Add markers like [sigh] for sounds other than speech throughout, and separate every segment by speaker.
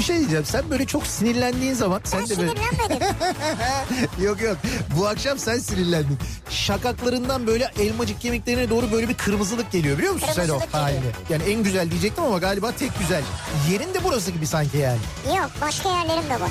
Speaker 1: Bir şey diyeceğim. Sen böyle çok sinirlendiğin zaman sen
Speaker 2: Ben
Speaker 1: de böyle
Speaker 2: sinirlenmedim. [laughs]
Speaker 1: yok yok. Bu akşam sen sinirlendin. Şakaklarından böyle elmacık kemiklerine doğru böyle bir kırmızılık geliyor biliyor musun sen o
Speaker 2: Kırmızılık
Speaker 1: halini? Yani en güzel diyecektim ama galiba tek güzel. Yerin de burası gibi sanki yani.
Speaker 2: Yok başka yerlerim de var.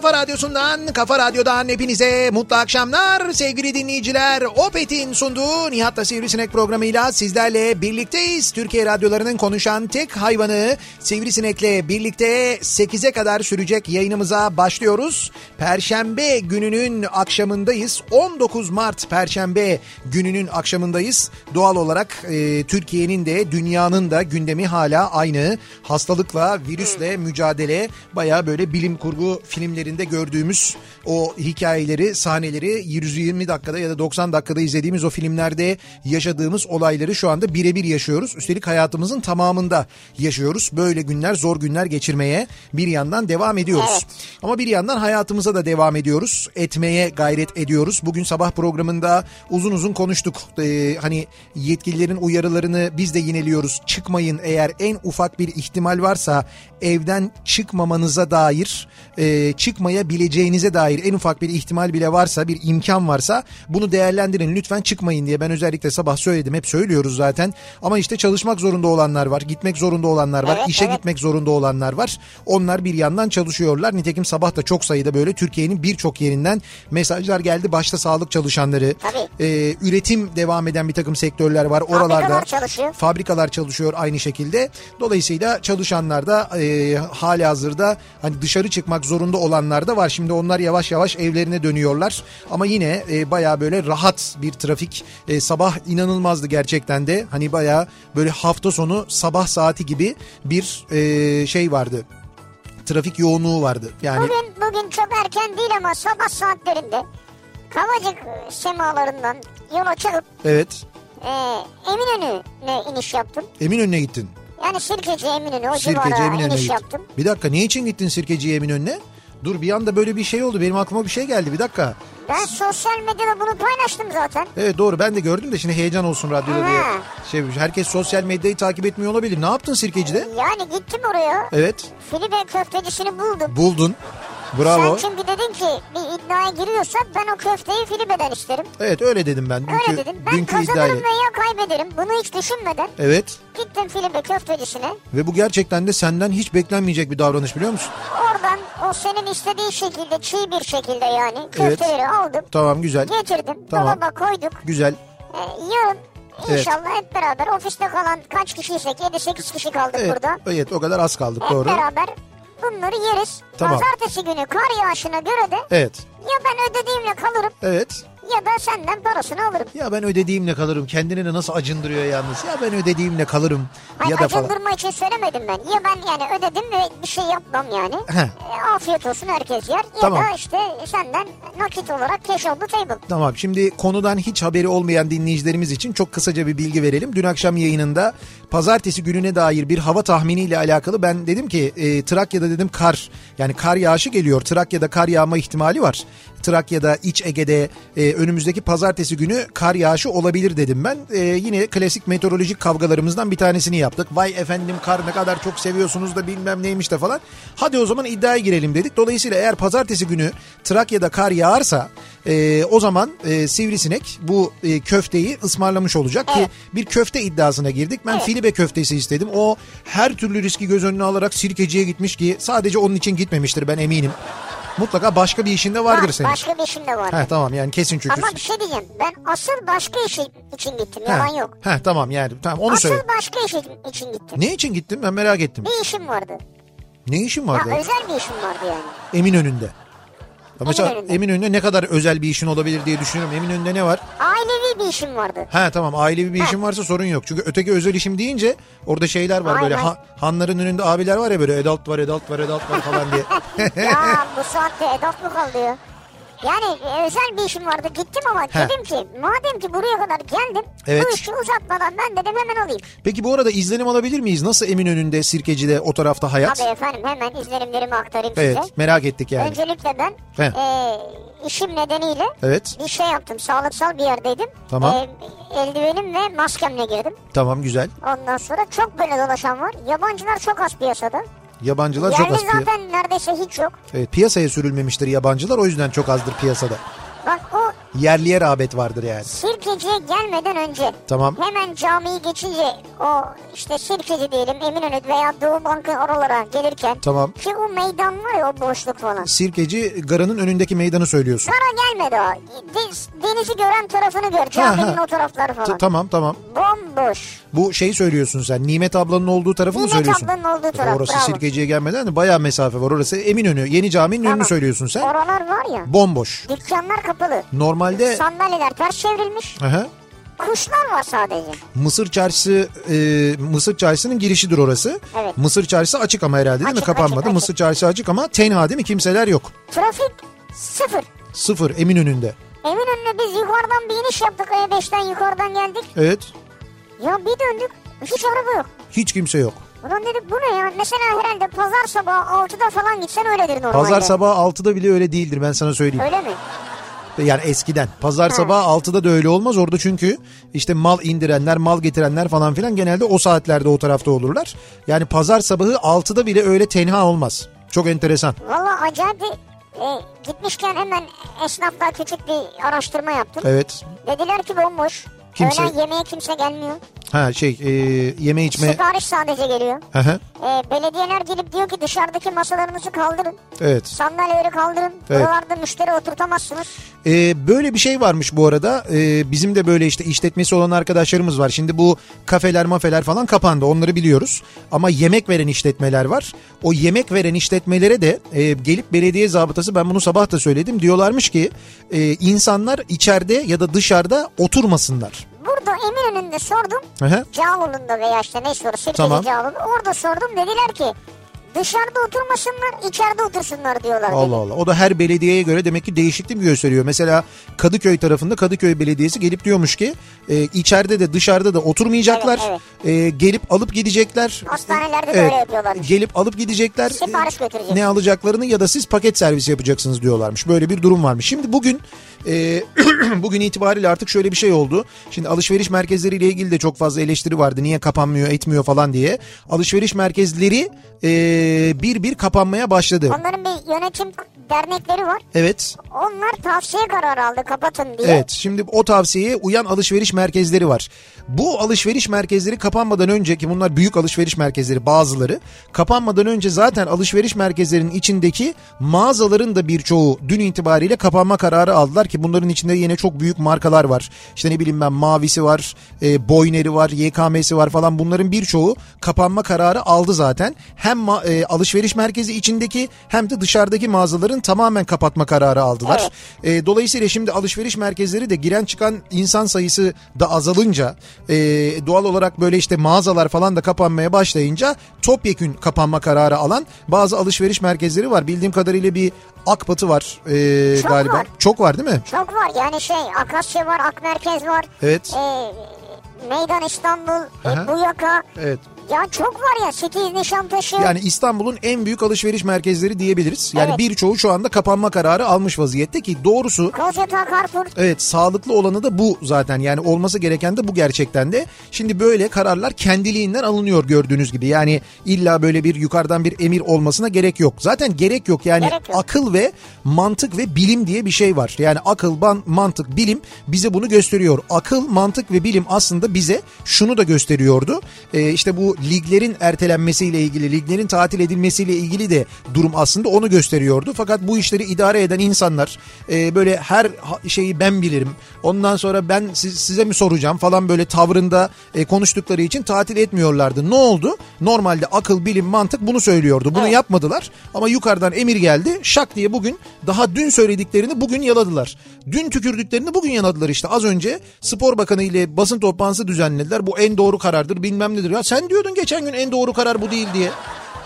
Speaker 1: estava radyosundan, kafa radyodan hepinize mutlu akşamlar sevgili dinleyiciler. Opet'in sunduğu Nihat'la Sivrisinek programıyla sizlerle birlikteyiz. Türkiye radyolarının konuşan tek hayvanı Sivrisinek'le birlikte 8'e kadar sürecek yayınımıza başlıyoruz. Perşembe gününün akşamındayız. 19 Mart Perşembe gününün akşamındayız. Doğal olarak e, Türkiye'nin de dünyanın da gündemi hala aynı. Hastalıkla, virüsle mücadele baya böyle bilim kurgu filmlerinde gördüğümüz o hikayeleri, sahneleri 120 dakikada ya da 90 dakikada izlediğimiz o filmlerde yaşadığımız olayları şu anda birebir yaşıyoruz. Üstelik hayatımızın tamamında yaşıyoruz. Böyle günler, zor günler geçirmeye bir yandan devam ediyoruz.
Speaker 2: Evet.
Speaker 1: Ama bir yandan hayatımıza da devam ediyoruz. Etmeye gayret ediyoruz. Bugün sabah programında uzun uzun konuştuk. Ee, hani yetkililerin uyarılarını biz de yineliyoruz. Çıkmayın eğer en ufak bir ihtimal varsa evden çıkmamanıza dair, e, çıkmayabileceğinize dair en ufak bir ihtimal bile varsa, bir imkan varsa bunu değerlendirin. Lütfen çıkmayın diye ben özellikle sabah söyledim. Hep söylüyoruz zaten. Ama işte çalışmak zorunda olanlar var, gitmek zorunda olanlar var,
Speaker 2: Evet,
Speaker 1: işe
Speaker 2: evet.
Speaker 1: gitmek zorunda olanlar var. Onlar bir yandan çalışıyorlar. Nitekim sabah da çok sayıda böyle Türkiye'nin birçok yerinden mesajlar geldi. Başta sağlık çalışanları,
Speaker 2: Tabii.
Speaker 1: e, üretim devam eden bir takım sektörler var. Oralarda
Speaker 2: Fabrikalar çalışıyor.
Speaker 1: fabrikalar çalışıyor aynı şekilde. Dolayısıyla çalışanlar da e, hali hazırda hani dışarı çıkmak zorunda olanlar da var. Şimdi onlar yavaş yavaş evlerine dönüyorlar. Ama yine e, baya böyle rahat bir trafik. E, sabah inanılmazdı gerçekten de. Hani baya böyle hafta sonu sabah saati gibi bir e, şey vardı. Trafik yoğunluğu vardı. Yani
Speaker 2: Bugün bugün çok erken değil ama sabah saatlerinde Kavacık semalarından yola çıkıp
Speaker 1: evet.
Speaker 2: e, Eminönü'ne iniş yaptım.
Speaker 1: Eminönü'ne gittin.
Speaker 2: Yani Sirkeci Eminönü o
Speaker 1: Sirkeci
Speaker 2: civara
Speaker 1: Eminönü'ne
Speaker 2: iniş
Speaker 1: gittin.
Speaker 2: yaptım.
Speaker 1: Bir dakika niye için gittin Sirkeci Eminönü'ne? Dur bir anda böyle bir şey oldu. Benim aklıma bir şey geldi. Bir dakika.
Speaker 2: Ben sosyal medyada bunu paylaştım zaten.
Speaker 1: Evet doğru ben de gördüm de şimdi heyecan olsun radyoda diye. Şey, herkes sosyal medyayı takip etmiyor olabilir. Ne yaptın Sirkeci'de?
Speaker 2: Yani gittim oraya.
Speaker 1: Evet
Speaker 2: Filibe köftecisini buldum.
Speaker 1: buldun. Bravo.
Speaker 2: Sen çünkü dedin ki bir iddiaya giriyorsak ben o köfteyi Filibe'den isterim.
Speaker 1: Evet öyle dedim ben. Dünkü,
Speaker 2: Öyle dedim. Ben
Speaker 1: dünkü
Speaker 2: kazanırım
Speaker 1: iddiayı.
Speaker 2: veya kaybederim. Bunu hiç düşünmeden
Speaker 1: Evet
Speaker 2: gittim Filibe köftecisine.
Speaker 1: ve bu gerçekten de senden hiç beklenmeyecek bir davranış biliyor musun?
Speaker 2: Oradan o senin istediğin şekilde çiğ bir şekilde yani köfteleri aldım.
Speaker 1: Tamam güzel.
Speaker 2: Getirdim.
Speaker 1: Tamam.
Speaker 2: Dolaba koyduk.
Speaker 1: Güzel.
Speaker 2: Ee, yarın
Speaker 1: Evet.
Speaker 2: inşallah hep beraber ofiste kalan kaç kişiysek 7-8 kişi kaldık
Speaker 1: Evet,
Speaker 2: burada.
Speaker 1: evet o kadar az kaldık
Speaker 2: Hep
Speaker 1: doğru.
Speaker 2: beraber bunları yeriz.
Speaker 1: Tamam.
Speaker 2: Pazartesi günü kar yağışına göre de
Speaker 1: Evet.
Speaker 2: ya ben ödediğimle kalırım
Speaker 1: Evet.
Speaker 2: ya da senden parasını alırım.
Speaker 1: Ya ben ödediğimle kalırım. Kendini de nasıl acındırıyor yalnız. Ya ben ödediğimle kalırım.
Speaker 2: Hayır
Speaker 1: ya da falan.
Speaker 2: acındırma için söylemedim ben. Ya ben yani ödedim ve bir şey yapmam yani.
Speaker 1: Heh.
Speaker 2: E, afiyet olsun herkes yer. Ya
Speaker 1: Tamam.
Speaker 2: da işte senden nakit olarak cash on the table.
Speaker 1: Tamam şimdi konudan hiç haberi olmayan dinleyicilerimiz için çok kısaca bir bilgi verelim. Dün akşam yayınında pazartesi gününe dair bir hava tahminiyle alakalı ben dedim ki e, Trakya'da dedim kar yani kar yağışı geliyor. Trakya'da kar yağma ihtimali var. Trakya'da İç Ege'de e, önümüzdeki pazartesi günü kar yağışı olabilir dedim ben. E, yine klasik meteorolojik kavgalarımızdan bir tanesini yaptık. Vay efendim kar ne kadar çok seviyorsunuz da bilmem neymiş de falan. Hadi o zaman iddiaya girelim dedik. Dolayısıyla eğer pazartesi günü Trakya'da kar yağarsa e, o zaman e, Sivrisinek bu e, köfteyi ısmarlamış olacak ki bir köfte iddiasına girdik. Ben filibe köftesi istedim. O her türlü riski göz önüne alarak sirkeciye gitmiş ki sadece onun için gitmemiştir ben eminim. Mutlaka başka bir işinde vardır
Speaker 2: Var,
Speaker 1: senin.
Speaker 2: başka bir işim de var.
Speaker 1: Heh, tamam yani kesin çünkü.
Speaker 2: Ama bir şey diyeceğim. Ben asıl başka iş için gittim.
Speaker 1: Heh,
Speaker 2: Yalan yok.
Speaker 1: heh, tamam yani tamam onu
Speaker 2: asıl
Speaker 1: söyle.
Speaker 2: başka iş için gittim.
Speaker 1: Ne için gittin ben merak ettim.
Speaker 2: Bir işim vardı.
Speaker 1: Ne işin vardı?
Speaker 2: Ya özel bir işim vardı yani.
Speaker 1: Eminönü'nde. Ya Mesela
Speaker 2: Eminönü'nde.
Speaker 1: Eminönü'nde ne kadar özel bir işin olabilir diye düşünüyorum. Eminönü'nde ne var?
Speaker 2: Ailevi bir işim vardı.
Speaker 1: Ha tamam ailevi bir işin varsa sorun yok. Çünkü öteki özel işim deyince orada şeyler var böyle
Speaker 2: Aynen.
Speaker 1: ha- hanların önünde abiler var ya böyle adult var adult var adult var falan diye. [laughs]
Speaker 2: ya [laughs] bu saatte edat mı kaldı ya? Yani e, özel bir işim vardı gittim ama
Speaker 1: He.
Speaker 2: dedim ki madem ki buraya kadar geldim
Speaker 1: Evet.
Speaker 2: bu işi uzatmadan ben dedim hemen alayım.
Speaker 1: Peki bu arada izlenim alabilir miyiz? Nasıl Eminönü'nde, Sirkeci'de o tarafta hayat?
Speaker 2: Tabii efendim hemen izlenimlerimi aktarayım
Speaker 1: Evet
Speaker 2: size.
Speaker 1: merak ettik yani.
Speaker 2: Öncelikle ben e, işim nedeniyle
Speaker 1: Evet
Speaker 2: bir şey yaptım. Sağlıksal bir yerdeydim.
Speaker 1: Tamam.
Speaker 2: E, eldivenim ve maskemle girdim.
Speaker 1: tamam güzel.
Speaker 2: Ondan sonra çok böyle dolaşan var. Yabancılar çok az piyasada.
Speaker 1: Yabancılar çok
Speaker 2: Yerli
Speaker 1: az piya-
Speaker 2: zaten neredeyse hiç yok.
Speaker 1: Evet, piyasaya sürülmemiştir yabancılar o yüzden çok azdır piyasada.
Speaker 2: Bak o
Speaker 1: Yerliye rağbet vardır yani.
Speaker 2: Sirkeci'ye gelmeden önce
Speaker 1: Tamam.
Speaker 2: hemen camiyi geçince o işte Sirkeci diyelim Eminönü veya Doğu Bank'ın oralara gelirken
Speaker 1: Tamam.
Speaker 2: ki o meydan var ya o boşluk falan.
Speaker 1: Sirkeci garının önündeki meydanı söylüyorsun.
Speaker 2: Kara gelmedi o. De- denizi gören tarafını gör. Caminin o tarafları
Speaker 1: T-
Speaker 2: falan.
Speaker 1: tamam tamam.
Speaker 2: Bomboş.
Speaker 1: Bu şey söylüyorsun sen. Nimet ablanın olduğu tarafı mı
Speaker 2: Nimet
Speaker 1: söylüyorsun?
Speaker 2: ablanın olduğu taraf,
Speaker 1: Orası
Speaker 2: bravo.
Speaker 1: Sirkeci'ye gelmeden de bayağı mesafe var. Orası Eminönü. Yeni caminin önünü
Speaker 2: Tamam.
Speaker 1: söylüyorsun sen.
Speaker 2: Oralar var ya.
Speaker 1: Bomboş.
Speaker 2: Dükkanlar kapalı.
Speaker 1: Normalde
Speaker 2: Sandalyeler ters çevrilmiş.
Speaker 1: Aha,
Speaker 2: Kuşlar var sadece.
Speaker 1: Mısır Çarşısı e, Mısır Çarşısı'nın girişidir orası.
Speaker 2: Evet.
Speaker 1: Mısır Çarşısı açık ama herhalde değil mi?
Speaker 2: Açık,
Speaker 1: Kapanmadı.
Speaker 2: açık, açık.
Speaker 1: Mısır Çarşısı açık ama tenha değil mi? Kimseler yok.
Speaker 2: Trafik sıfır.
Speaker 1: Sıfır Eminönü'nde.
Speaker 2: Eminönü'ne biz yukarıdan bir iniş yaptık. E5'ten yukarıdan geldik.
Speaker 1: Evet.
Speaker 2: Ya bir döndük. Hiç araba yok.
Speaker 1: Hiç kimse yok.
Speaker 2: Ulan dedik bu ne ya? Mesela herhalde pazar sabahı 6'da falan gitsen öyledir normalde.
Speaker 1: Pazar sabahı 6'da bile öyle değildir ben sana söyleyeyim.
Speaker 2: Öyle mi?
Speaker 1: Yani eskiden. Pazar sabahı 6'da da öyle olmaz. Orada çünkü işte mal indirenler, mal getirenler falan filan genelde o saatlerde o tarafta olurlar. Yani pazar sabahı 6'da bile öyle tenha olmaz. Çok enteresan.
Speaker 2: Valla acayip bir- e, gitmişken hemen esnafla küçük bir araştırma yaptım.
Speaker 1: Evet.
Speaker 2: Dediler ki bomboş.
Speaker 1: Kimse-
Speaker 2: Öğlen yemeğe kimse gelmiyor.
Speaker 1: Ha şey e, yeme içme.
Speaker 2: Sipariş sadece geliyor.
Speaker 1: Hı hı.
Speaker 2: E, belediyeler gelip diyor ki dışarıdaki masalarınızı kaldırın.
Speaker 1: Evet.
Speaker 2: Sandalyeleri kaldırın.
Speaker 1: Evet.
Speaker 2: Buralarda müşteri oturtamazsınız.
Speaker 1: Ee, böyle bir şey varmış bu arada. Ee, bizim de böyle işte işletmesi olan arkadaşlarımız var. Şimdi bu kafeler mafeler falan kapandı onları biliyoruz. Ama yemek veren işletmeler var. O yemek veren işletmelere de e, gelip belediye zabıtası ben bunu sabah da söyledim. Diyorlarmış ki e, insanlar içeride ya da dışarıda oturmasınlar.
Speaker 2: Burada Eminönü'nde sordum. Cağaloğlu'nda veya işte neyse orası Sirkeci
Speaker 1: Tamam.
Speaker 2: Cağaloğlu. Orada sordum dediler ki dışarıda oturmasınlar içeride otursunlar diyorlar.
Speaker 1: Allah
Speaker 2: dedi.
Speaker 1: Allah. O da her belediyeye göre demek ki değişiklik mi gösteriyor? Mesela Kadıköy tarafında Kadıköy Belediyesi gelip diyormuş ki e, içeride de dışarıda da oturmayacaklar.
Speaker 2: Evet,
Speaker 1: E, gelip alıp gidecekler.
Speaker 2: Hastanelerde de
Speaker 1: Evet,
Speaker 2: öyle yapıyorlarmış.
Speaker 1: Gelip alıp gidecekler.
Speaker 2: Sipariş götürecek.
Speaker 1: Ne alacaklarını ya da siz paket servisi yapacaksınız diyorlarmış. Böyle bir durum varmış. Şimdi bugün e, [clears throat] bugün itibariyle artık şöyle bir şey oldu. Şimdi alışveriş merkezleriyle ilgili de çok fazla eleştiri vardı. Niye kapanmıyor, etmiyor falan diye. Alışveriş merkezleri e, bir bir kapanmaya başladı.
Speaker 2: Onların bir yönetim dernekleri var.
Speaker 1: Evet.
Speaker 2: Onlar tavsiye kararı aldı kapatın diye.
Speaker 1: Evet şimdi o tavsiyeye uyan alışveriş merkezleri var. Bu alışveriş merkezleri kapanmadan önce ki bunlar büyük alışveriş merkezleri bazıları kapanmadan önce zaten alışveriş merkezlerinin içindeki mağazaların da birçoğu dün itibariyle kapanma kararı aldılar ki bunların içinde yine çok büyük markalar var. İşte ne bileyim ben Mavisi var, e, Boyner'i var, YKM'si var falan bunların birçoğu kapanma kararı aldı zaten. Hem e, alışveriş merkezi içindeki hem de dışarıdaki mağazaların tamamen kapatma kararı aldılar. E, dolayısıyla şimdi alışveriş merkezleri de giren çıkan insan sayısı da azalınca e, doğal olarak böyle işte mağazalar falan da kapanmaya başlayınca topyekün kapanma kararı alan bazı alışveriş merkezleri var. Bildiğim kadarıyla bir Akbatı var e,
Speaker 2: Çok
Speaker 1: galiba.
Speaker 2: var.
Speaker 1: Çok var değil mi?
Speaker 2: Çok var yani şey Akasya var Ak Merkez var.
Speaker 1: Evet.
Speaker 2: Ee, Meydan İstanbul, e,
Speaker 1: Aha.
Speaker 2: bu yaka.
Speaker 1: Evet.
Speaker 2: Ya çok var ya 8 Nişantaşı.
Speaker 1: Yani İstanbul'un en büyük alışveriş merkezleri diyebiliriz. Yani
Speaker 2: Evet.
Speaker 1: birçoğu şu anda kapanma kararı almış vaziyette ki doğrusu
Speaker 2: Kozyatağı Carrefour.
Speaker 1: Evet sağlıklı olanı da bu zaten yani olması gereken de bu gerçekten de. Şimdi böyle kararlar kendiliğinden alınıyor gördüğünüz gibi yani illa böyle bir yukarıdan bir emir olmasına gerek yok. Zaten gerek yok yani
Speaker 2: Gerek yok.
Speaker 1: akıl ve mantık ve bilim diye bir şey var. Yani akıl, ban, mantık, bilim bize bunu gösteriyor. Akıl, mantık ve bilim aslında bize şunu da gösteriyordu. Ee, işte bu liglerin ertelenmesiyle ilgili, liglerin tatil edilmesiyle ilgili de durum aslında onu gösteriyordu. Fakat bu işleri idare eden insanlar e, böyle her şeyi ben bilirim. Ondan sonra ben siz- size mi soracağım falan böyle tavrında e, konuştukları için tatil etmiyorlardı. Ne oldu? Normalde akıl, bilim, mantık bunu söylüyordu. Bunu
Speaker 2: Evet.
Speaker 1: yapmadılar ama yukarıdan emir geldi. Şak diye bugün daha dün söylediklerini bugün yaladılar. Dün tükürdüklerini bugün yaladılar işte. Az önce Spor Bakanı ile basın toplantısı düzenlediler. Bu en doğru karardır bilmem nedir. Ya sen diyordun geçen gün en doğru karar bu değil diye.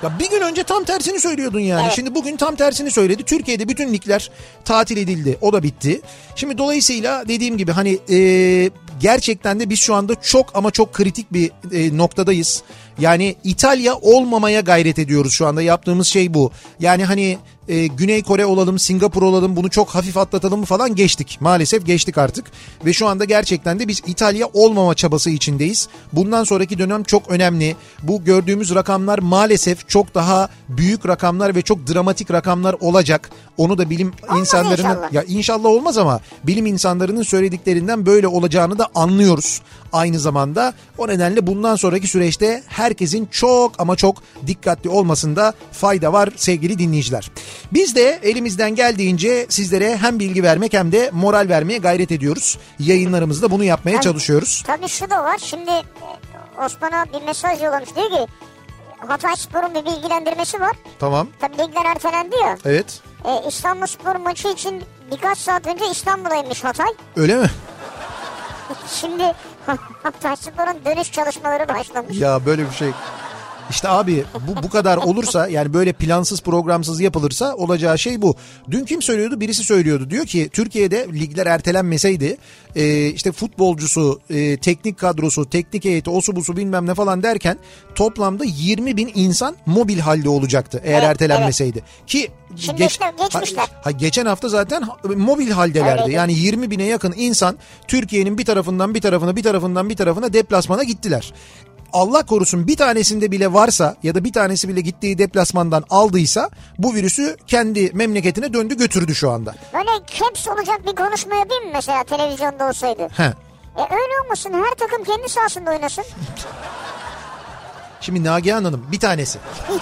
Speaker 1: Ya bir gün önce tam tersini söylüyordun yani.
Speaker 2: Evet.
Speaker 1: Şimdi bugün tam tersini söyledi. Türkiye'de bütün ligler tatil edildi. O da bitti. Şimdi dolayısıyla dediğim gibi hani e, gerçekten de biz şu anda çok ama çok kritik bir e, noktadayız. Yani İtalya olmamaya gayret ediyoruz şu anda. Yaptığımız şey bu. Yani hani e, Güney Kore olalım, Singapur olalım bunu çok hafif atlatalım mı falan geçtik. Maalesef geçtik artık. Ve şu anda gerçekten de biz İtalya olmama çabası içindeyiz. Bundan sonraki dönem çok önemli. Bu gördüğümüz rakamlar maalesef çok daha büyük rakamlar ve çok dramatik rakamlar olacak. Onu da bilim
Speaker 2: Olmaz
Speaker 1: insanlarının
Speaker 2: inşallah.
Speaker 1: ya inşallah olmaz ama bilim insanlarının söylediklerinden böyle olacağını da anlıyoruz aynı zamanda. O nedenle bundan sonraki süreçte herkesin çok ama çok dikkatli olmasında fayda var sevgili dinleyiciler. Biz de elimizden geldiğince sizlere hem bilgi vermek hem de moral vermeye gayret ediyoruz. Yayınlarımızda bunu yapmaya çalışıyoruz.
Speaker 2: Tabii şu da var. Şimdi e, Osman'a bir mesaj yollamış. Diyor ki Hatay Spor'un bir bilgilendirmesi var.
Speaker 1: Tamam.
Speaker 2: Tabii ligler ertelendi ya.
Speaker 1: Evet.
Speaker 2: E, İstanbul Spor maçı için birkaç saat önce İstanbul'a inmiş Hatay.
Speaker 1: Öyle mi? [laughs]
Speaker 2: Şimdi [laughs] Hatay Spor'un dönüş çalışmaları başlamış.
Speaker 1: Ya böyle bir şey. İşte abi bu bu kadar olursa yani böyle plansız programsız yapılırsa olacağı şey bu. Dün kim söylüyordu? Birisi söylüyordu. Diyor ki Türkiye'de ligler ertelenmeseydi e, işte futbolcusu, e, teknik kadrosu, teknik heyeti, osu busu bilmem ne falan derken toplamda 20 bin insan mobil halde olacaktı eğer
Speaker 2: Evet,
Speaker 1: ertelenmeseydi. Ki
Speaker 2: Şimdi işte geçmişler.
Speaker 1: Ha, ha, geçen hafta zaten mobil haldelerdi.
Speaker 2: Öyleydi.
Speaker 1: Yani 20 bine yakın insan Türkiye'nin bir tarafından bir tarafına bir tarafından bir tarafına deplasmana gittiler. Allah korusun bir tanesinde bile varsa ya da bir tanesi bile gittiği deplasmandan aldıysa bu virüsü kendi memleketine döndü götürdü şu anda.
Speaker 2: Böyle caps olacak bir konuşma yapayım mı mesela televizyonda olsaydı?
Speaker 1: He.
Speaker 2: E öyle olmasın her takım kendi sahasında oynasın. [laughs]
Speaker 1: Şimdi Nagihan Hanım bir tanesi. [laughs]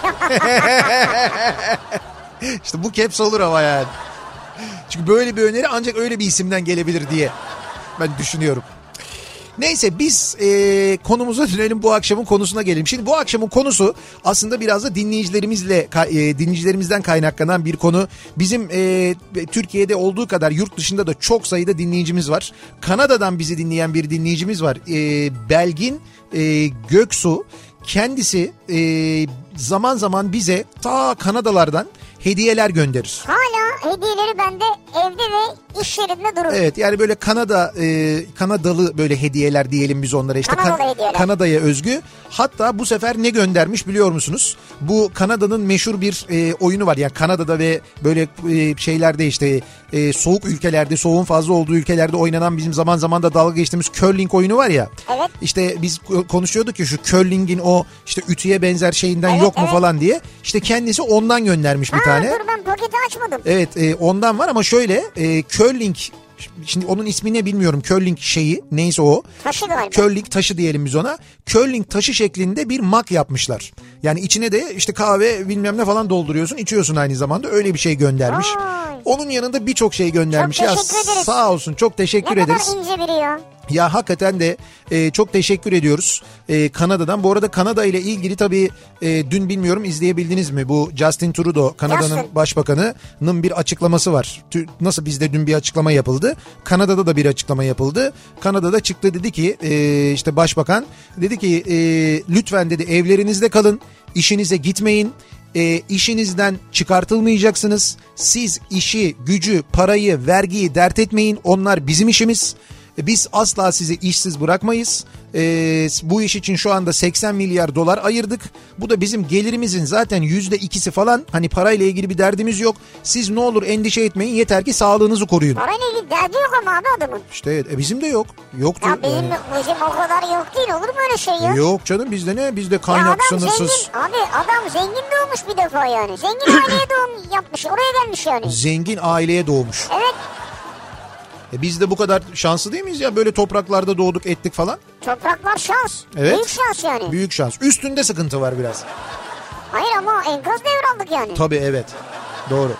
Speaker 1: işte bu caps olur ama yani. Çünkü böyle bir öneri ancak öyle bir isimden gelebilir diye ben düşünüyorum. Neyse biz e, konumuza dönelim bu akşamın konusuna gelelim. Şimdi bu akşamın konusu aslında biraz da dinleyicilerimizle e, dinleyicilerimizden kaynaklanan bir konu. Bizim e, Türkiye'de olduğu kadar yurt dışında da çok sayıda dinleyicimiz var. Kanada'dan bizi dinleyen bir dinleyicimiz var. E, Belgin e, Göksu kendisi e, zaman zaman bize ta Kanadalardan hediyeler gönderir.
Speaker 2: Hala hediyeleri bende evde ve iş yerinde durur.
Speaker 1: Evet yani böyle Kanada e, Kanadalı böyle hediyeler diyelim biz onlara işte
Speaker 2: Kanadalı
Speaker 1: Kan-
Speaker 2: hediyeler.
Speaker 1: Kanada'ya özgü. Hatta bu sefer ne göndermiş biliyor musunuz? Bu Kanada'nın meşhur bir e, oyunu var. Yani Kanada'da ve böyle e, şeylerde işte e, soğuk ülkelerde, soğuğun fazla olduğu ülkelerde oynanan bizim zaman zaman da dalga geçtiğimiz curling oyunu var ya.
Speaker 2: Evet.
Speaker 1: İşte biz ko- konuşuyorduk ya şu curling'in o işte ütüye benzer şeyinden
Speaker 2: Evet,
Speaker 1: yok mu
Speaker 2: evet.
Speaker 1: falan diye. İşte kendisi ondan göndermiş bir
Speaker 2: Ha,
Speaker 1: tane.
Speaker 2: dur ben paketi açmadım.
Speaker 1: Evet e, ondan var ama şöyle e, curling şimdi onun ismi ne bilmiyorum curling şeyi neyse o.
Speaker 2: Taşı galiba.
Speaker 1: Curling taşı diyelim biz ona. Curling taşı şeklinde bir mak yapmışlar. Yani içine de işte kahve bilmem ne falan dolduruyorsun içiyorsun aynı zamanda öyle bir şey göndermiş.
Speaker 2: Vay.
Speaker 1: Onun yanında birçok şey göndermiş.
Speaker 2: Çok
Speaker 1: ya
Speaker 2: teşekkür ederiz.
Speaker 1: sağ olsun çok teşekkür
Speaker 2: ne
Speaker 1: ederiz.
Speaker 2: kadar ince biri ya.
Speaker 1: Ya hakikaten de e, çok teşekkür ediyoruz e, Kanada'dan. Bu arada Kanada ile ilgili tabii e, dün bilmiyorum izleyebildiniz mi? Bu Justin Trudeau Kanada'nın
Speaker 2: Justin.
Speaker 1: başbakanının bir açıklaması var. Tü- Nasıl bizde dün bir açıklama yapıldı. Kanada'da da bir açıklama yapıldı. Kanada'da çıktı dedi ki e, işte başbakan dedi ki e, lütfen dedi evlerinizde kalın işinize gitmeyin. E, işinizden çıkartılmayacaksınız. Siz işi, gücü, parayı, vergiyi dert etmeyin. Onlar bizim işimiz. E, Biz asla sizi işsiz bırakmayız. Ee, bu iş için şu anda 80 milyar dolar ayırdık. Bu da bizim gelirimizin zaten yüzde ikisi falan. Hani parayla ilgili bir derdimiz yok. Siz ne olur endişe etmeyin yeter ki sağlığınızı koruyun.
Speaker 2: Parayla ilgili derdi yok ama abi adamın.
Speaker 1: İşte e, bizim de yok. Yoktu.
Speaker 2: Ya bizim, bizim o kadar yok değil olur mu öyle şey ya?
Speaker 1: Yok canım bizde ne? Bizde
Speaker 2: Ya
Speaker 1: kaynak
Speaker 2: adam
Speaker 1: sınırsız.
Speaker 2: zengin. Abi adam zengin doğmuş bir defa yani. Zengin [coughs] aileye doğum yapmış. Oraya gelmiş yani.
Speaker 1: Zengin aileye doğmuş.
Speaker 2: Evet.
Speaker 1: E biz de bu kadar şanslı değil miyiz ya? Böyle topraklarda doğduk ettik falan.
Speaker 2: Topraklar şans.
Speaker 1: Evet.
Speaker 2: Büyük şans yani.
Speaker 1: Büyük şans. Üstünde sıkıntı var biraz.
Speaker 2: Hayır ama enkaz devraldık yani.
Speaker 1: Tabii evet. Doğru.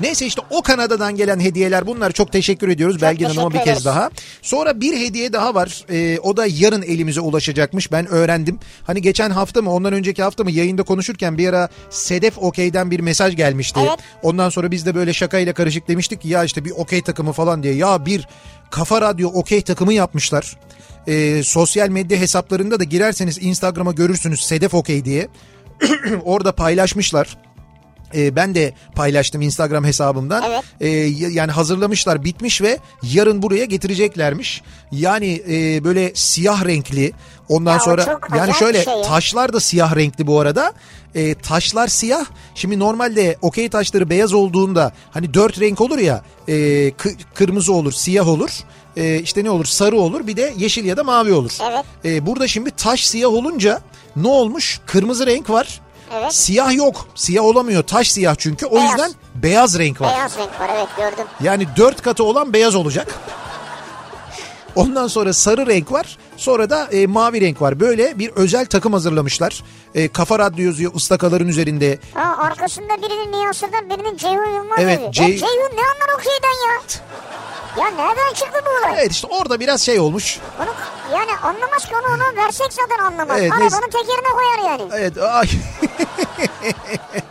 Speaker 1: Neyse işte o Kanada'dan gelen hediyeler bunlar çok teşekkür ediyoruz Belgin Hanım'a bir kez daha. Sonra bir hediye daha var Ee, o da yarın elimize ulaşacakmış ben öğrendim. Hani geçen hafta mı ondan önceki hafta mı yayında konuşurken bir ara Sedef Okey'den bir mesaj gelmişti.
Speaker 2: Evet.
Speaker 1: Ondan sonra biz de böyle şakayla karışık demiştik ki ya işte bir okey takımı falan diye ya bir kafa radyo okey takımı yapmışlar. Ee, sosyal medya hesaplarında da girerseniz Instagram'a görürsünüz Sedef Okey diye. [clears throat] Orada paylaşmışlar. Ee, ben de paylaştım Instagram hesabımdan.
Speaker 2: Evet.
Speaker 1: Y- yani hazırlamışlar bitmiş ve yarın buraya getireceklermiş. Yani e, böyle siyah renkli ondan
Speaker 2: Ya
Speaker 1: sonra yani şöyle
Speaker 2: şey
Speaker 1: taşlar da siyah renkli bu arada. Ee, taşlar siyah. Şimdi normalde okey taşları beyaz olduğunda hani dört renk olur ya e, kı- kırmızı olur siyah olur. E, işte ne olur sarı olur bir de yeşil ya da mavi olur.
Speaker 2: Evet.
Speaker 1: E, burada şimdi taş siyah olunca ne olmuş? Kırmızı renk var.
Speaker 2: Evet.
Speaker 1: Siyah yok. Siyah olamıyor. Taş siyah çünkü. O
Speaker 2: Beyaz.
Speaker 1: yüzden beyaz renk var.
Speaker 2: Beyaz renk var evet gördüm.
Speaker 1: Yani dört katı olan beyaz olacak. Ondan sonra sarı renk var. Sonra da e, mavi renk var. Böyle bir özel takım hazırlamışlar. E, Kafa Radyo yazıyor ıstakaların üzerinde.
Speaker 2: Ha, arkasında birinin Nihat Sırdar birinin Ceyhun Yılmaz
Speaker 1: Evet,
Speaker 2: yazıyor.
Speaker 1: Cey-
Speaker 2: Ya Ceyhun ne anlar okeyden ya? Ya nereden çıktı bu olay?
Speaker 1: Evet işte orada biraz şey olmuş.
Speaker 2: Onu, yani anlamaz ki onu ona versek zaten anlamaz.
Speaker 1: Evet,
Speaker 2: Arabanın
Speaker 1: neyse.
Speaker 2: tekerine koyar yani.
Speaker 1: Evet ay. [laughs]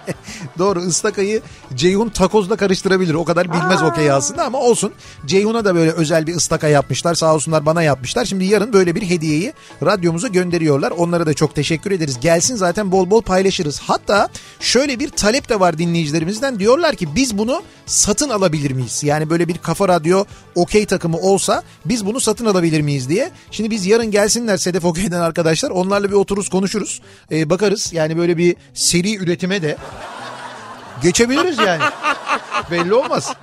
Speaker 1: Doğru ıstakayı Ceyhun takozla karıştırabilir. O kadar bilmez
Speaker 2: Aa.
Speaker 1: okey aslında ama olsun. Ceyhun'a da böyle özel bir ıstaka yapmışlar. Sağ olsunlar bana yapmışlar. Şimdi yarın böyle bir hediyeyi radyomuza gönderiyorlar. Onlara da çok teşekkür ederiz. Gelsin zaten bol bol paylaşırız. Hatta şöyle bir talep de var dinleyicilerimizden. Diyorlar ki biz bunu satın alabilir miyiz? Yani böyle bir kafa radyo okey takımı olsa biz bunu satın alabilir miyiz diye. Şimdi biz yarın gelsinler Sedef Okey'den arkadaşlar. Onlarla bir otururuz konuşuruz. Ee, bakarız yani böyle bir seri üretime de geçebiliriz yani. [laughs] Belli olmaz.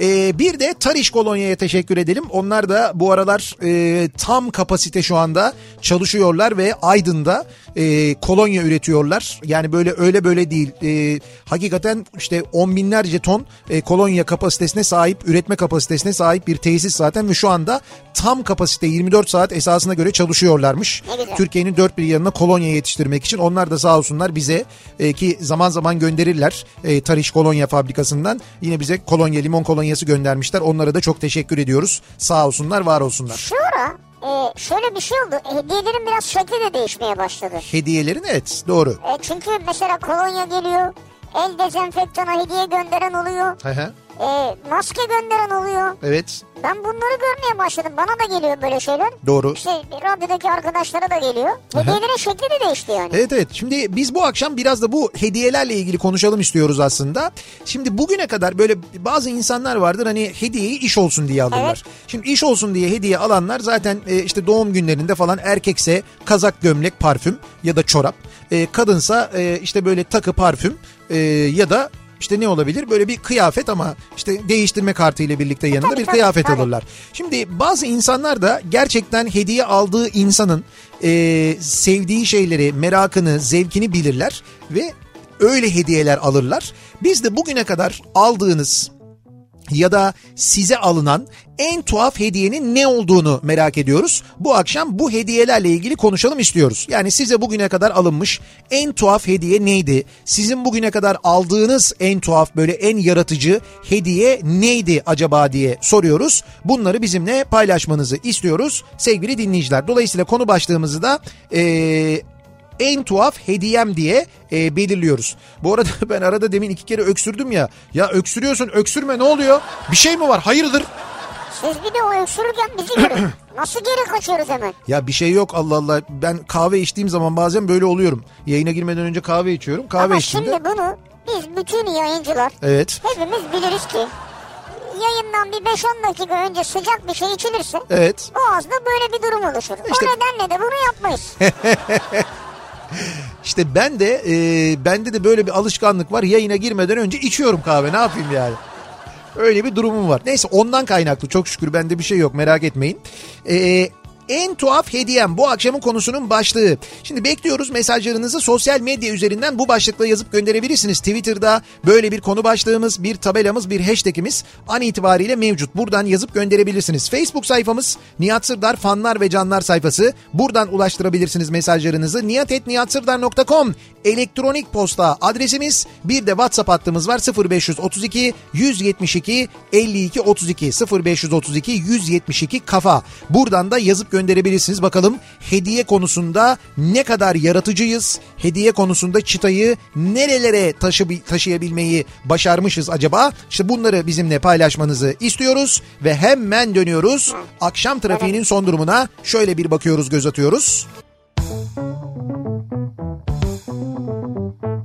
Speaker 1: Ee, bir de Tariş Kolonya'ya teşekkür edelim. Onlar da bu aralar e, tam kapasite şu anda çalışıyorlar ve Aydın'da e, kolonya üretiyorlar. Yani böyle öyle böyle değil. E, hakikaten işte on binlerce ton e, kolonya kapasitesine sahip, üretme kapasitesine sahip bir tesis zaten ve şu anda tam kapasite 24 saat esasına göre çalışıyorlarmış. Türkiye'nin dört bir yanına kolonya yetiştirmek için. Onlar da sağ olsunlar bize e, ki zaman zaman gönderirler e, Tariş Kolonya fabrikasından. Yine bize kolonya, limon kolonyası göndermişler. Onlara da çok teşekkür ediyoruz. Sağ olsunlar, var olsunlar.
Speaker 2: Şu e, şöyle bir şey oldu. Hediyelerin biraz şekli de değişmeye başladı.
Speaker 1: Hediyelerin evet doğru.
Speaker 2: E, çünkü mesela kolonya geliyor. El dezenfektana hediye gönderen oluyor.
Speaker 1: Hı hı.
Speaker 2: E, maske gönderen oluyor.
Speaker 1: Evet
Speaker 2: Ben bunları görmeye başladım. Bana da geliyor böyle şeyler.
Speaker 1: doğru.
Speaker 2: İşte radyodaki arkadaşlara da geliyor. Hediyelerin şekli de değişti yani.
Speaker 1: Evet evet şimdi biz bu akşam biraz da bu hediyelerle ilgili konuşalım istiyoruz aslında. Şimdi bugüne kadar böyle bazı insanlar vardır hani hediyeyi iş olsun diye alırlar.
Speaker 2: Evet.
Speaker 1: Şimdi iş olsun diye hediye alanlar zaten e, işte doğum günlerinde falan erkekse kazak gömlek parfüm ya da çorap. E, kadınsa e, işte böyle takı parfüm ya da işte ne olabilir? Böyle bir kıyafet ama işte değiştirme kartı ile birlikte yanında
Speaker 2: tabii,
Speaker 1: bir
Speaker 2: tabii,
Speaker 1: kıyafet
Speaker 2: tabii.
Speaker 1: alırlar. Şimdi bazı insanlar da gerçekten hediye aldığı insanın e, sevdiği şeyleri, merakını, zevkini bilirler ve öyle hediyeler alırlar. Biz de bugüne kadar aldığınız ya da size alınan en tuhaf hediyenin ne olduğunu merak ediyoruz. Bu akşam bu hediyelerle ilgili konuşalım istiyoruz. Yani size bugüne kadar alınmış en tuhaf hediye neydi? Sizin bugüne kadar aldığınız en tuhaf böyle en yaratıcı hediye neydi acaba diye soruyoruz. Bunları bizimle paylaşmanızı istiyoruz sevgili dinleyiciler. Dolayısıyla konu başlığımızı da eee en tuhaf hediyem diye e, belirliyoruz. Bu arada [laughs] ben arada demin iki kere öksürdüm ya. Ya öksürüyorsun öksürme ne oluyor? Bir şey mi var hayırdır?
Speaker 2: Siz bir de o öksürürken bizi görün. [clears throat] Nasıl geri kaçıyoruz hemen?
Speaker 1: Ya bir şey yok Allah Allah. Ben kahve içtiğim zaman bazen böyle oluyorum. Yayına girmeden önce kahve içiyorum. Kahve
Speaker 2: Ama
Speaker 1: içtiğimde...
Speaker 2: şimdi bunu biz bütün yayıncılar
Speaker 1: Evet.
Speaker 2: hepimiz biliriz ki yayından bir 5-10 dakika önce sıcak bir şey içilirse
Speaker 1: Evet.
Speaker 2: boğazda böyle bir durum oluşur.
Speaker 1: İşte-
Speaker 2: O nedenle de bunu yapmayız. [laughs]
Speaker 1: İşte ben de e, bende de böyle bir alışkanlık var. Yayına girmeden önce içiyorum kahve. Ne yapayım yani? Öyle bir durumum var. Neyse ondan kaynaklı çok şükür bende bir şey yok merak etmeyin. Ee, en tuhaf hediyem bu akşamın konusunun başlığı. Şimdi bekliyoruz mesajlarınızı sosyal medya üzerinden bu başlıkla yazıp gönderebilirsiniz. Twitter'da böyle bir konu başlığımız, bir tabelamız, bir hashtagimiz an itibariyle mevcut. Buradan yazıp gönderebilirsiniz. Facebook sayfamız Nihat Sırdar fanlar ve canlar sayfası. Buradan ulaştırabilirsiniz mesajlarınızı. niyatetniyatsırdar.com elektronik posta adresimiz. Bir de WhatsApp hattımız var 0532 172 52 32 0532 172 kafa. Buradan da yazıp gönderebilirsiniz. Bakalım hediye konusunda ne kadar yaratıcıyız? Hediye konusunda çıtayı nerelere taşı, taşıyabilmeyi başarmışız acaba? İşte bunları bizimle paylaşmanızı istiyoruz ve hemen dönüyoruz. Akşam trafiğinin son durumuna şöyle bir bakıyoruz, göz atıyoruz. Kafa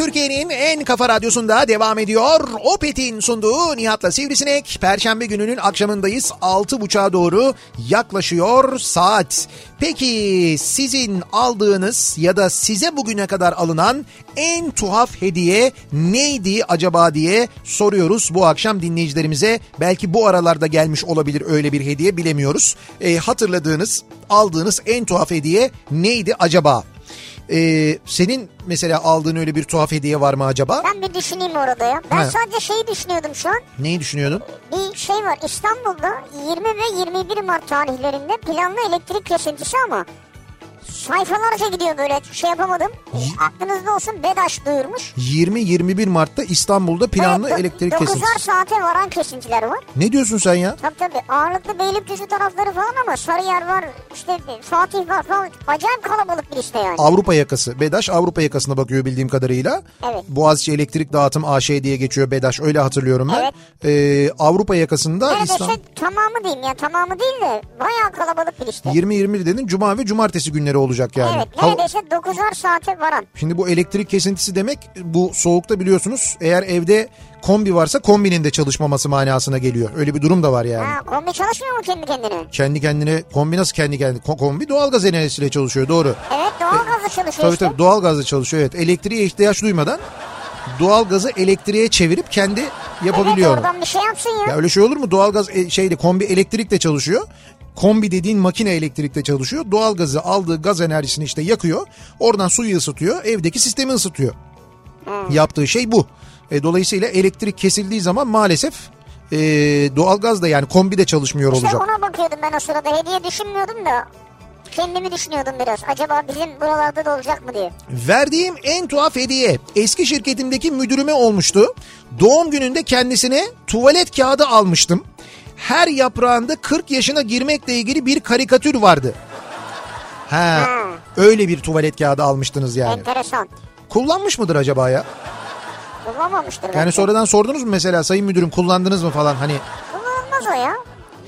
Speaker 1: Türkiye'nin en kafa radyosunda devam ediyor. Opet'in sunduğu Nihat'la Sivrisinek. Perşembe gününün akşamındayız. 6.30'a doğru yaklaşıyor saat. Peki sizin aldığınız ya da size bugüne kadar alınan en tuhaf hediye neydi acaba diye soruyoruz bu akşam dinleyicilerimize. Belki bu aralarda gelmiş olabilir öyle bir hediye bilemiyoruz. E, hatırladığınız, aldığınız en tuhaf hediye neydi acaba? Ee, senin mesela aldığın öyle bir tuhaf hediye var mı acaba?
Speaker 2: Ben bir düşüneyim orada ya. Ben
Speaker 1: Ha.
Speaker 2: sadece şeyi düşünüyordum şu an.
Speaker 1: Neyi düşünüyordun?
Speaker 2: Bir şey var İstanbul'da 20 ve 21 Mart tarihlerinde planlı elektrik kesintisi ama sayfalarca gidiyor böyle şey yapamadım. Aklınızda olsun BEDAŞ duyurmuş.
Speaker 1: 20-21 Mart'ta İstanbul'da planlı
Speaker 2: Evet, do-
Speaker 1: elektrik
Speaker 2: 9'ar
Speaker 1: kesintisi.
Speaker 2: saate varan kesintiler var.
Speaker 1: Ne diyorsun sen ya?
Speaker 2: Tabii tabii ağırlıklı Beylikdüzü tarafları falan ama Sarıyer var işte Fatih var falan. Acayip kalabalık bir liste yani.
Speaker 1: Avrupa yakası. BEDAŞ Avrupa yakasına bakıyor bildiğim kadarıyla.
Speaker 2: Evet.
Speaker 1: Boğaziçi Elektrik Dağıtım AŞ diye geçiyor BEDAŞ öyle hatırlıyorum ben.
Speaker 2: Evet.
Speaker 1: Ee, Avrupa yakasında
Speaker 2: Neredeyse
Speaker 1: İstanbul...
Speaker 2: tamamı diyeyim ya tamamı değil de bayağı kalabalık bir liste.
Speaker 1: 20-21 dedin cuma ve cumartesi günleri olacak yani.
Speaker 2: Evet
Speaker 1: Hava-
Speaker 2: neredeyse 9'ar saate varan.
Speaker 1: Şimdi bu elektrik kesintisi demek bu soğukta biliyorsunuz eğer evde kombi varsa kombinin de çalışmaması manasına geliyor. Öyle bir durum da var yani.
Speaker 2: Ha, kombi çalışmıyor mu kendi kendine?
Speaker 1: Kendi kendine kombi nasıl kendi kendine Ko- kombi doğalgaz enerjisiyle çalışıyor doğru.
Speaker 2: Evet doğalgazla çalışıyor
Speaker 1: Tabii
Speaker 2: işte.
Speaker 1: tabii doğalgazla çalışıyor evet. Elektriğe ihtiyaç duymadan doğalgazı elektriğe çevirip kendi yapabiliyor.
Speaker 2: Evet oradan bir şey yapsın ya.
Speaker 1: Ya öyle şey olur mu? Doğalgaz e, şeyle kombi elektrikle çalışıyor. Kombi dediğin makine elektrikle çalışıyor. Doğalgazı aldığı gaz enerjisini işte yakıyor. Oradan suyu ısıtıyor. Evdeki sistemi ısıtıyor. Yaptığı şey bu. E, dolayısıyla elektrik kesildiği zaman maalesef e, doğalgaz da yani kombi de çalışmıyor
Speaker 2: İşte
Speaker 1: olacak.
Speaker 2: ona bakıyordum ben o sırada. Hediye düşünmüyordum da. Kendimi düşünüyordum biraz. Acaba bizim buralarda da olacak mı diye.
Speaker 1: Verdiğim en tuhaf hediye eski şirketimdeki müdürüme olmuştu. Doğum gününde kendisine tuvalet kağıdı almıştım. Her yaprağında 40 yaşına girmekle ilgili bir karikatür vardı. Ha, öyle bir tuvalet kağıdı almıştınız yani.
Speaker 2: Enteresan.
Speaker 1: Kullanmış mıdır acaba ya?
Speaker 2: Kullanmamıştır
Speaker 1: Yani
Speaker 2: belki.
Speaker 1: sonradan sordunuz mu mesela sayın müdürüm kullandınız mı falan hani
Speaker 2: Kullanılmaz o ya.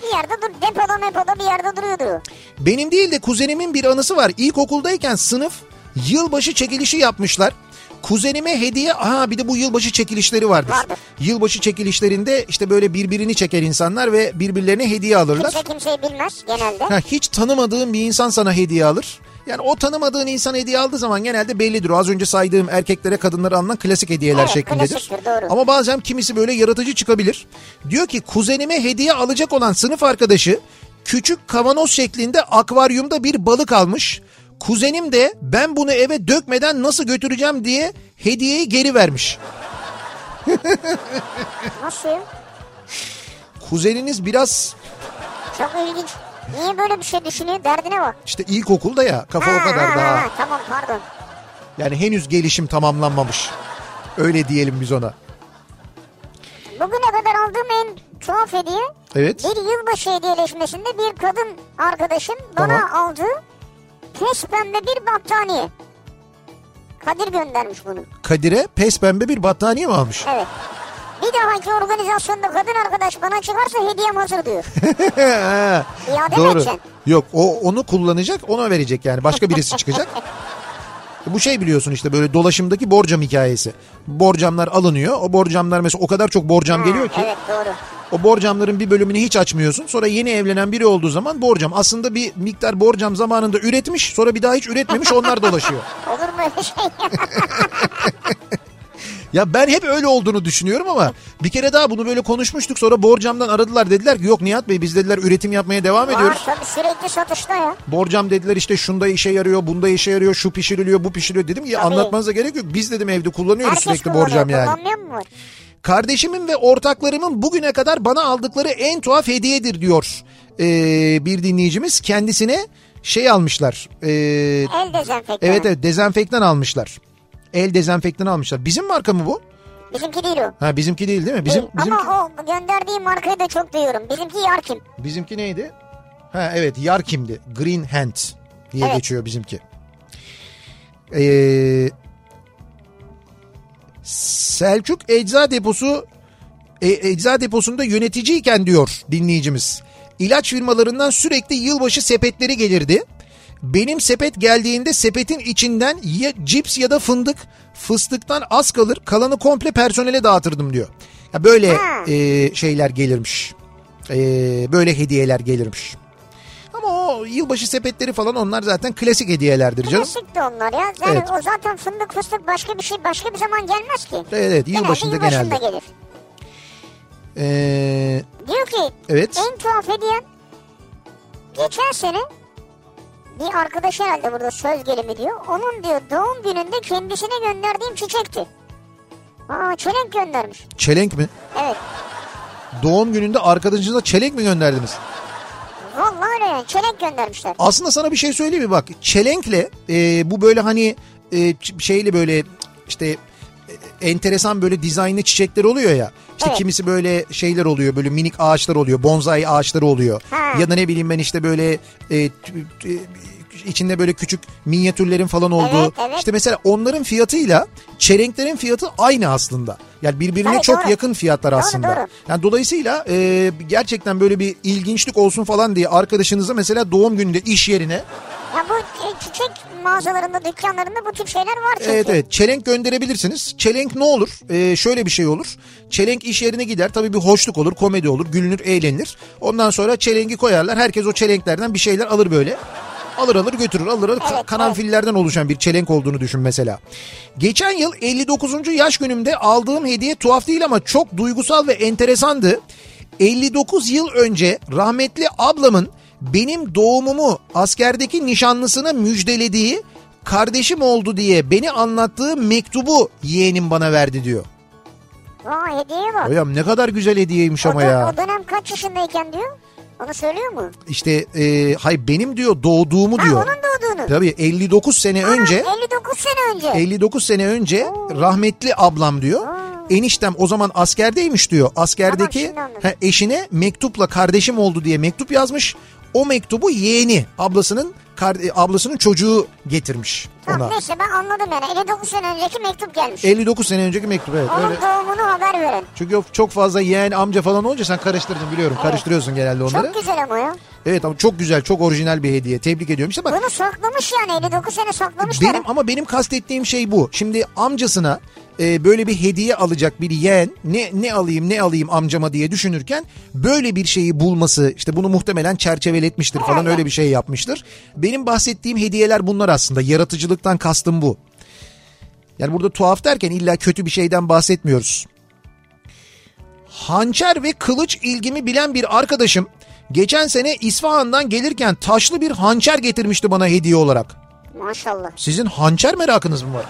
Speaker 2: Bir yerde dur. Depoda mepoda bir yerde duruyordur.
Speaker 1: Benim değil de kuzenimin bir anısı var. İlkokuldayken sınıf yılbaşı çekilişi yapmışlar. Kuzenime hediye, aha bir de bu yılbaşı çekilişleri vardır.
Speaker 2: Vardır.
Speaker 1: Yılbaşı çekilişlerinde işte böyle birbirini çeker insanlar ve birbirlerine hediye alırlar.
Speaker 2: Kimse kimseyi bilmez genelde.
Speaker 1: Ha, hiç tanımadığın bir insan sana hediye alır. Yani o tanımadığın insan hediye aldığı zaman genelde bellidir. O Az önce saydığım erkeklere kadınlara alınan klasik hediyeler
Speaker 2: Evet,
Speaker 1: şeklindedir.
Speaker 2: doğru.
Speaker 1: Ama bazen kimisi böyle yaratıcı çıkabilir. Diyor ki kuzenime hediye alacak olan sınıf arkadaşı küçük kavanoz şeklinde akvaryumda bir balık almış. Kuzenim de ben bunu eve dökmeden nasıl götüreceğim diye hediyeyi geri vermiş.
Speaker 2: Nasıl?
Speaker 1: Kuzeniniz biraz
Speaker 2: Çok ilginç. Niye böyle bir şey düşünüyor? Derdine bak.
Speaker 1: işte ilkokulda ya kafa o
Speaker 2: Ha,
Speaker 1: kadar
Speaker 2: ha,
Speaker 1: daha.
Speaker 2: ha, Tamam pardon.
Speaker 1: Yani henüz gelişim tamamlanmamış. Öyle diyelim biz ona.
Speaker 2: Bugüne kadar aldığım en tuhaf hediye
Speaker 1: Evet.
Speaker 2: Bir yılbaşı hediyeleşmesinde bir kadın arkadaşım bana
Speaker 1: Tamam.
Speaker 2: aldığı pes pembe bir battaniye. Kadir göndermiş bunu.
Speaker 1: Kadir'e pes pembe bir battaniye mi almış?
Speaker 2: Evet. Bir dahaki organizasyonda kadın arkadaş bana çıkarsa hediyem hazır diyor. [laughs] İade mi
Speaker 1: Doğru.
Speaker 2: edeceksin?
Speaker 1: Yok o onu kullanacak ona verecek yani başka birisi çıkacak. [laughs] Bu şey biliyorsun işte böyle dolaşımdaki borcam hikayesi. Borcamlar alınıyor. O borcamlar mesela o kadar çok borcam
Speaker 2: Ha,
Speaker 1: geliyor ki
Speaker 2: Evet doğru.
Speaker 1: o borcamların bir bölümünü hiç açmıyorsun. Sonra yeni evlenen biri olduğu zaman borcam aslında bir miktar borcam zamanında üretmiş sonra bir daha hiç üretmemiş onlar dolaşıyor. [laughs]
Speaker 2: Olur mu öyle şey? [laughs]
Speaker 1: Ya ben hep öyle olduğunu düşünüyorum ama bir kere daha bunu böyle konuşmuştuk. Sonra borcamdan aradılar dediler ki yok Nihat Bey biz dediler üretim yapmaya devam ediyoruz.
Speaker 2: Var tabii sürekli satışta ya.
Speaker 1: Borcam dediler işte şunda işe yarıyor, bunda işe yarıyor, şu pişiriliyor, bu pişiriliyor dedim ki
Speaker 2: Tabii.
Speaker 1: anlatmanıza gerek yok. Biz dedim evde kullanıyoruz
Speaker 2: Herkes
Speaker 1: sürekli borcam yani.
Speaker 2: Kullanmayan mı var?
Speaker 1: Kardeşimin ve ortaklarımın bugüne kadar bana aldıkları en tuhaf hediyedir diyor ee, bir dinleyicimiz. Kendisine şey almışlar. ee,
Speaker 2: El dezenfektanı.
Speaker 1: evet evet dezenfektan almışlar. El dezenfektanı almışlar. Bizim marka mı bu?
Speaker 2: Bizimki değil o.
Speaker 1: Ha bizimki değil değil mi? Bizim
Speaker 2: Değil.
Speaker 1: bizimki,
Speaker 2: Ama o gönderdiği markayı da çok duyuyorum. Bizimki Yarkim.
Speaker 1: bizimki neydi? Ha evet Yarkim'di. Green Hand diye
Speaker 2: Evet.
Speaker 1: geçiyor bizimki. Ee, Selçuk Ecza Deposu e, ecza deposunda yöneticiyken diyor dinleyicimiz. İlaç firmalarından sürekli yılbaşı sepetleri gelirdi. Benim sepet geldiğinde sepetin içinden ya cips ya da fındık, fıstıktan az kalır, kalanı komple personele dağıtırdım diyor. Ya böyle e, şeyler gelirmiş. E, böyle hediyeler gelirmiş. Ama o yılbaşı sepetleri falan onlar zaten klasik hediyelerdir canım.
Speaker 2: Klasik de onlar ya. Yani
Speaker 1: Evet.
Speaker 2: o zaten fındık fıstık başka bir şey başka bir zaman gelmez ki.
Speaker 1: Evet, evet yılbaşında
Speaker 2: genelde.
Speaker 1: genelde.
Speaker 2: yılbaşında gelir.
Speaker 1: E,
Speaker 2: Diyor ki
Speaker 1: evet.
Speaker 2: en tuhaf hediyem geçen sene bir arkadaş herhalde burada söz gelimi diyor. Onun diyor doğum gününde kendisine gönderdiğim çiçekti. Aa çelenk göndermiş.
Speaker 1: Çelenk mi?
Speaker 2: Evet.
Speaker 1: Doğum gününde arkadaşınıza çelenk mi gönderdiniz?
Speaker 2: Vallahi öyle yani çelenk göndermişler.
Speaker 1: Aslında sana bir şey söyleyeyim mi bak çelenkle e, bu böyle hani e, şeyli böyle işte e, enteresan böyle dizaynlı çiçekler oluyor ya. İşte
Speaker 2: Evet.
Speaker 1: kimisi böyle şeyler oluyor böyle minik ağaçlar oluyor bonsai ağaçları oluyor.
Speaker 2: Ha.
Speaker 1: Ya da ne bileyim ben işte böyle e, t- t- içinde böyle küçük minyatürlerin falan olduğu.
Speaker 2: Evet, evet.
Speaker 1: İşte mesela onların fiyatıyla çelenklerin fiyatı aynı aslında. Yani birbirine
Speaker 2: Tabii,
Speaker 1: çok
Speaker 2: doğru.
Speaker 1: yakın fiyatlar aslında.
Speaker 2: doğru.
Speaker 1: Yani dolayısıyla e, gerçekten böyle bir ilginçlik olsun falan diye arkadaşınıza mesela doğum gününde iş yerine
Speaker 2: Ya bu e, çiçek mağazalarında dükkanlarında bu tip şeyler var çünkü.
Speaker 1: evet evet çelenk gönderebilirsiniz. Çelenk ne olur? E, şöyle bir şey olur. Çelenk iş yerine gider tabii bir hoşluk olur, komedi olur, gülünür, eğlenilir. Ondan sonra çelengi koyarlar. Herkes o çelenklerden bir şeyler alır böyle. Alır alır götürür alır alır
Speaker 2: Evet,
Speaker 1: karanfillerden oluşan bir çelenk olduğunu düşün mesela. Geçen yıl 59. yaş günümde aldığım hediye tuhaf değil ama çok duygusal ve enteresandı. 59 yıl önce rahmetli ablamın benim doğumumu askerdeki nişanlısına müjdelediği kardeşim oldu diye beni anlattığı mektubu yeğenim bana verdi diyor.
Speaker 2: Aa hediyeye bak.
Speaker 1: Hocam ne kadar güzel hediyeymiş
Speaker 2: O,
Speaker 1: ama
Speaker 2: da-
Speaker 1: ya.
Speaker 2: o dönem kaç yaşındayken diyor? Onu söylüyor mu?
Speaker 1: İşte e, hay benim diyor doğduğumu
Speaker 2: Ha
Speaker 1: diyor.
Speaker 2: onun doğduğunu.
Speaker 1: Tabii 59 sene
Speaker 2: Aa,
Speaker 1: önce
Speaker 2: 59 sene önce.
Speaker 1: 59 sene önce rahmetli ablam diyor. Eniştem o zaman askerdeymiş diyor. Askerdeki
Speaker 2: Tamam,
Speaker 1: ha, eşine mektupla kardeşim oldu diye mektup yazmış. O mektubu yeğeni ablasının e, ablasının çocuğu getirmiş
Speaker 2: Tamam
Speaker 1: ona.
Speaker 2: neyse ben anladım yani 59 sene önceki mektup gelmiş.
Speaker 1: 59 sene önceki mektup evet.
Speaker 2: Onun
Speaker 1: Öyle.
Speaker 2: doğumunu haber veren.
Speaker 1: Çünkü çok fazla yeğen amca falan olunca sen karıştırdın biliyorum. Karıştırıyorsun genelde onları.
Speaker 2: Çok güzel ama ya.
Speaker 1: Evet ama çok güzel çok orijinal bir hediye. Tebrik ediyorum. İşte bak
Speaker 2: Bunu saklamış yani 59 sene saklamışlar.
Speaker 1: Benim ama benim kastettiğim şey bu. Şimdi amcasına e, böyle bir hediye alacak bir yeğen ne ne alayım ne alayım amcama diye düşünürken böyle bir şeyi bulması işte bunu muhtemelen çerçeveletmiştir falan öyle bir şey yapmıştır. Benim bahsettiğim hediyeler bunlar aslında. Yaratıcılıktan kastım bu. Yani burada tuhaf derken illa kötü bir şeyden bahsetmiyoruz. Hançer ve kılıç ilgimi bilen bir arkadaşım geçen sene İsfahan'dan gelirken taşlı bir hançer getirmişti bana hediye olarak.
Speaker 2: Maşallah.
Speaker 1: Sizin hançer merakınız mı var?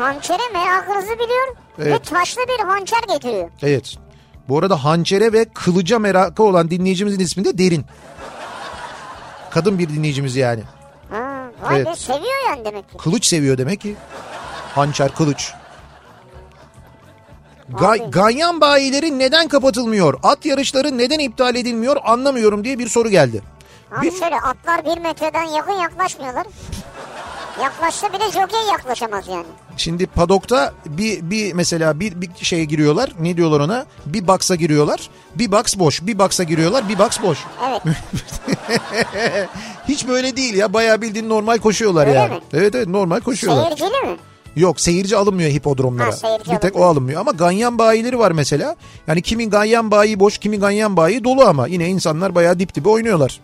Speaker 2: Hançere merakınızı biliyor ve
Speaker 1: Evet.
Speaker 2: taşlı bir hançer getiriyor.
Speaker 1: Evet. Bu arada hançere ve kılıca merakı olan dinleyicimizin ismi de Derin. Kadın bir dinleyicimiz yani.
Speaker 2: Ha, vay
Speaker 1: Evet.
Speaker 2: be seviyor yani demek ki.
Speaker 1: Kılıç seviyor demek ki. Hançer, kılıç. Ga- ganyan bayileri neden kapatılmıyor? At yarışları neden iptal edilmiyor anlamıyorum diye bir soru geldi.
Speaker 2: Abi
Speaker 1: Bir-
Speaker 2: şöyle atlar bir metreden yakın yaklaşmıyorlar. Yaklaşsa bile jokey yaklaşamaz yani.
Speaker 1: Şimdi padokta bir, bir mesela bir, bir şeye giriyorlar. Ne diyorlar ona? Bir box'a giriyorlar. Bir box boş. Bir box'a giriyorlar. Bir box boş.
Speaker 2: Evet. [laughs]
Speaker 1: Hiç böyle değil ya. Bayağı bildiğin normal koşuyorlar
Speaker 2: Öyle
Speaker 1: yani.
Speaker 2: mi?
Speaker 1: Evet evet normal koşuyorlar.
Speaker 2: Seyircili mi?
Speaker 1: Yok seyirci alınmıyor hipodromlara.
Speaker 2: Ha, seyirci
Speaker 1: bir tek o
Speaker 2: alınmıyor.
Speaker 1: alınmıyor ama ganyan bayileri var mesela. Yani kimin ganyan bayi boş kimin ganyan bayi dolu ama yine insanlar bayağı dip dibe oynuyorlar.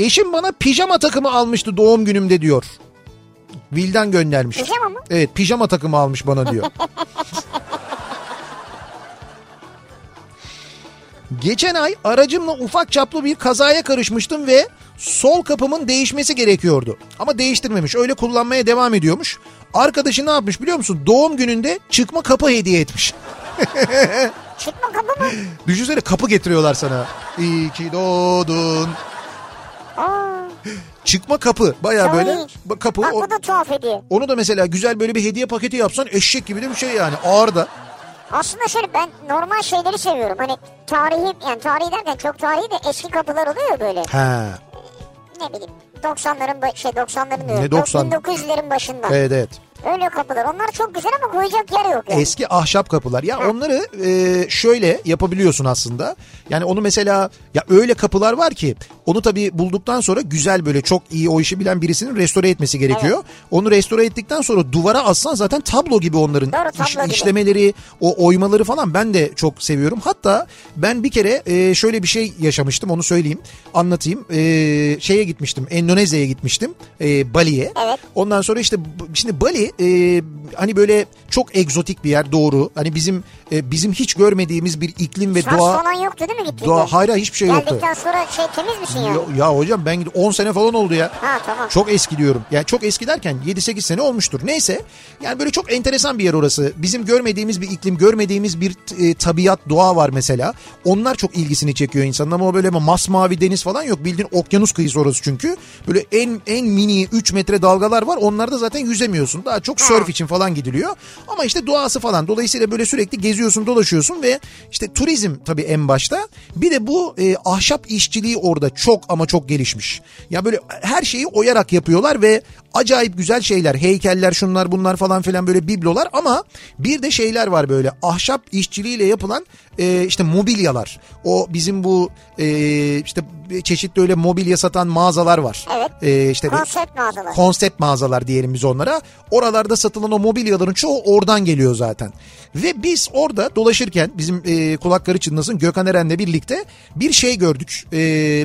Speaker 1: Eşim bana pijama takımı almıştı doğum günümde diyor. Vildan göndermiş.
Speaker 2: Pijama mı?
Speaker 1: Evet pijama takımı almış bana diyor. [laughs] Geçen ay aracımla ufak çaplı bir kazaya karışmıştım ve sol kapımın değişmesi gerekiyordu. Ama değiştirmemiş öyle kullanmaya devam ediyormuş. Arkadaşı ne yapmış biliyor musun? Doğum gününde çıkma kapı hediye etmiş. [laughs]
Speaker 2: Çıkma kapı mı?
Speaker 1: Düşünsene kapı getiriyorlar sana. İyi ki doğdun. Çıkma kapı baya böyle kapı.
Speaker 2: bak bu da tuhaf hediye.
Speaker 1: onu da mesela güzel böyle bir hediye paketi yapsan eşek gibi de bir şey yani ağır da.
Speaker 2: Aslında şöyle ben normal şeyleri seviyorum. Hani tarihi yani tarihi derken çok tarihi de eski kapılar oluyor böyle.
Speaker 1: He.
Speaker 2: Ne bileyim 90'ların ba- şey 90'ların diyorum.
Speaker 1: Ne 90?
Speaker 2: 1900'lerin başında.
Speaker 1: Evet evet.
Speaker 2: Öyle kapılar. Onlar çok güzel ama koyacak yer yok yani.
Speaker 1: Eski ahşap kapılar. Ya onları e, şöyle yapabiliyorsun aslında. Yani onu mesela ya öyle kapılar var ki onu tabii bulduktan sonra güzel böyle çok iyi o işi bilen birisinin restore etmesi gerekiyor. Onu restore ettikten sonra duvara assan zaten tablo gibi onların
Speaker 2: Doğru, tablo
Speaker 1: iş-
Speaker 2: gibi.
Speaker 1: işlemeleri, o oymaları falan ben de çok seviyorum. Hatta ben bir kere e, şöyle bir şey yaşamıştım onu söyleyeyim, anlatayım. E, şeye gitmiştim, Endonezya'ya gitmiştim, e, Bali'ye.
Speaker 2: Evet.
Speaker 1: Ondan sonra işte şimdi Bali e, hani böyle çok egzotik bir yer doğru. Hani bizim e, bizim hiç görmediğimiz bir iklim ve
Speaker 2: Şans
Speaker 1: doğa
Speaker 2: falan yoktu değil mi gittiğinde?
Speaker 1: doğa hayır hiçbir şey yoktu.
Speaker 2: Geldikten sonra şey temiz misin yani?
Speaker 1: Ya, ya hocam ben 10 sene falan oldu ya.
Speaker 2: Ha tamam.
Speaker 1: Çok eski diyorum. Yani çok eski derken 7-8 sene olmuştur. Neyse. Yani böyle çok enteresan bir yer orası. Bizim görmediğimiz bir iklim, görmediğimiz bir e, tabiat, doğa var mesela. Onlar çok ilgisini çekiyor insanın ama böyle masmavi deniz falan yok. Bildiğin okyanus kıyısı orası çünkü. Böyle en en mini 3 metre dalgalar var. Onlarda zaten yüzemiyorsun. Daha çok surf için falan gidiliyor. Ama işte doğası falan. Dolayısıyla böyle sürekli geziyorsun, dolaşıyorsun ve işte turizm tabii en başta. Bir de bu e, ahşap işçiliği orada çok ama çok gelişmiş. Ya böyle her şeyi oyarak yapıyorlar ve acayip güzel şeyler, heykeller, şunlar bunlar falan filan böyle biblolar ama bir de şeyler var böyle ahşap işçiliğiyle yapılan e, işte mobilyalar. O bizim bu e, işte çeşitli öyle mobilya satan mağazalar var.
Speaker 2: Evet.
Speaker 1: E, işte
Speaker 2: Konsept mağazalar.
Speaker 1: konsept mağazalar diyelim biz onlara. Oralarda satılan o mobilyaların çoğu oradan geliyor zaten. Ve biz orada dolaşırken bizim e, kulakları çınlasın Gökhan Eren'le birlikte bir şey gördük. E,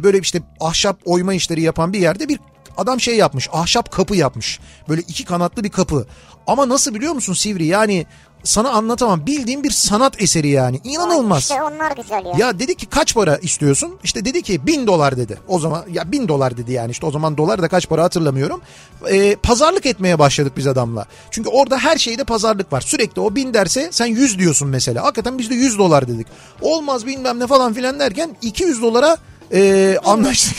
Speaker 1: böyle işte ahşap oyma işleri yapan bir yerde bir adam şey yapmış ahşap kapı yapmış. Böyle iki kanatlı bir kapı. Ama nasıl biliyor musun Sivri yani sana anlatamam bildiğim bir sanat eseri yani inanılmaz.
Speaker 2: İşte onlar güzel ya.
Speaker 1: Ya dedi ki kaç para istiyorsun? İşte dedi ki bin dolar dedi. O zaman ya bin dolar dedi yani işte o zaman dolar da kaç para hatırlamıyorum. Ee, pazarlık etmeye başladık biz adamla. Çünkü orada her şeyde pazarlık var. Sürekli o bin derse sen yüz diyorsun mesela. Hakikaten biz de yüz dolar dedik. Olmaz bilmem ne falan filan derken 200 dolara e, anlaştık.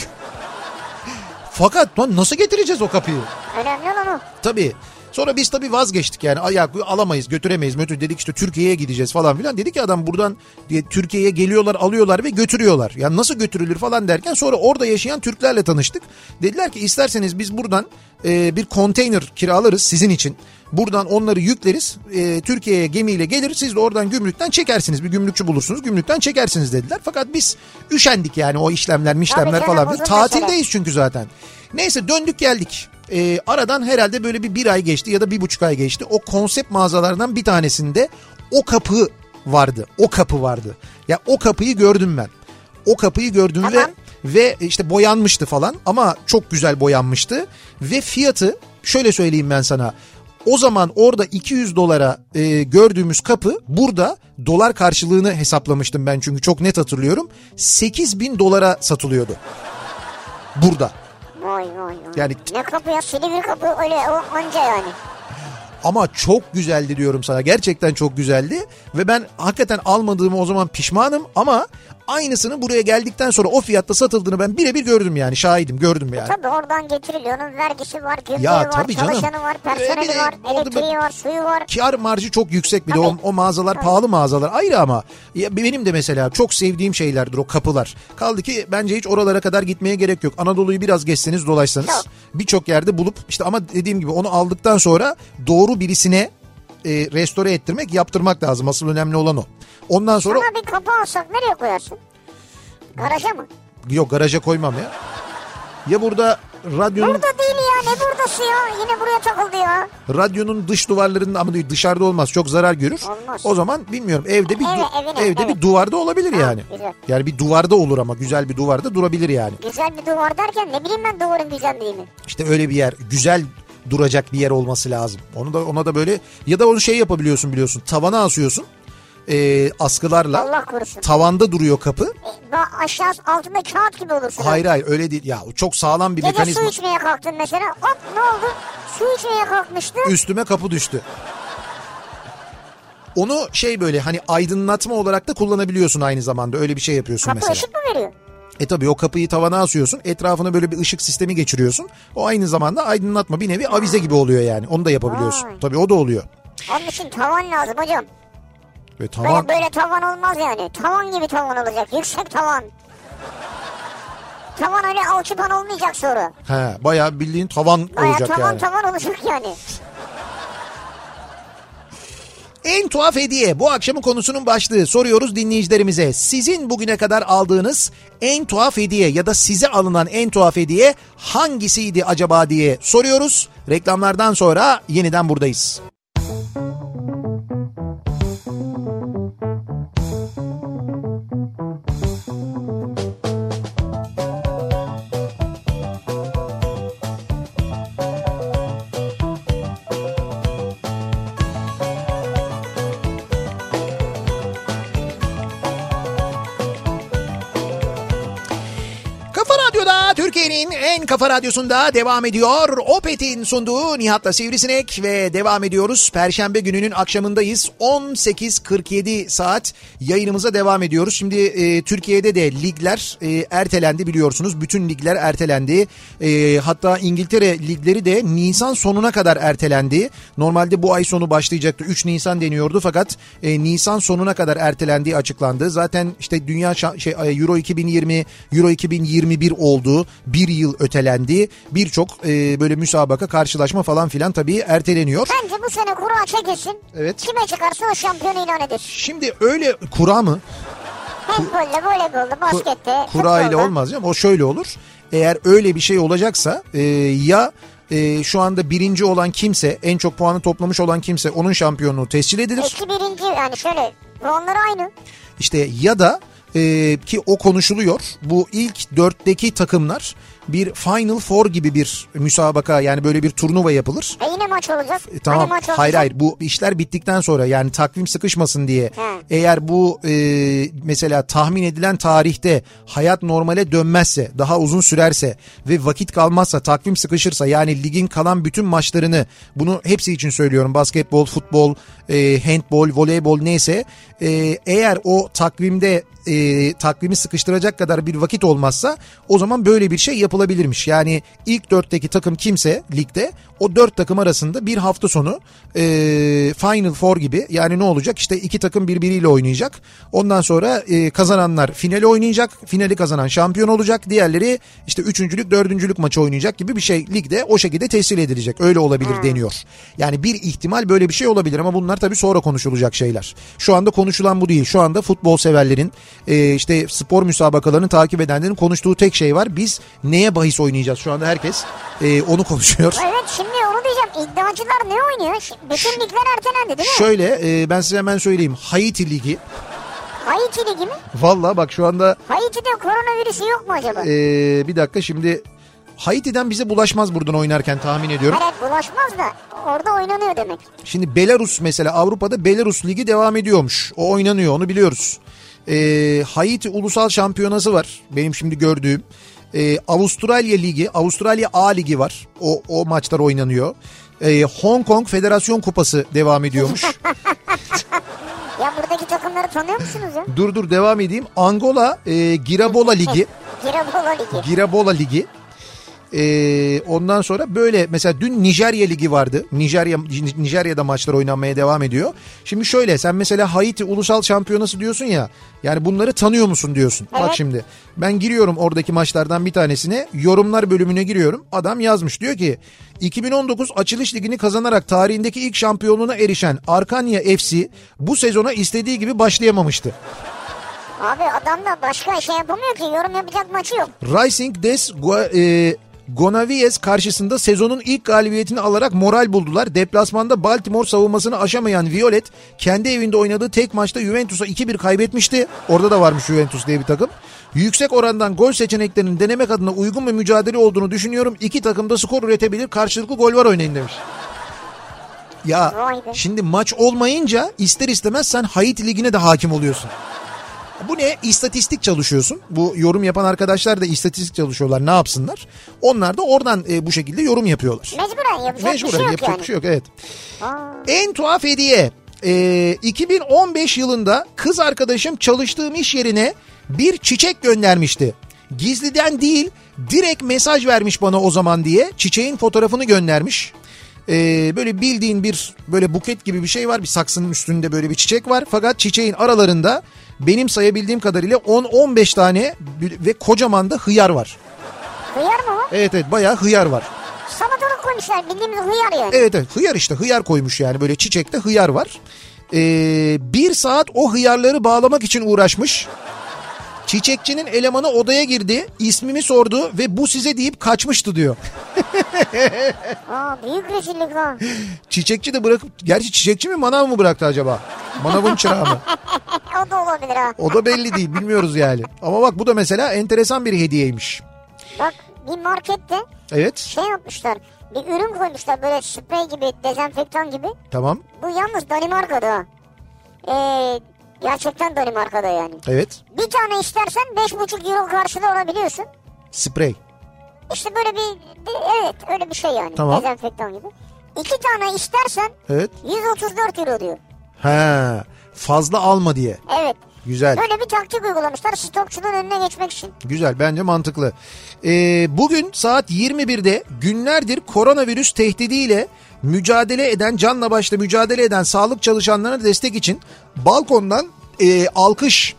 Speaker 1: Fakat lan nasıl getireceğiz o kapıyı?
Speaker 2: Önemli olan o.
Speaker 1: Tabii. Sonra biz tabii vazgeçtik yani ayak alamayız götüremeyiz mötür dedik işte Türkiye'ye gideceğiz falan filan. Dedi ki adam buradan diye Türkiye'ye geliyorlar alıyorlar ve götürüyorlar. Ya nasıl götürülür falan derken sonra orada yaşayan Türklerle tanıştık. Dediler ki isterseniz biz buradan e, bir konteyner kiralarız sizin için. Buradan onları yükleriz. E, Türkiye'ye gemiyle gelir. Siz de oradan gümrükten çekersiniz. Bir gümrükçü bulursunuz. Gümrükten çekersiniz dediler. Fakat biz üşendik yani o işlemler mişlemler falan.
Speaker 2: uzun
Speaker 1: Tatildeyiz çünkü zaten. Neyse döndük geldik. Ee, aradan herhalde böyle bir bir ay geçti ya da bir buçuk ay geçti. O konsept mağazalardan bir tanesinde o kapı vardı. O kapı vardı. Ya o kapıyı gördüm ben. O kapıyı gördüm
Speaker 2: Tamam.
Speaker 1: ve ve işte boyanmıştı falan ama çok güzel boyanmıştı ve fiyatı şöyle söyleyeyim ben sana. O zaman orada 200 dolara e, gördüğümüz kapı burada dolar karşılığını hesaplamıştım ben çünkü çok net hatırlıyorum. 8 bin dolara satılıyordu. Burada.
Speaker 2: Vay vay vay.
Speaker 1: Yani-
Speaker 2: Ne kapı ya Silivri kapı öyle o anca yani.
Speaker 1: Ama çok güzeldi diyorum sana. Gerçekten çok güzeldi. Ve ben hakikaten almadığımı o zaman pişmanım ama aynısını buraya geldikten sonra o fiyatta satıldığını ben birebir gördüm yani şahidim gördüm yani.
Speaker 2: Tabii oradan getiriliyor. Onun vergisi var, gübreyi
Speaker 1: Ya
Speaker 2: var,
Speaker 1: tabii canım.
Speaker 2: çalışanı var,
Speaker 1: Ee, bir
Speaker 2: personeli var, elektriği var, suyu var.
Speaker 1: Kar marjı çok yüksek bir de o, o mağazalar pahalı mağazalar ayrı ama ya benim de mesela çok sevdiğim şeylerdir o kapılar. Kaldı ki bence hiç oralara kadar gitmeye gerek yok. Anadolu'yu biraz geçseniz dolaşsanız birçok yerde bulup işte ama dediğim gibi onu aldıktan sonra doğru birisine e, restore ettirmek yaptırmak lazım. Asıl önemli olan o. Ondan sonra
Speaker 2: Sana bir kapı alsak nereye koyarsın? Garaja mı?
Speaker 1: yok garaja koymam ya. Ya burada radyonun
Speaker 2: Burada değil ya ne buradası ya? Yine buraya takıldı ya.
Speaker 1: radyonun dış duvarlarında ama dışarıda olmaz çok zarar görür.
Speaker 2: Olmaz.
Speaker 1: O zaman bilmiyorum evde bir
Speaker 2: Eve,
Speaker 1: du-
Speaker 2: evine,
Speaker 1: evde
Speaker 2: evet.
Speaker 1: bir duvarda olabilir
Speaker 2: Ha,
Speaker 1: yani.
Speaker 2: güzel.
Speaker 1: Yani bir duvarda olur ama güzel bir duvarda durabilir yani.
Speaker 2: Güzel bir duvar derken ne bileyim ben duvarın güzelliğini.
Speaker 1: İşte öyle bir yer güzel duracak bir yer olması lazım. Onu da ona da böyle ya da onu şey yapabiliyorsun biliyorsun. Tavana asıyorsun. E, askılarla. Tavanda duruyor kapı.
Speaker 2: E, bak aşağı altında kağıt gibi olursun.
Speaker 1: Hayır hayır öyle değil. Ya çok sağlam bir
Speaker 2: Gece
Speaker 1: mekanizma.
Speaker 2: su içmeye kalktın mesela. Hop ne oldu? Su içmeye kalkmıştı.
Speaker 1: Üstüme kapı düştü. Onu şey böyle hani aydınlatma olarak da kullanabiliyorsun aynı zamanda. Öyle bir şey yapıyorsun
Speaker 2: Kapı
Speaker 1: mesela.
Speaker 2: ışık mı veriyor?
Speaker 1: E tabii o kapıyı tavana asıyorsun. Etrafına böyle bir ışık sistemi geçiriyorsun. O aynı zamanda aydınlatma bir nevi avize gibi oluyor yani. Onu da yapabiliyorsun.
Speaker 2: Vay.
Speaker 1: Tabii o da oluyor.
Speaker 2: Onun için tavan lazım hocam.
Speaker 1: Ve tavan
Speaker 2: Böyle, böyle tavan olmaz yani. Tavan gibi tavan olacak. Yüksek tavan. Tavan öyle alçıpan olmayacak sonra.
Speaker 1: he bayağı bildiğin tavan
Speaker 2: Baya
Speaker 1: olacak
Speaker 2: tavan
Speaker 1: yani.
Speaker 2: tavan olacak yani.
Speaker 1: En tuhaf hediye bu akşamın konusunun başlığı. Soruyoruz dinleyicilerimize. Sizin bugüne kadar aldığınız en tuhaf hediye ya da size alınan en tuhaf hediye hangisiydi acaba diye soruyoruz. Reklamlardan sonra yeniden buradayız. Türkiye'nin en kafa radyosunda devam ediyor. Opet'in sunduğu Nihat'la Sivrisinek ve devam ediyoruz. Perşembe gününün akşamındayız. 18.47 saat yayınımıza devam ediyoruz. Şimdi e, Türkiye'de de ligler e, ertelendi biliyorsunuz. Bütün ligler ertelendi. E, hatta İngiltere ligleri de Nisan sonuna kadar ertelendi. Normalde bu ay sonu başlayacaktı. 3 Nisan deniyordu fakat e, Nisan sonuna kadar ertelendiği açıklandı. Zaten işte Dünya şey e, Euro 2020, Euro 2021 oldu. Bir yıl ötelendi. Birçok e, böyle müsabaka, karşılaşma falan filan tabii erteleniyor.
Speaker 2: Bence bu sene kura çekilsin.
Speaker 1: Evet.
Speaker 2: Kime çıkarsa o şampiyon ilan edir.
Speaker 1: Şimdi öyle kura mı?
Speaker 2: Handbolda, voleybolda, baskette,
Speaker 1: Kura ile olmaz canım. O şöyle olur. Eğer öyle bir şey olacaksa e, ya e, şu anda birinci olan kimse, en çok puanı toplamış olan kimse onun şampiyonluğu tescil edilir.
Speaker 2: Eski birinci yani şöyle puanları aynı.
Speaker 1: İşte ya da e, ki o konuşuluyor. Bu ilk dörtteki takımlar bir Final Four gibi bir müsabaka yani böyle bir turnuva yapılır.
Speaker 2: E yine maç olacak.
Speaker 1: E, tamam
Speaker 2: Hani maç olacak.
Speaker 1: hayır hayır bu işler bittikten sonra yani takvim sıkışmasın diye
Speaker 2: Hı.
Speaker 1: eğer bu e, mesela tahmin edilen tarihte hayat normale dönmezse daha uzun sürerse ve vakit kalmazsa takvim sıkışırsa yani ligin kalan bütün maçlarını bunu hepsi için söylüyorum basketbol futbol e, handbol voleybol neyse e, eğer o takvimde e, takvimi sıkıştıracak kadar bir vakit olmazsa o zaman böyle bir şey yapılabilirmiş. Yani ilk dörtteki takım kimse ligde o dört takım arasında bir hafta sonu e, Final Four gibi yani ne olacak işte iki takım birbiriyle oynayacak. Ondan sonra e, kazananlar finali oynayacak. Finali kazanan şampiyon olacak. Diğerleri işte üçüncülük dördüncülük maçı oynayacak gibi bir şey ligde o şekilde tesir edilecek. Öyle olabilir deniyor. Yani bir ihtimal böyle bir şey olabilir ama bunlar tabii sonra konuşulacak şeyler. Şu anda konuşulan bu değil. Şu anda futbol severlerin e, işte spor müsabakalarını takip edenlerin konuştuğu tek şey var. Biz neye bahis oynayacağız? Şu anda herkes e, onu konuşuyor.
Speaker 2: Evet şimdi onu diyeceğim. İddiacılar ne oynuyor? Bütün ligler ertelendi değil mi?
Speaker 1: Şöyle e, ben size hemen söyleyeyim. Haiti Ligi.
Speaker 2: Haiti ligi mi?
Speaker 1: Valla bak şu anda
Speaker 2: Haiti'de koronavirüsü yok mu acaba?
Speaker 1: e, bir dakika şimdi Haiti'den bize bulaşmaz buradan oynarken tahmin ediyorum.
Speaker 2: Evet bulaşmaz da orada oynanıyor demek.
Speaker 1: Şimdi Belarus mesela Avrupa'da Belarus Ligi devam ediyormuş. O oynanıyor onu biliyoruz. Ee, Haiti Ulusal Şampiyonası var benim şimdi gördüğüm. Ee, Avustralya Ligi, Avustralya A Ligi var. O, o maçlar oynanıyor. Ee, Hong Kong Federasyon Kupası devam ediyormuş. [laughs]
Speaker 2: Ya buradaki takımları tanıyor musunuz ya?
Speaker 1: Dur dur devam edeyim. Angola e, Girabola Ligi. [laughs]
Speaker 2: Girabola Ligi.
Speaker 1: Girabola Ligi. Ee, ondan sonra böyle mesela dün Nijerya Ligi vardı. Nijerya Nijerya'da maçlar oynanmaya devam ediyor. Şimdi şöyle sen mesela Haiti Ulusal Şampiyonası diyorsun ya. Yani bunları tanıyor musun diyorsun.
Speaker 2: Evet.
Speaker 1: Bak şimdi ben giriyorum oradaki maçlardan bir tanesine. Yorumlar bölümüne giriyorum. Adam yazmış diyor ki 2019 açılış ligini kazanarak tarihindeki ilk şampiyonluğuna erişen Arkanya FC bu sezona istediği gibi başlayamamıştı.
Speaker 2: Abi adam da başka şey yapamıyor ki yorum yapacak maçı yok.
Speaker 1: Racing des Gua- e, Gonavies karşısında sezonun ilk galibiyetini alarak moral buldular. Deplasmanda Baltimore savunmasını aşamayan Violet kendi evinde oynadığı tek maçta Juventus'a 2-1 kaybetmişti. Orada da varmış Juventus diye bir takım. Yüksek orandan gol seçeneklerinin denemek adına uygun bir mücadele olduğunu düşünüyorum. İki takım da skor üretebilir. Karşılıklı gol var oynayın demiş. Ya şimdi maç olmayınca ister istemez sen Haiti Ligi'ne de hakim oluyorsun. Bu ne? İstatistik çalışıyorsun. Bu yorum yapan arkadaşlar da istatistik çalışıyorlar. Ne yapsınlar? Onlar da oradan e, bu şekilde yorum yapıyorlar.
Speaker 2: Mecburen yapacak bir
Speaker 1: Mecburen
Speaker 2: şey yok
Speaker 1: yapacak
Speaker 2: yani.
Speaker 1: bir şey yok evet.
Speaker 2: Aa,
Speaker 1: En tuhaf hediye. E, 2015 yılında kız arkadaşım çalıştığım iş yerine bir çiçek göndermişti. Gizliden değil direkt mesaj vermiş bana o zaman diye çiçeğin fotoğrafını göndermiş. E, böyle bildiğin bir böyle buket gibi bir şey var bir saksının üstünde böyle bir çiçek var fakat çiçeğin aralarında benim sayabildiğim kadarıyla 10-15 tane ve kocaman da hıyar var.
Speaker 2: hıyar mı?
Speaker 1: Evet evet bayağı hıyar var.
Speaker 2: Salatalık koymuşlar bildiğimiz hıyar yani.
Speaker 1: Evet evet hıyar işte hıyar koymuş yani böyle çiçekte hıyar var. Ee, bir saat o hıyarları bağlamak için uğraşmış. Çiçekçinin elemanı odaya girdi, ismimi sordu ve bu size deyip kaçmıştı diyor. [laughs]
Speaker 2: Aa, büyük rezillik ha.
Speaker 1: Çiçekçi de bırakıp, gerçi çiçekçi mi manav mı bıraktı acaba? Manavın çırağı mı? [laughs]
Speaker 2: o da olabilir ha.
Speaker 1: O da belli değil bilmiyoruz yani. Ama bak bu da mesela enteresan bir hediyeymiş.
Speaker 2: Bak bir markette
Speaker 1: Evet
Speaker 2: şey yapmışlar. Bir ürün koymuşlar böyle sprey gibi, dezenfektan gibi.
Speaker 1: tamam
Speaker 2: Bu yalnız Danimarka'da. Ee, gerçekten Danimarka'da yani.
Speaker 1: evet
Speaker 2: Bir tane istersen 5,5 euro karşılığı alabiliyorsun.
Speaker 1: sprey.
Speaker 2: İşte böyle bir, evet öyle bir şey yani.
Speaker 1: Tamam.
Speaker 2: Dezenfektan gibi. İki tane istersen
Speaker 1: Evet.
Speaker 2: 134 euro diyor.
Speaker 1: He fazla alma diye.
Speaker 2: Evet.
Speaker 1: Güzel.
Speaker 2: Böyle bir taktik uygulamışlar stokçunun önüne geçmek için.
Speaker 1: Güzel bence mantıklı. Ee, bugün saat 21'de günlerdir koronavirüs tehdidiyle mücadele eden canla başla mücadele eden sağlık çalışanlarına destek için balkondan e, alkış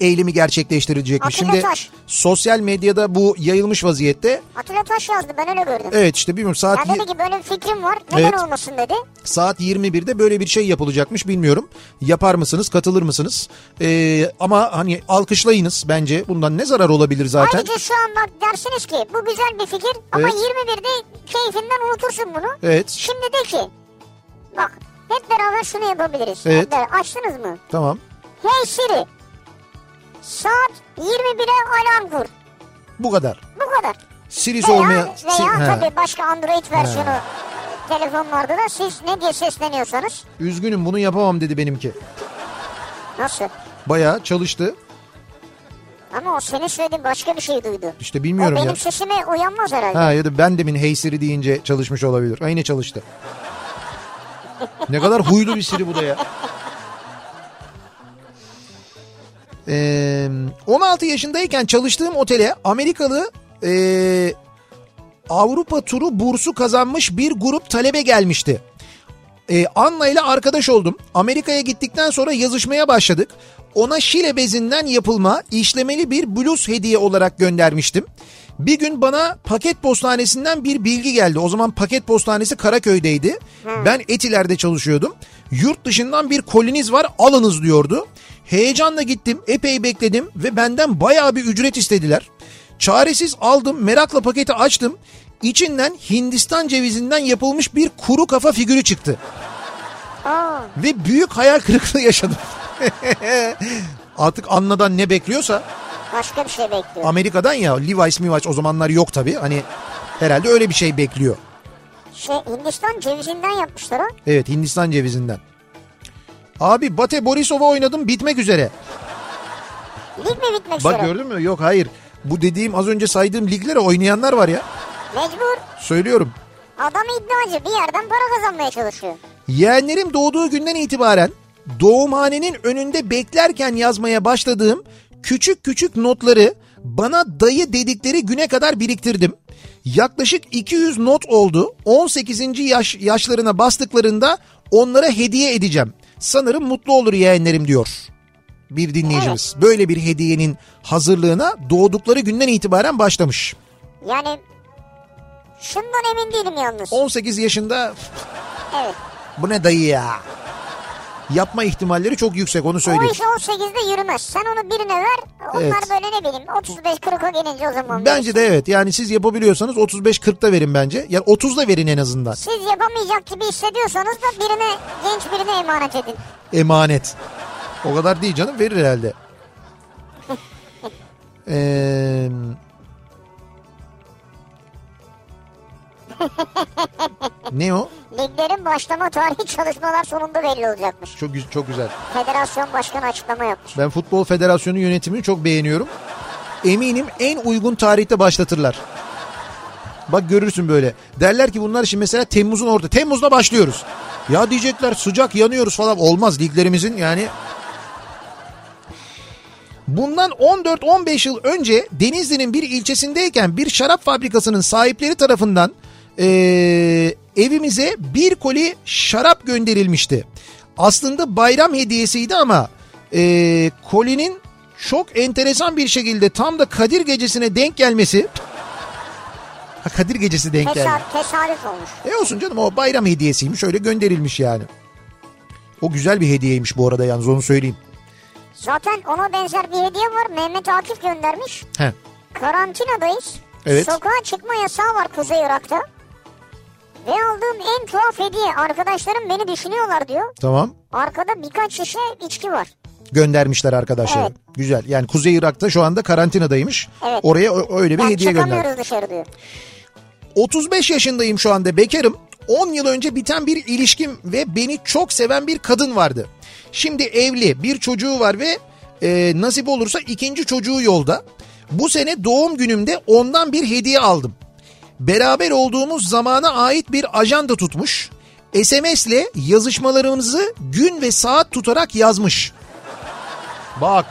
Speaker 1: eylemi gerçekleştirilecekmiş.
Speaker 2: Atilla
Speaker 1: Şimdi
Speaker 2: Taş.
Speaker 1: sosyal medyada bu yayılmış vaziyette.
Speaker 2: Atilla Taş yazdı ben öyle gördüm.
Speaker 1: Evet işte bilmiyorum saat
Speaker 2: Ya dedi ki böyle bir fikrim var neden
Speaker 1: Evet.
Speaker 2: olmasın dedi.
Speaker 1: saat 21'de böyle bir şey yapılacakmış bilmiyorum. Yapar mısınız, katılır mısınız? Ee, ama hani alkışlayınız bence. Bundan ne zarar olabilir zaten?
Speaker 2: Ayrıca şu an bak dersiniz ki bu güzel bir fikir ama
Speaker 1: Evet.
Speaker 2: 21'de keyfinden unutursun bunu.
Speaker 1: Evet.
Speaker 2: Şimdi de ki bak hep beraber şunu yapabiliriz.
Speaker 1: Evet.
Speaker 2: Beraber- Açtınız mı?
Speaker 1: Tamam.
Speaker 2: Hey Siri saat 21'e alarm kur.
Speaker 1: Bu kadar.
Speaker 2: Bu kadar.
Speaker 1: Siri'si
Speaker 2: Veya,
Speaker 1: olmayan...
Speaker 2: veya
Speaker 1: Si- He.
Speaker 2: tabii başka Android versiyonu telefonlarda da siz ne diye sesleniyorsanız
Speaker 1: Üzgünüm bunu yapamam dedi benimki.
Speaker 2: nasıl?
Speaker 1: Bayağı çalıştı.
Speaker 2: Ama o senin söylediğin başka bir şey duydu.
Speaker 1: İşte
Speaker 2: O
Speaker 1: bilmiyorum
Speaker 2: benim
Speaker 1: ya.
Speaker 2: sesime uyanmaz herhalde.
Speaker 1: Ha ya da ben demin Hey Siri deyince çalışmış olabilir. Aynı çalıştı. ne kadar huylu bir Siri bu da ya. Ee, 16 yaşındayken çalıştığım otele Amerikalı ee, Avrupa turu bursu kazanmış bir grup talebe gelmişti. Ee, Anna ile arkadaş oldum. Amerika'ya gittikten sonra yazışmaya başladık. Ona Şile bezinden yapılma işlemeli bir bluz hediye olarak göndermiştim. Bir gün bana paket postanesinden bir bilgi geldi. O zaman paket postanesi Karaköy'deydi. Ben Etiler'de çalışıyordum. Yurt dışından bir koliniz var alınız diyordu. Heyecanla gittim epey bekledim ve benden bayağı bir ücret istediler. Çaresiz aldım merakla paketi açtım. İçinden Hindistan cevizinden yapılmış bir kuru kafa figürü çıktı.
Speaker 2: Aa,
Speaker 1: Ve büyük hayal kırıklığı yaşadım. [laughs] Artık Anna'dan ne bekliyorsa
Speaker 2: başka bir şey bekliyor.
Speaker 1: Amerika'dan ya Levi's Mivaç o zamanlar yok tabii. Hani herhalde öyle bir şey bekliyor.
Speaker 2: Şey Hindistan cevizinden yapmışlar o.
Speaker 1: Evet Hindistan cevizinden. Abi Bate Borisov'a oynadım bitmek üzere.
Speaker 2: Lig mi bitmek
Speaker 1: Bak
Speaker 2: üzere?
Speaker 1: gördün mü? Yok hayır. Bu dediğim az önce saydığım liglere oynayanlar var ya.
Speaker 2: Mecbur.
Speaker 1: Söylüyorum.
Speaker 2: Adam iddiacı bir yerden para kazanmaya çalışıyor.
Speaker 1: Yeğenlerim doğduğu günden itibaren doğumhanenin önünde beklerken yazmaya başladığım küçük küçük notları bana dayı dedikleri güne kadar biriktirdim. Yaklaşık 200 not oldu. 18. yaş yaşlarına bastıklarında onlara hediye edeceğim. Sanırım mutlu olur yeğenlerim diyor bir dinleyicimiz. Böyle bir hediyenin hazırlığına doğdukları günden itibaren başlamış.
Speaker 2: Yani şundan emin değilim yalnız.
Speaker 1: 18 yaşında
Speaker 2: Evet.
Speaker 1: bu ne dayı ya? Yapma ihtimalleri çok yüksek onu
Speaker 2: O
Speaker 1: söyleyeyim.
Speaker 2: iş 18'de yürümez. Sen onu birine ver. Onlar
Speaker 1: Evet.
Speaker 2: böyle ne bileyim 35-40'a gelince o zaman
Speaker 1: Bence de evet yani siz yapabiliyorsanız 35-40'da verin bence. Yani 30'da verin en azından.
Speaker 2: Siz yapamayacak gibi hissediyorsanız da birine genç birine emanet edin.
Speaker 1: Emanet. O kadar değil canım verir herhalde. [laughs] Ee, ne o?
Speaker 2: Liglerin başlama tarihi çalışmalar sonunda belli olacakmış.
Speaker 1: Çok gü- çok güzel.
Speaker 2: Federasyon başkanı açıklama yapmış.
Speaker 1: Ben Futbol Federasyonu yönetimini çok beğeniyorum. Eminim en uygun tarihte başlatırlar. Bak görürsün böyle. Derler ki bunlar şimdi mesela Temmuz'un orta. Temmuz'da başlıyoruz. Ya diyecekler sıcak yanıyoruz falan. Olmaz liglerimizin yani. Bundan 14-15 yıl önce Denizli'nin bir ilçesindeyken bir şarap fabrikasının sahipleri tarafından eee, evimize bir koli şarap gönderilmişti. Aslında bayram hediyesiydi ama eee, kolinin çok enteresan bir şekilde tam da Kadir Gecesi'ne denk gelmesi... [laughs] Ha, Kadir Gecesi denk geldi.
Speaker 2: Tesa- tesadüf olmuş.
Speaker 1: E olsun canım o bayram hediyesiymiş öyle gönderilmiş yani. O güzel bir hediyeymiş bu arada yalnız onu söyleyeyim.
Speaker 2: Zaten ona benzer bir hediye var. Mehmet Akif göndermiş.
Speaker 1: He.
Speaker 2: Karantinadayız.
Speaker 1: Evet.
Speaker 2: Sokağa çıkma yasağı var Kuzey Irak'ta. Ve aldığım en tuhaf hediye arkadaşlarım beni düşünüyorlar diyor.
Speaker 1: Tamam.
Speaker 2: Arkada birkaç şişe içki var.
Speaker 1: Göndermişler arkadaşlar.
Speaker 2: Evet.
Speaker 1: Güzel. Yani Kuzey Irak'ta şu anda karantinadaymış.
Speaker 2: Evet.
Speaker 1: Oraya öyle bir
Speaker 2: Ben
Speaker 1: hediye gönder.
Speaker 2: dışarı diyor.
Speaker 1: 35 yaşındayım şu anda bekarım. 10 yıl önce biten bir ilişkim ve beni çok seven bir kadın vardı. Şimdi evli bir çocuğu var ve e, nasip olursa ikinci çocuğu yolda. Bu sene doğum günümde ondan bir hediye aldım. Beraber olduğumuz zamana ait bir ajanda tutmuş. SMS'le yazışmalarımızı gün ve saat tutarak yazmış. Bak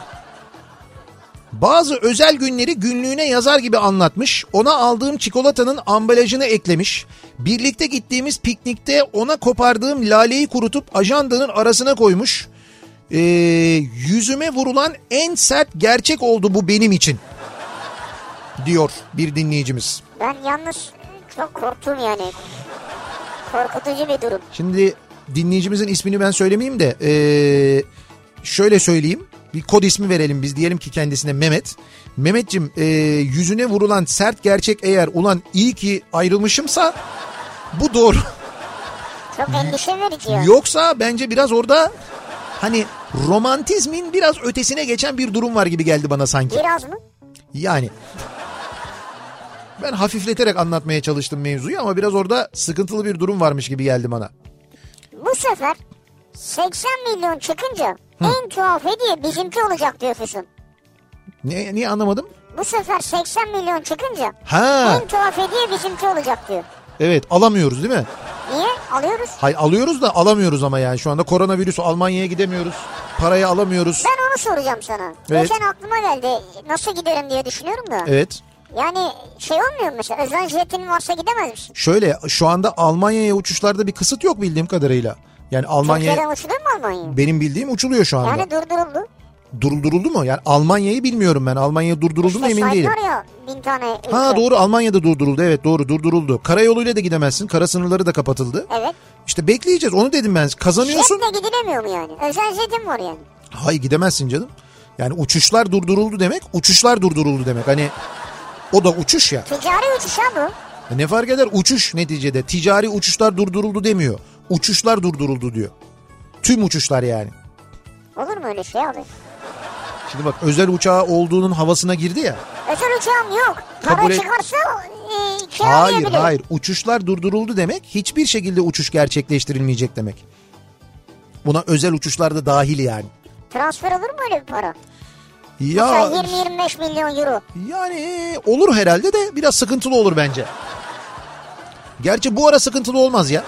Speaker 1: bazı özel günleri günlüğüne yazar gibi anlatmış. Ona aldığım çikolatanın ambalajını eklemiş. Birlikte gittiğimiz piknikte ona kopardığım laleyi kurutup ajandanın arasına koymuş. Ee, yüzüme vurulan en sert gerçek oldu bu benim için. Diyor bir dinleyicimiz.
Speaker 2: Ben yalnız çok korktum yani. Korkutucu bir durum.
Speaker 1: Şimdi dinleyicimizin ismini ben söylemeyeyim de ee, şöyle söyleyeyim. Bir kod ismi verelim biz diyelim ki kendisine Mehmet. Mehmetçim ee, yüzüne vurulan sert gerçek eğer ulan iyi ki ayrılmışımsa bu doğru.
Speaker 2: Çok endişe verici.
Speaker 1: Yoksa bence biraz orada hani romantizmin biraz ötesine geçen bir durum var gibi geldi bana sanki.
Speaker 2: Biraz mı?
Speaker 1: Yani ben hafifleterek anlatmaya çalıştım mevzuyu ama biraz orada sıkıntılı bir durum varmış gibi geldi bana.
Speaker 2: Bu sefer 80 milyon çıkınca en tuhaf hediye bizimki olacak diyor Füsun.
Speaker 1: Ne, niye anlamadım?
Speaker 2: Bu sefer 80 milyon çıkınca
Speaker 1: Ha
Speaker 2: en tuhaf hediye bizimki olacak diyor.
Speaker 1: evet alamıyoruz değil mi?
Speaker 2: Niye? Alıyoruz.
Speaker 1: Hay alıyoruz da alamıyoruz ama yani şu anda koronavirüs Almanya'ya gidemiyoruz. Parayı alamıyoruz.
Speaker 2: Ben onu soracağım sana.
Speaker 1: Evet.
Speaker 2: Geçen aklıma geldi. Nasıl giderim diye düşünüyorum da.
Speaker 1: Evet.
Speaker 2: Yani şey olmuyor mu özel jetin varsa gidemez misin?
Speaker 1: Şöyle şu anda Almanya'ya uçuşlarda bir kısıt yok bildiğim kadarıyla. Yani Almanya
Speaker 2: Türkiye'den uçuluyor mu Almanya'ya?
Speaker 1: benim bildiğim uçuluyor şu anda.
Speaker 2: Yani durduruldu.
Speaker 1: Durduruldu mu? Yani Almanya'yı bilmiyorum ben. Almanya durduruldu mu
Speaker 2: İşte
Speaker 1: emin değilim.
Speaker 2: ya bin tane ülke.
Speaker 1: Ha doğru Almanya'da durduruldu. Evet doğru durduruldu. Karayoluyla da gidemezsin. Kara sınırları da kapatıldı.
Speaker 2: Evet.
Speaker 1: İşte bekleyeceğiz. Onu dedim ben. Kazanıyorsun.
Speaker 2: Jetle gidilemiyor mu yani? Özel jetin var yani.
Speaker 1: Hayır gidemezsin canım. Yani uçuşlar durduruldu demek, uçuşlar durduruldu demek. Hani o da uçuş ya.
Speaker 2: Ticari uçuş ha bu.
Speaker 1: Ne fark eder? Uçuş neticede. Ticari uçuşlar durduruldu demiyor. Uçuşlar durduruldu diyor. Tüm uçuşlar yani.
Speaker 2: Olur mu öyle şey abi?
Speaker 1: Şimdi bak özel uçağı olduğunun havasına girdi ya.
Speaker 2: Özel uçağım yok. Para
Speaker 1: Kabul et-
Speaker 2: çıkarsa e,
Speaker 1: Hayır
Speaker 2: kiralayabilirim.
Speaker 1: hayır. Uçuşlar durduruldu demek hiçbir şekilde uçuş gerçekleştirilmeyecek demek. Buna özel uçuşlar da dahil yani.
Speaker 2: Transfer olur mu öyle bir para?
Speaker 1: Ya
Speaker 2: Mesela 20-25 milyon euro.
Speaker 1: yani olur herhalde de biraz sıkıntılı olur bence. Gerçi bu ara sıkıntılı olmaz ya.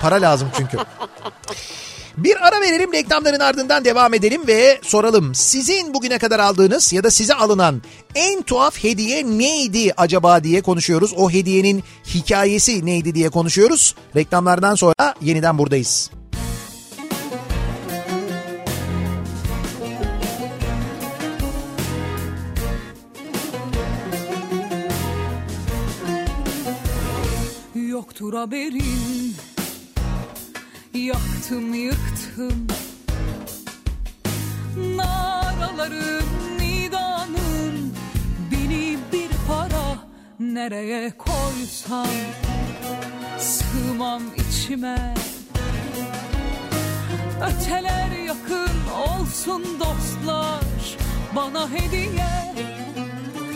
Speaker 1: Para lazım çünkü. [laughs] Bir ara verelim reklamların ardından devam edelim ve soralım. Sizin bugüne kadar aldığınız ya da size alınan en tuhaf hediye neydi acaba diye konuşuyoruz. O hediyenin hikayesi neydi diye konuşuyoruz. Reklamlardan sonra yeniden buradayız.
Speaker 3: Yoktur haberin. Yaktım yıktım. Naraların nidanın. Beni bir para nereye koysam Sığmam içime. Öteler yakın olsun dostlar. Bana hediye.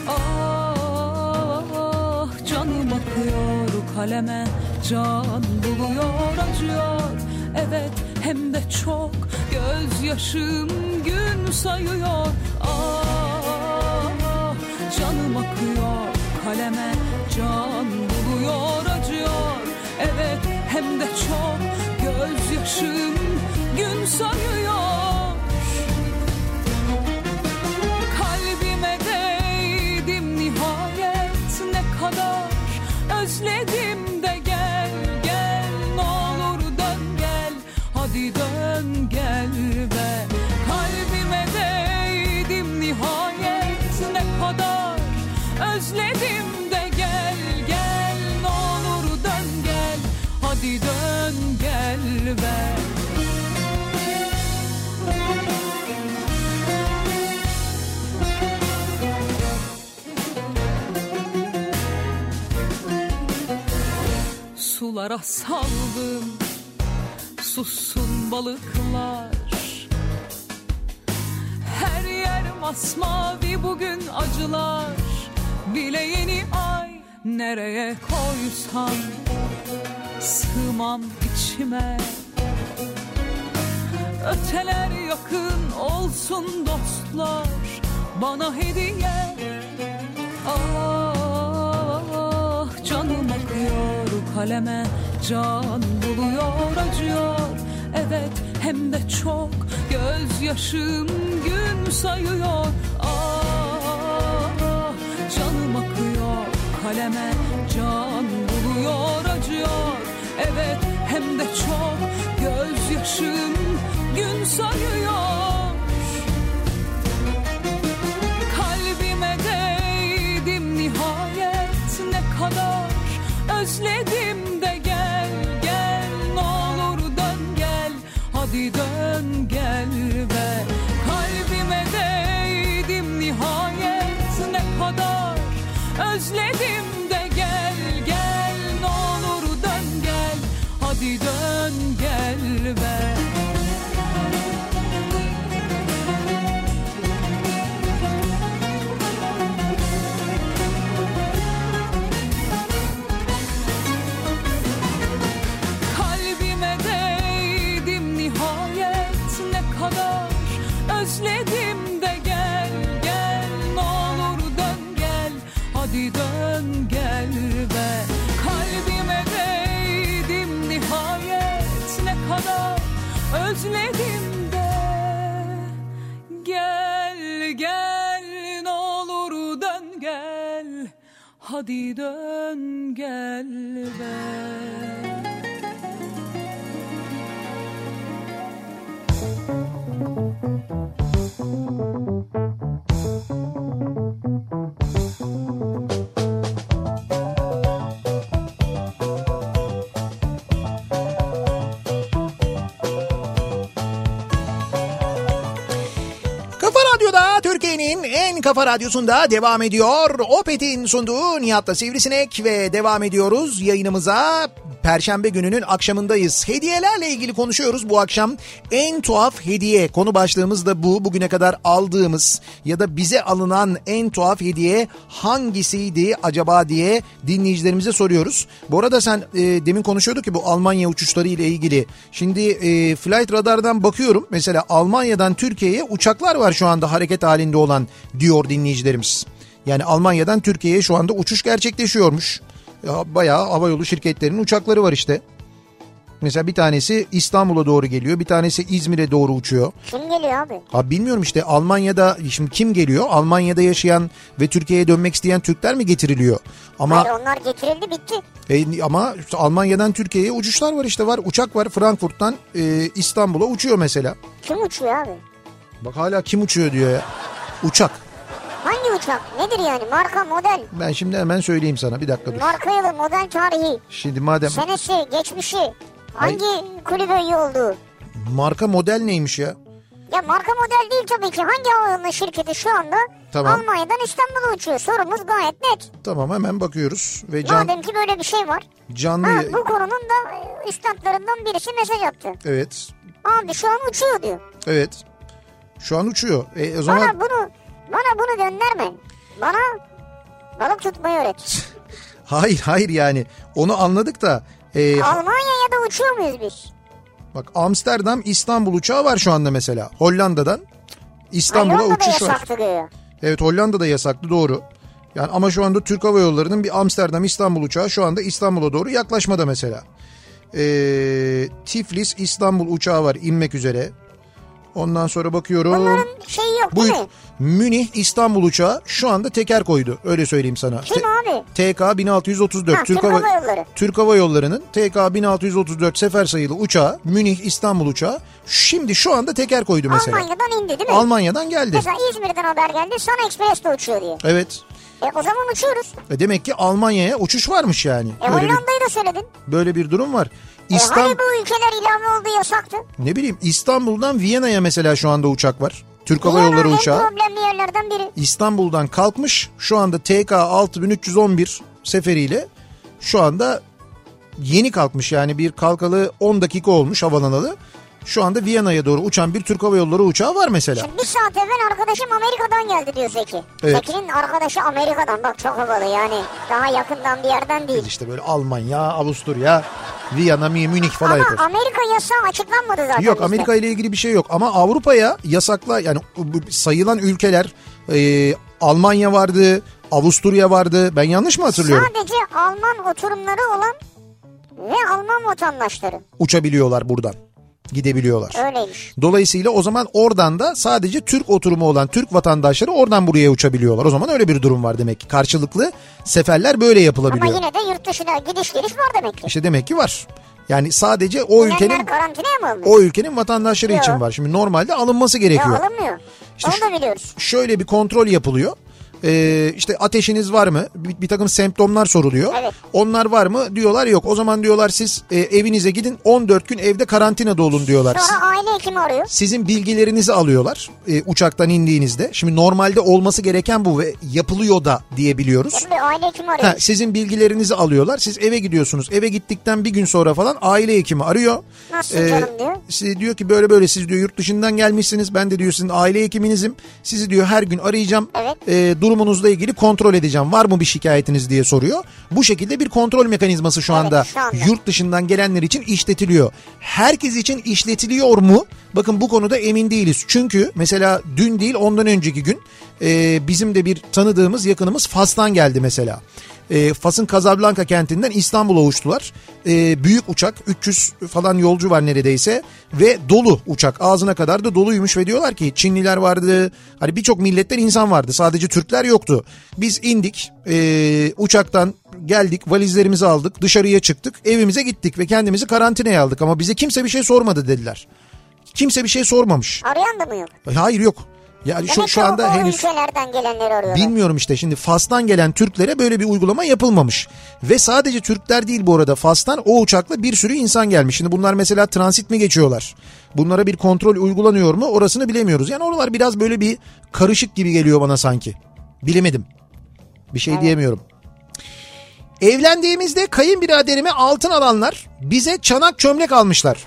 Speaker 3: Ah canım akıyor kaleme Can buluyor acıyor. Evet hem de çok. Gözyaşım gün sayıyor. Ah canım akıyor. Kaleme Can buluyor acıyor. Evet hem de çok. Gözyaşım gün sayıyor özledim sulara saldım. Sussun balıklar. Her yer masmavi bugün acılar. Bile yeni ay nereye koysam? Sığmam içime. Öteler yakın olsun dostlar. Bana hediye. Ah canım akıyor kaleme Can buluyor acıyor. Evet hem de çok. Gözyaşım gün sayıyor. Ah canım akıyor. Kaleme Can buluyor acıyor. Evet hem de çok. Gözyaşım gün sayıyor özledim de gel gel ne olur dön gel. Hadi dön gel be. Kalbime değdim nihayet ne kadar özledim de gel gel ne olur dön gel. Hadi dön gel be hadi dön gel be.
Speaker 1: Kafa Türkiye'nin en kafa radyosunda devam ediyor. Opet'in sunduğu Nihat'la Sivrisinek ve devam ediyoruz yayınımıza. Perşembe gününün akşamındayız. Hediyelerle ilgili konuşuyoruz bu akşam. En tuhaf hediye konu başlığımız da bu. Bugüne kadar aldığımız ya da bize alınan en tuhaf hediye hangisiydi acaba diye dinleyicilerimize soruyoruz. Bu arada sen e, demin konuşuyorduk ki bu Almanya uçuşları ile ilgili. Şimdi e, Flight Radar'dan bakıyorum. Mesela Almanya'dan Türkiye'ye uçaklar var şu anda hareket halinde olan diyor dinleyicilerimiz. Yani Almanya'dan Türkiye'ye şu anda uçuş gerçekleşiyormuş. Ya bayağı havayolu şirketlerinin uçakları var işte. Mesela bir tanesi İstanbul'a doğru geliyor. Bir tanesi İzmir'e doğru uçuyor.
Speaker 2: Kim geliyor abi?
Speaker 1: Ha bilmiyorum işte Almanya'da şimdi kim geliyor? Almanya'da yaşayan ve Türkiye'ye dönmek isteyen Türkler mi getiriliyor? Ama
Speaker 2: Hayır onlar getirildi bitti.
Speaker 1: e, ama işte Almanya'dan Türkiye'ye uçuşlar var işte var. Uçak var Frankfurt'tan e, İstanbul'a uçuyor mesela.
Speaker 2: Kim uçuyor abi?
Speaker 1: Bak hala kim uçuyor diyor ya. Uçak.
Speaker 2: Hangi uçak? Nedir yani? Marka, model,
Speaker 1: Ben şimdi hemen söyleyeyim sana bir dakika dur.
Speaker 2: marka yılı, model tarihi,
Speaker 1: Şimdi madem
Speaker 2: senesi, geçmişi, hangi kulübe üye olduğu?
Speaker 1: marka model neymiş ya?
Speaker 2: Ya marka model değil tabii ki. Hangi havayolu şirketi şu anda
Speaker 1: Tamam.
Speaker 2: Almanya'dan İstanbul'a uçuyor? Sorumuz gayet net.
Speaker 1: Tamam hemen bakıyoruz ve can,
Speaker 2: Madem ki böyle bir şey var.
Speaker 1: canlı
Speaker 2: Ha, bu konunun da e, üstadlarından birisi mesaj attı.
Speaker 1: evet
Speaker 2: Abi şu an uçuyor diyor.
Speaker 1: evet şu an uçuyor. E, o zaman
Speaker 2: Bana bunu bana bunu gönderme. Bana balık tutmayı öğret. [laughs]
Speaker 1: hayır hayır yani onu anladık da e,
Speaker 2: Almanya'ya da uçuyor muyuz biz?
Speaker 1: bak Amsterdam İstanbul uçağı var şu anda mesela Hollanda'dan İstanbul'a uçuş var.
Speaker 2: yasaktı diyor.
Speaker 1: Evet Hollanda'da yasaklı doğru. Yani ama şu anda Türk Hava Yolları'nın bir Amsterdam İstanbul uçağı şu anda İstanbul'a doğru yaklaşmada mesela. Ee, Tiflis İstanbul uçağı var inmek üzere. Ondan sonra bakıyorum.
Speaker 2: Bunların şeyi yok
Speaker 1: Bu
Speaker 2: değil mi?
Speaker 1: Münih İstanbul uçağı şu anda teker koydu. Öyle söyleyeyim sana.
Speaker 2: Kim abi?
Speaker 1: TK 1634
Speaker 2: Ha,
Speaker 1: Türk Hava,
Speaker 2: Hava Yolları.
Speaker 1: Türk Hava Yolları'nın TK 1634 sefer sayılı uçağı Münih İstanbul uçağı şimdi şu anda teker koydu mesela.
Speaker 2: Almanya'dan indi değil mi?
Speaker 1: Almanya'dan geldi.
Speaker 2: Mesela İzmir'den haber geldi. Sun Express de uçuyor diye.
Speaker 1: Evet.
Speaker 2: E o zaman uçuyoruz.
Speaker 1: E demek ki Almanya'ya uçuş varmış yani.
Speaker 2: E Hollanda'yı da söyledin.
Speaker 1: böyle bir durum var.
Speaker 2: E
Speaker 1: İstanbul
Speaker 2: hani bu ülkeler ilave olduğu yasaktı?
Speaker 1: ne bileyim İstanbul'dan Viyana'ya mesela şu anda uçak var. Türk Hava Yolları uçağı.
Speaker 2: problemli yerlerden biri.
Speaker 1: İstanbul'dan kalkmış. Şu anda TK 6311 seferiyle şu anda yeni kalkmış. Yani bir kalkalı 10 dakika olmuş havalanalı. Şu anda Viyana'ya doğru uçan bir Türk Hava Yolları uçağı var mesela.
Speaker 2: Şimdi bir saat evvel arkadaşım Amerika'dan geldi diyor Zeki.
Speaker 1: Evet.
Speaker 2: Zeki'nin arkadaşı Amerika'dan. Bak çok havalı yani. Daha yakından bir yerden değil.
Speaker 1: İşte böyle Almanya, Avusturya, Viyana, Münih falan
Speaker 2: Ama
Speaker 1: yapıyor.
Speaker 2: Amerika yasağı açıklanmadı zaten.
Speaker 1: Yok
Speaker 2: bizde.
Speaker 1: Amerika ile ilgili bir şey yok ama Avrupa'ya yasakla yani sayılan ülkeler e, Almanya vardı, Avusturya vardı. Ben yanlış mı hatırlıyorum?
Speaker 2: Sadece Alman oturumları olan ve Alman vatandaşları.
Speaker 1: Uçabiliyorlar buradan. Gidebiliyorlar.
Speaker 2: Öyleymiş.
Speaker 1: Dolayısıyla o zaman oradan da sadece Türk oturumu olan Türk vatandaşları oradan buraya uçabiliyorlar. O zaman öyle bir durum var demek ki. Karşılıklı seferler böyle
Speaker 2: Ama
Speaker 1: yapılabiliyor.
Speaker 2: yine de yurt dışına gidiş geliş var demek ki.
Speaker 1: İşte demek ki var. Yani sadece o
Speaker 2: Bilenler
Speaker 1: ülkenin o ülkenin vatandaşları
Speaker 2: Yok.
Speaker 1: için var. Şimdi normalde alınması
Speaker 2: Ya
Speaker 1: gerekiyor.
Speaker 2: alınmıyor.
Speaker 1: İşte
Speaker 2: Onu da biliyoruz.
Speaker 1: şöyle bir kontrol yapılıyor. Ee, işte ateşiniz var mı? Bir, bir takım semptomlar soruluyor.
Speaker 2: Evet.
Speaker 1: Onlar var mı? Diyorlar yok. O zaman diyorlar siz e, evinize gidin 14 gün evde karantinada olun diyorlar.
Speaker 2: Sonra aile hekimi arıyor.
Speaker 1: Sizin bilgilerinizi alıyorlar e, uçaktan indiğinizde. Şimdi normalde olması gereken bu ve yapılıyor da diyebiliyoruz.
Speaker 2: Şimdi aile hekimi arıyor.
Speaker 1: Ha, sizin bilgilerinizi alıyorlar. Siz eve gidiyorsunuz. Eve gittikten bir gün sonra falan aile hekimi arıyor.
Speaker 2: Nasılsın canım diyor.
Speaker 1: Size diyor ki böyle böyle siz diyor yurt dışından gelmişsiniz. Ben de diyor sizin aile hekiminizim. Sizi diyor her gün arayacağım.
Speaker 2: Evet.
Speaker 1: E, durumunuzla ilgili kontrol edeceğim. Var mı bir şikayetiniz diye soruyor. Bu şekilde bir kontrol mekanizması şu
Speaker 2: Evet,
Speaker 1: anda,
Speaker 2: şu anda.
Speaker 1: yurt dışından gelenler için işletiliyor. Herkes için işletiliyor mu? Bakın bu konuda emin değiliz. Çünkü mesela dün değil ondan önceki gün e, bizim de bir tanıdığımız yakınımız Fas'tan geldi mesela. E, Fas'ın Casablanca kentinden İstanbul'a uçtular. E, büyük uçak 300 falan yolcu var neredeyse ve dolu uçak ağzına kadar da doluymuş ve diyorlar ki Çinliler vardı hani birçok milletten insan vardı sadece Türkler yoktu. Biz indik e, uçaktan geldik valizlerimizi aldık dışarıya çıktık evimize gittik ve kendimizi karantinaya aldık ama bize kimse bir şey sormadı dediler. Kimse bir şey sormamış.
Speaker 2: Arayan da mı yok?
Speaker 1: Hayır yok. Yani şu, şu anda
Speaker 2: o
Speaker 1: henüz
Speaker 2: ülkelerden gelenleri arıyorlar.
Speaker 1: Bilmiyorum işte şimdi Fas'tan gelen Türklere böyle bir uygulama yapılmamış. Ve sadece Türkler değil bu arada Fas'tan o uçakla bir sürü insan gelmiş. Şimdi bunlar mesela transit mi geçiyorlar? Bunlara bir kontrol uygulanıyor mu? Orasını bilemiyoruz. Yani oralar biraz böyle bir karışık gibi geliyor bana sanki. Bilemedim. Bir şey diyemiyorum. Evlendiğimizde kayınbiraderime altın alanlar bize çanak çömlek almışlar.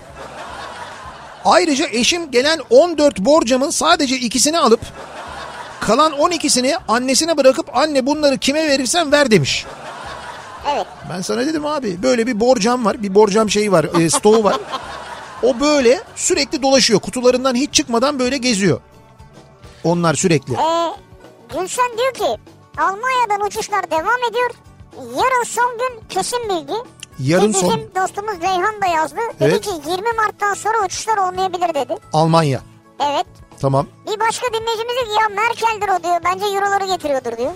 Speaker 1: Ayrıca eşim gelen 14 borcamın sadece ikisini alıp kalan 12'sini annesine bırakıp anne bunları kime verirsen ver demiş.
Speaker 2: Evet.
Speaker 1: Ben sana dedim abi böyle bir borcam var bir borcam şeyi var e, stoğu var. O böyle sürekli dolaşıyor kutularından hiç çıkmadan böyle geziyor. Onlar sürekli.
Speaker 2: Ee, Gülşen diyor ki Almanya'dan uçuşlar devam ediyor. Yarın son gün kesin bilgi.
Speaker 1: Yarın
Speaker 2: Ki
Speaker 1: son
Speaker 2: Bizim dostumuz Reyhan da yazdı. Dedi
Speaker 1: Evet.
Speaker 2: ki 20 Mart'tan sonra uçuşlar olmayabilir dedi.
Speaker 1: Almanya.
Speaker 2: Evet.
Speaker 1: Tamam.
Speaker 2: Bir başka dinleyicimiz diyor ya Merkel'dir o diyor. Bence euroları getiriyordur diyor.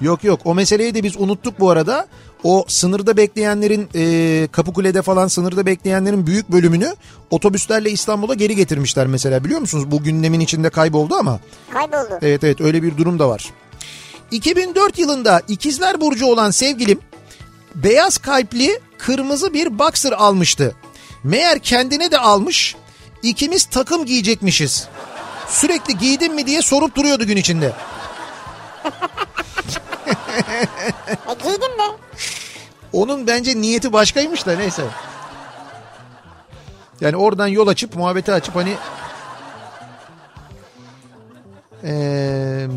Speaker 1: Yok yok o meseleyi de biz unuttuk bu arada. O sınırda bekleyenlerin e, Kapıkule'de falan sınırda bekleyenlerin büyük bölümünü otobüslerle İstanbul'a geri getirmişler mesela biliyor musunuz? Bu gündemin içinde kayboldu ama.
Speaker 2: Kayboldu.
Speaker 1: Evet evet öyle bir durum da var. 2004 yılında ikizler burcu olan sevgilim beyaz kalpli kırmızı bir boxer almıştı. Meğer kendine de almış. İkimiz takım giyecekmişiz. Sürekli giydin mi diye sorup duruyordu gün içinde.
Speaker 2: E giydim de.
Speaker 1: Onun bence niyeti başkaymış da neyse. Yani oradan yol açıp muhabbeti açıp hani Eee,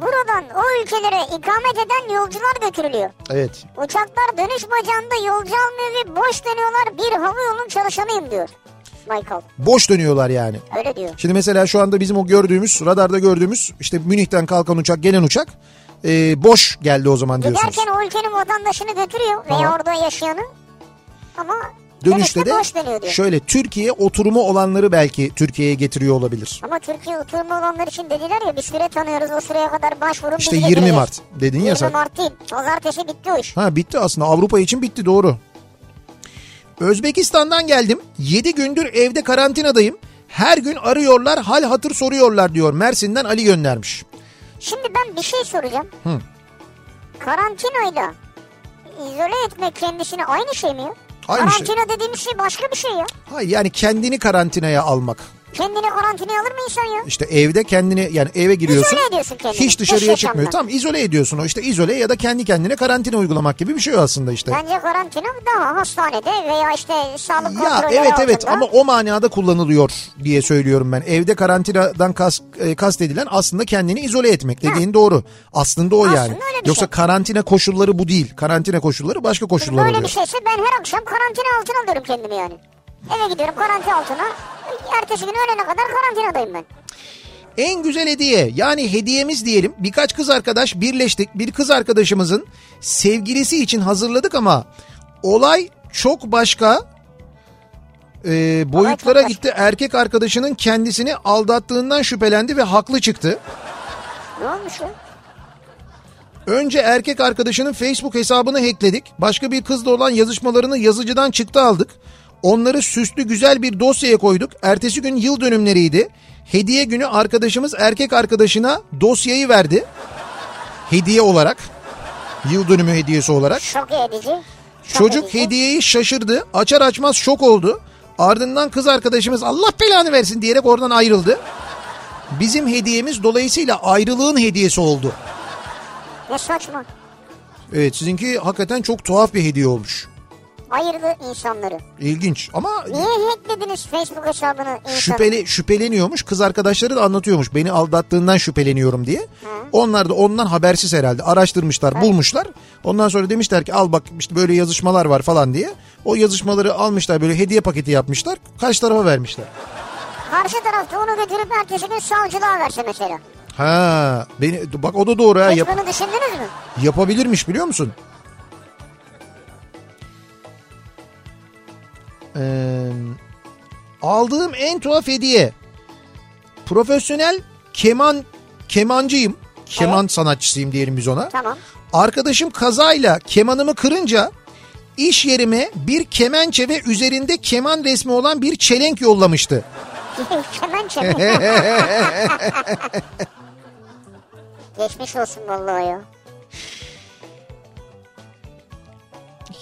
Speaker 2: Buradan o ülkelere ikamet eden yolcular götürülüyor.
Speaker 1: evet
Speaker 2: Uçaklar dönüş bacağında yolcu almıyor ve boş dönüyorlar. Bir hava yolunun çalışanıyım diyor. Michael.
Speaker 1: boş dönüyorlar yani.
Speaker 2: Öyle diyor.
Speaker 1: Şimdi mesela şu anda bizim o gördüğümüz radarda gördüğümüz işte Münih'ten kalkan uçak gelen uçak e, boş geldi o zaman diyorsunuz.
Speaker 2: Giderken o ülkenin vatandaşını götürüyor veya
Speaker 1: Tamam.
Speaker 2: orada yaşayanı. Ama
Speaker 1: Dönüşte de şöyle Türkiye oturumu olanları belki Türkiye'ye getiriyor olabilir.
Speaker 2: Ama Türkiye oturma olanlar için dediler ya bir süre tanıyoruz o süreye kadar başvurun
Speaker 1: İşte
Speaker 2: biz
Speaker 1: 20
Speaker 2: getireceğiz.
Speaker 1: Mart dedin ya
Speaker 2: 20
Speaker 1: sen.
Speaker 2: Mart değil. Pazartesi bitti o iş.
Speaker 1: Ha bitti aslında Avrupa için bitti doğru. Özbekistan'dan geldim. 7 gündür evde karantinadayım. Her gün arıyorlar hal hatır soruyorlar diyor. Mersin'den Ali göndermiş.
Speaker 2: Şimdi ben bir şey soracağım.
Speaker 1: Hı.
Speaker 2: Karantinayla izole etmek kendisini aynı şey mi ya?
Speaker 1: Aynı şey.
Speaker 2: Karantina dediğimiz şey başka bir şey ya.
Speaker 1: Hayır yani kendini karantinaya almak.
Speaker 2: Kendini karantinaya alır mı insan ya?
Speaker 1: İşte evde kendini yani eve giriyorsun.
Speaker 2: İzole ediyorsun kendini.
Speaker 1: Hiç dışarıya
Speaker 2: Dış
Speaker 1: çıkmıyor. Tam izole ediyorsun o işte izole ya da kendi kendine karantina uygulamak gibi bir şey aslında işte.
Speaker 2: Bence karantina daha hastanede veya işte sağlık
Speaker 1: Ya evet evet
Speaker 2: altında.
Speaker 1: ama o manada kullanılıyor diye söylüyorum ben. Evde karantinadan kas, e, kastedilen aslında kendini izole etmek dediğin doğru. Aslında o
Speaker 2: Aslında
Speaker 1: yani.
Speaker 2: bir
Speaker 1: Yoksa
Speaker 2: şey.
Speaker 1: karantina koşulları bu değil. Karantina koşulları başka koşullar
Speaker 2: Böyle
Speaker 1: oluyor.
Speaker 2: bir şeyse ben her akşam karantina altına alıyorum kendimi yani. Eve gidiyorum karantina altına. Ertesi gün öğlene kadar karantinadayım ben.
Speaker 1: En güzel hediye yani hediyemiz diyelim birkaç kız arkadaş birleştik. Bir kız arkadaşımızın sevgilisi için hazırladık ama olay çok başka e, boyutlara
Speaker 2: başka.
Speaker 1: gitti. Erkek arkadaşının kendisini aldattığından şüphelendi ve haklı çıktı.
Speaker 2: Ne olmuş ya?
Speaker 1: Önce erkek arkadaşının Facebook hesabını hackledik. Başka bir kızla olan yazışmalarını yazıcıdan çıktı aldık. Onları süslü güzel bir dosyaya koyduk. Ertesi gün yıl dönümleriydi. Hediye günü arkadaşımız erkek arkadaşına dosyayı verdi. Hediye olarak. Yıl dönümü hediyesi olarak.
Speaker 2: Şok edici. Şok
Speaker 1: Çocuk
Speaker 2: edici.
Speaker 1: hediyeyi şaşırdı. Açar açmaz şok oldu. Ardından kız arkadaşımız Allah belanı versin diyerek oradan ayrıldı. Bizim hediyemiz dolayısıyla ayrılığın hediyesi oldu.
Speaker 2: Ne saçma.
Speaker 1: Evet sizinki hakikaten çok tuhaf bir hediye olmuş.
Speaker 2: Hayırlı insanları.
Speaker 1: İlginç ama
Speaker 2: Niye hacklediniz Facebook hesabını insanı?
Speaker 1: şüpheli şüpheleniyormuş. Kız arkadaşları da anlatıyormuş. Beni aldattığından şüpheleniyorum diye. Onlar da ondan habersiz herhalde. Araştırmışlar, bulmuşlar. Ondan sonra demişler ki al bak işte böyle yazışmalar var falan diye. O yazışmaları almışlar böyle hediye paketi yapmışlar. Karşı tarafa vermişler.
Speaker 2: Karşı tarafta onu götürüp ertesi gün savcılığa verse mesela.
Speaker 1: Ha, beni bak o da doğru ha.
Speaker 2: Hiç
Speaker 1: Yap-
Speaker 2: bunu düşündünüz mü?
Speaker 1: yapabilirmiş biliyor musun? Ee, aldığım en tuhaf hediye. Profesyonel keman kemancıyım. Keman sanatçısıyım diyelim biz ona.
Speaker 2: Tamam.
Speaker 1: Arkadaşım kazayla kemanımı kırınca iş yerime bir kemençe ve üzerinde keman resmi olan bir çelenk yollamıştı. [laughs]
Speaker 2: Kemençe mi? [laughs] Geçmiş olsun vallahi ya.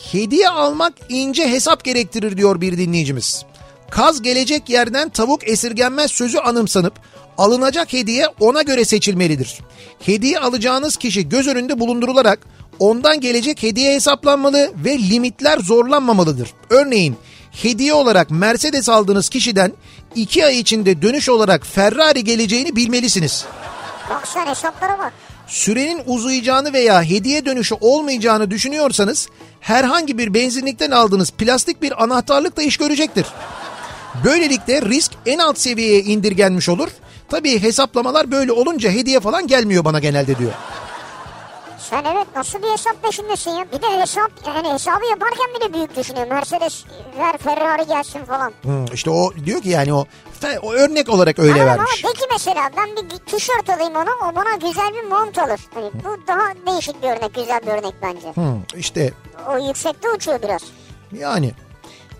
Speaker 1: Hediye almak ince hesap gerektirir diyor bir dinleyicimiz. Kaz gelecek yerden tavuk esirgenmez sözü anımsanıp alınacak hediye ona göre seçilmelidir. Hediye alacağınız kişi göz önünde bulundurularak ondan gelecek hediye hesaplanmalı ve limitler zorlanmamalıdır. Örneğin hediye olarak Mercedes aldığınız kişiden 2 ay içinde dönüş olarak Ferrari geleceğini bilmelisiniz.
Speaker 2: Bak sen hesaplara bak.
Speaker 1: Sürenin uzayacağını veya hediye dönüşü olmayacağını düşünüyorsanız herhangi bir benzinlikten aldığınız plastik bir anahtarlıkla iş görecektir. Böylelikle risk en alt seviyeye indirgenmiş olur. Tabii hesaplamalar böyle olunca hediye falan gelmiyor bana genelde diyor.
Speaker 2: Sen evet nasıl bir hesap peşindesin ya? Bir de hesap yani hesabı yaparken bile büyük düşünüyor. Mercedes ver Ferrari gelsin falan.
Speaker 1: Hmm, işte o diyor ki yani o, o örnek olarak öyle
Speaker 2: Tamam
Speaker 1: vermiş.
Speaker 2: ama peki mesela ben bir tişört alayım ona o bana güzel bir mont alır. Hani bu daha değişik bir örnek güzel bir örnek bence.
Speaker 1: Hmm, işte
Speaker 2: O yüksekte uçuyor biraz.
Speaker 1: yani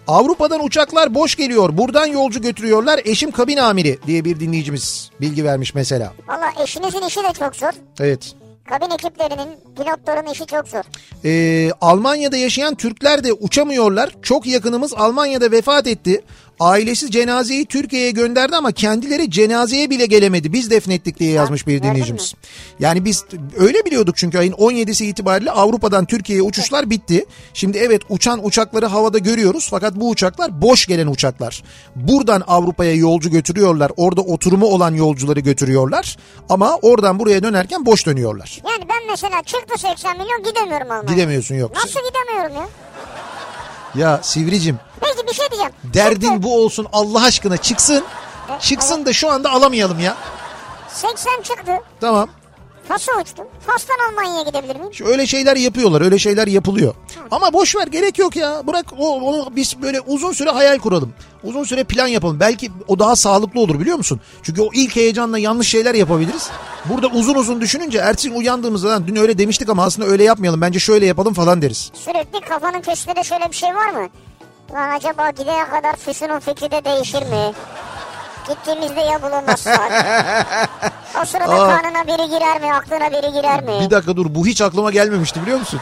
Speaker 1: Avrupa'dan uçaklar boş geliyor. Buradan yolcu götürüyorlar. Eşim kabin amiri diye bir dinleyicimiz bilgi vermiş mesela.
Speaker 2: Valla eşinizin işi de çok zor.
Speaker 1: Evet.
Speaker 2: Kabin ekiplerinin, pilotların işi çok zor.
Speaker 1: Ee, Almanya'da yaşayan Türkler de uçamıyorlar. Çok yakınımız Almanya'da vefat etti. Ailesi cenazeyi Türkiye'ye gönderdi ama kendileri cenazeye bile gelemedi. Biz defnettik diye yazmış bir dinleyicimiz. Yani biz öyle biliyorduk çünkü ayın 17'si itibariyle Avrupa'dan Türkiye'ye uçuşlar bitti. Şimdi evet uçan uçakları havada görüyoruz fakat bu uçaklar boş gelen uçaklar. Buradan Avrupa'ya yolcu götürüyorlar. Orada oturumu olan yolcuları götürüyorlar. Ama oradan buraya dönerken boş dönüyorlar.
Speaker 2: Yani ben mesela çıktı 80 milyon gidemiyorum Almanya'ya.
Speaker 1: Gidemiyorsun yok.
Speaker 2: Nasıl gidemiyorum ya?
Speaker 1: Ya Sivricim
Speaker 2: Peki bir şey diyeceğim.
Speaker 1: Derdin
Speaker 2: Çıktı.
Speaker 1: bu olsun Allah aşkına çıksın. Çıksın da şu anda alamayalım ya.
Speaker 2: 80 çıktı.
Speaker 1: Tamam.
Speaker 2: Fas'a uçtum. Fas'tan Almanya'ya gidebilir miyim?
Speaker 1: Şu öyle şeyler yapıyorlar. Öyle şeyler yapılıyor. Ama boş ver gerek yok ya. Bırak o onu biz böyle uzun süre hayal kuralım. Uzun süre plan yapalım. Belki o daha sağlıklı olur biliyor musun? Çünkü o ilk heyecanla yanlış şeyler yapabiliriz. Burada uzun uzun düşününce ertesi gün uyandığımızda "Lan dün öyle demiştik ama aslında öyle yapmayalım. Bence şöyle yapalım falan deriz.
Speaker 2: Sürekli kafanın köşesinde şöyle bir şey var mı? Lan acaba gidene kadar Füsun'un fikri de değişir mi? Gittiğimizde ya bulunmazsak? o sırada
Speaker 1: Aa.
Speaker 2: kanına biri girer mi? Aklına biri girer mi?
Speaker 1: Bir dakika dur bu hiç aklıma gelmemişti biliyor musun?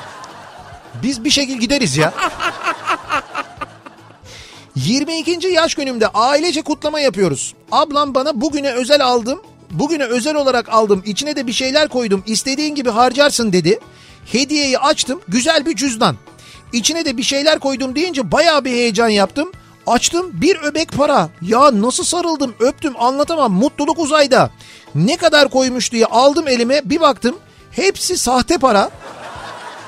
Speaker 1: Biz bir şekil gideriz ya. [laughs] 22. yaş günümde ailece kutlama yapıyoruz. Ablam bana bugüne özel aldım. Bugüne özel olarak aldım. İçine de bir şeyler koydum. İstediğin gibi harcarsın dedi. Hediyeyi açtım. Güzel bir cüzdan. İçine de bir şeyler koydum deyince bayağı bir heyecan yaptım. Açtım bir öbek para. Ya nasıl sarıldım öptüm anlatamam. Mutluluk uzayda. Ne kadar koymuş diye aldım elime bir baktım. Hepsi sahte para.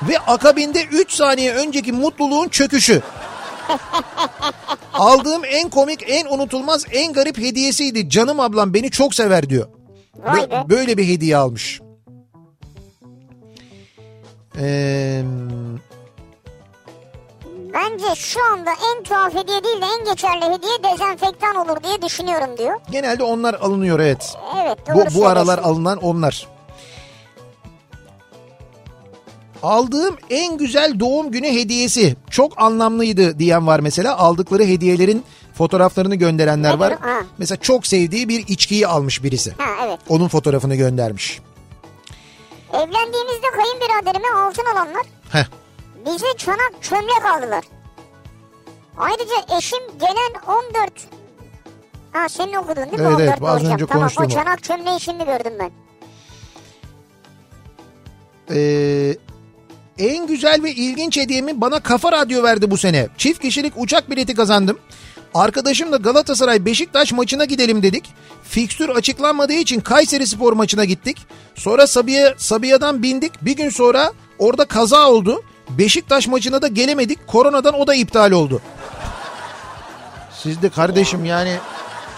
Speaker 1: Ve akabinde 3 saniye önceki mutluluğun çöküşü. Aldığım en komik, en unutulmaz, en garip hediyesiydi. Canım ablam beni çok sever diyor. Bö-. Böyle bir hediye almış. Ee,
Speaker 2: Bence şu anda en tuhaf hediye değil de en geçerli hediye dezenfektan olur diye düşünüyorum diyor.
Speaker 1: genelde onlar alınıyor evet.
Speaker 2: Evet doğru
Speaker 1: Bu, bu aralar alınan onlar. Aldığım en güzel doğum günü hediyesi çok anlamlıydı diyen var mesela. Aldıkları hediyelerin fotoğraflarını gönderenler var.
Speaker 2: Ha.
Speaker 1: Mesela çok sevdiği bir içkiyi almış birisi.
Speaker 2: Ha evet.
Speaker 1: Onun fotoğrafını göndermiş.
Speaker 2: Evlendiğimizde kayınbiraderime altın alanlar
Speaker 1: Heh.
Speaker 2: Bize çanak çömlek aldılar. Ayrıca eşim gelen 14 Ha senin okudun değil mi?
Speaker 1: Evet,
Speaker 2: 14
Speaker 1: evet, az önce
Speaker 2: tamam,
Speaker 1: konuştum
Speaker 2: o. çanak çömleği şimdi gördüm ben.
Speaker 1: Ee, en güzel ve ilginç hediyemi bana Kafa Radyo verdi bu sene. Çift kişilik uçak bileti kazandım. Arkadaşımla Galatasaray Beşiktaş maçına gidelim dedik. Fikstür açıklanmadığı için Kayseri Spor maçına gittik. Sonra Sabiha, Sabiha'dan bindik. Bir gün sonra orada kaza oldu. Beşiktaş maçına da gelemedik. Koronadan o da iptal oldu. Siz de kardeşim yani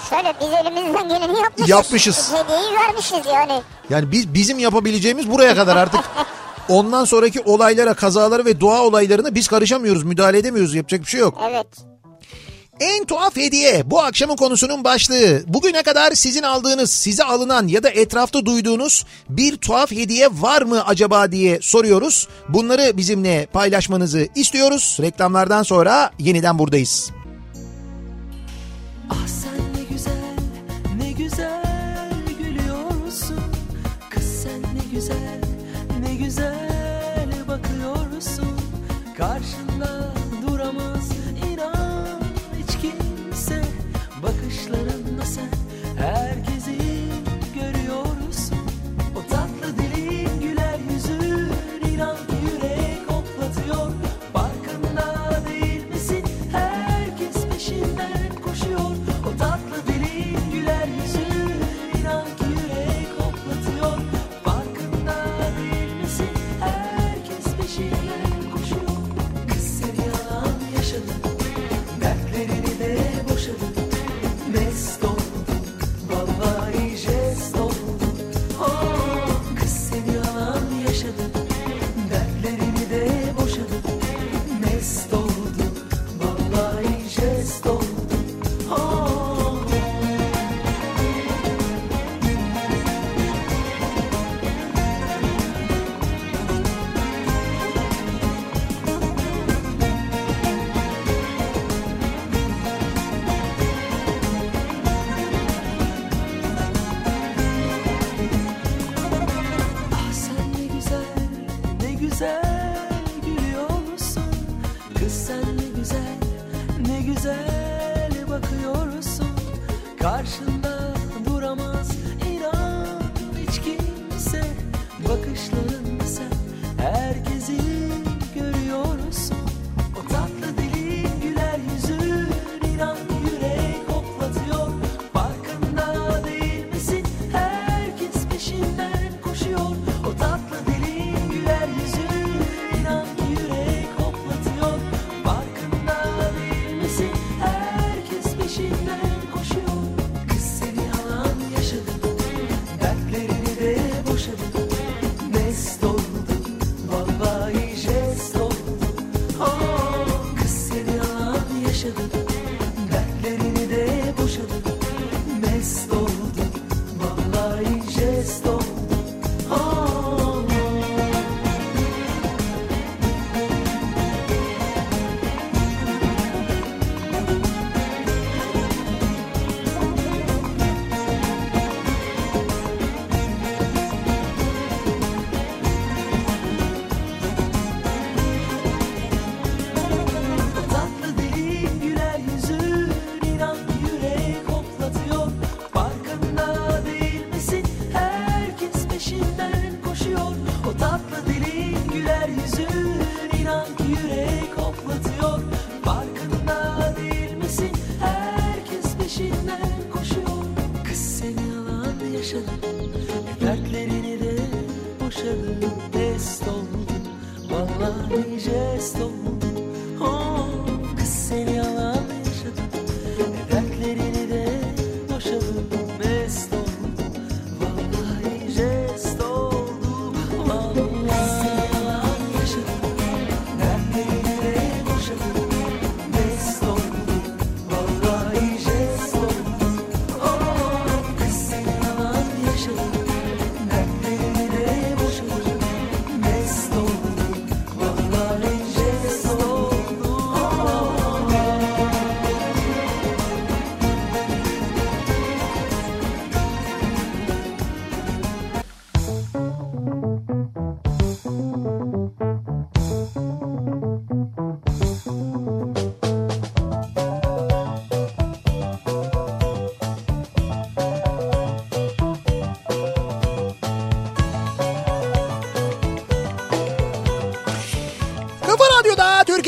Speaker 2: Şöyle biz elimizden geleni yapmışız.
Speaker 1: Yapmışız.
Speaker 2: Hediyeyi vermişiz yani.
Speaker 1: Yani biz bizim yapabileceğimiz buraya kadar artık. [laughs] Ondan sonraki olaylara, kazalara ve doğa olaylarına biz karışamıyoruz, müdahale edemiyoruz. Yapacak bir şey yok.
Speaker 2: Evet.
Speaker 1: En tuhaf hediye bu akşamın konusunun başlığı. Bugüne kadar sizin aldığınız, size alınan ya da etrafta duyduğunuz bir tuhaf hediye var mı acaba diye soruyoruz. Bunları bizimle paylaşmanızı istiyoruz. Reklamlardan sonra yeniden buradayız.
Speaker 4: Ah sen ne güzel, ne güzel gülüyorsun. Kız sen ne güzel, ne güzel bakıyorsun. Karşında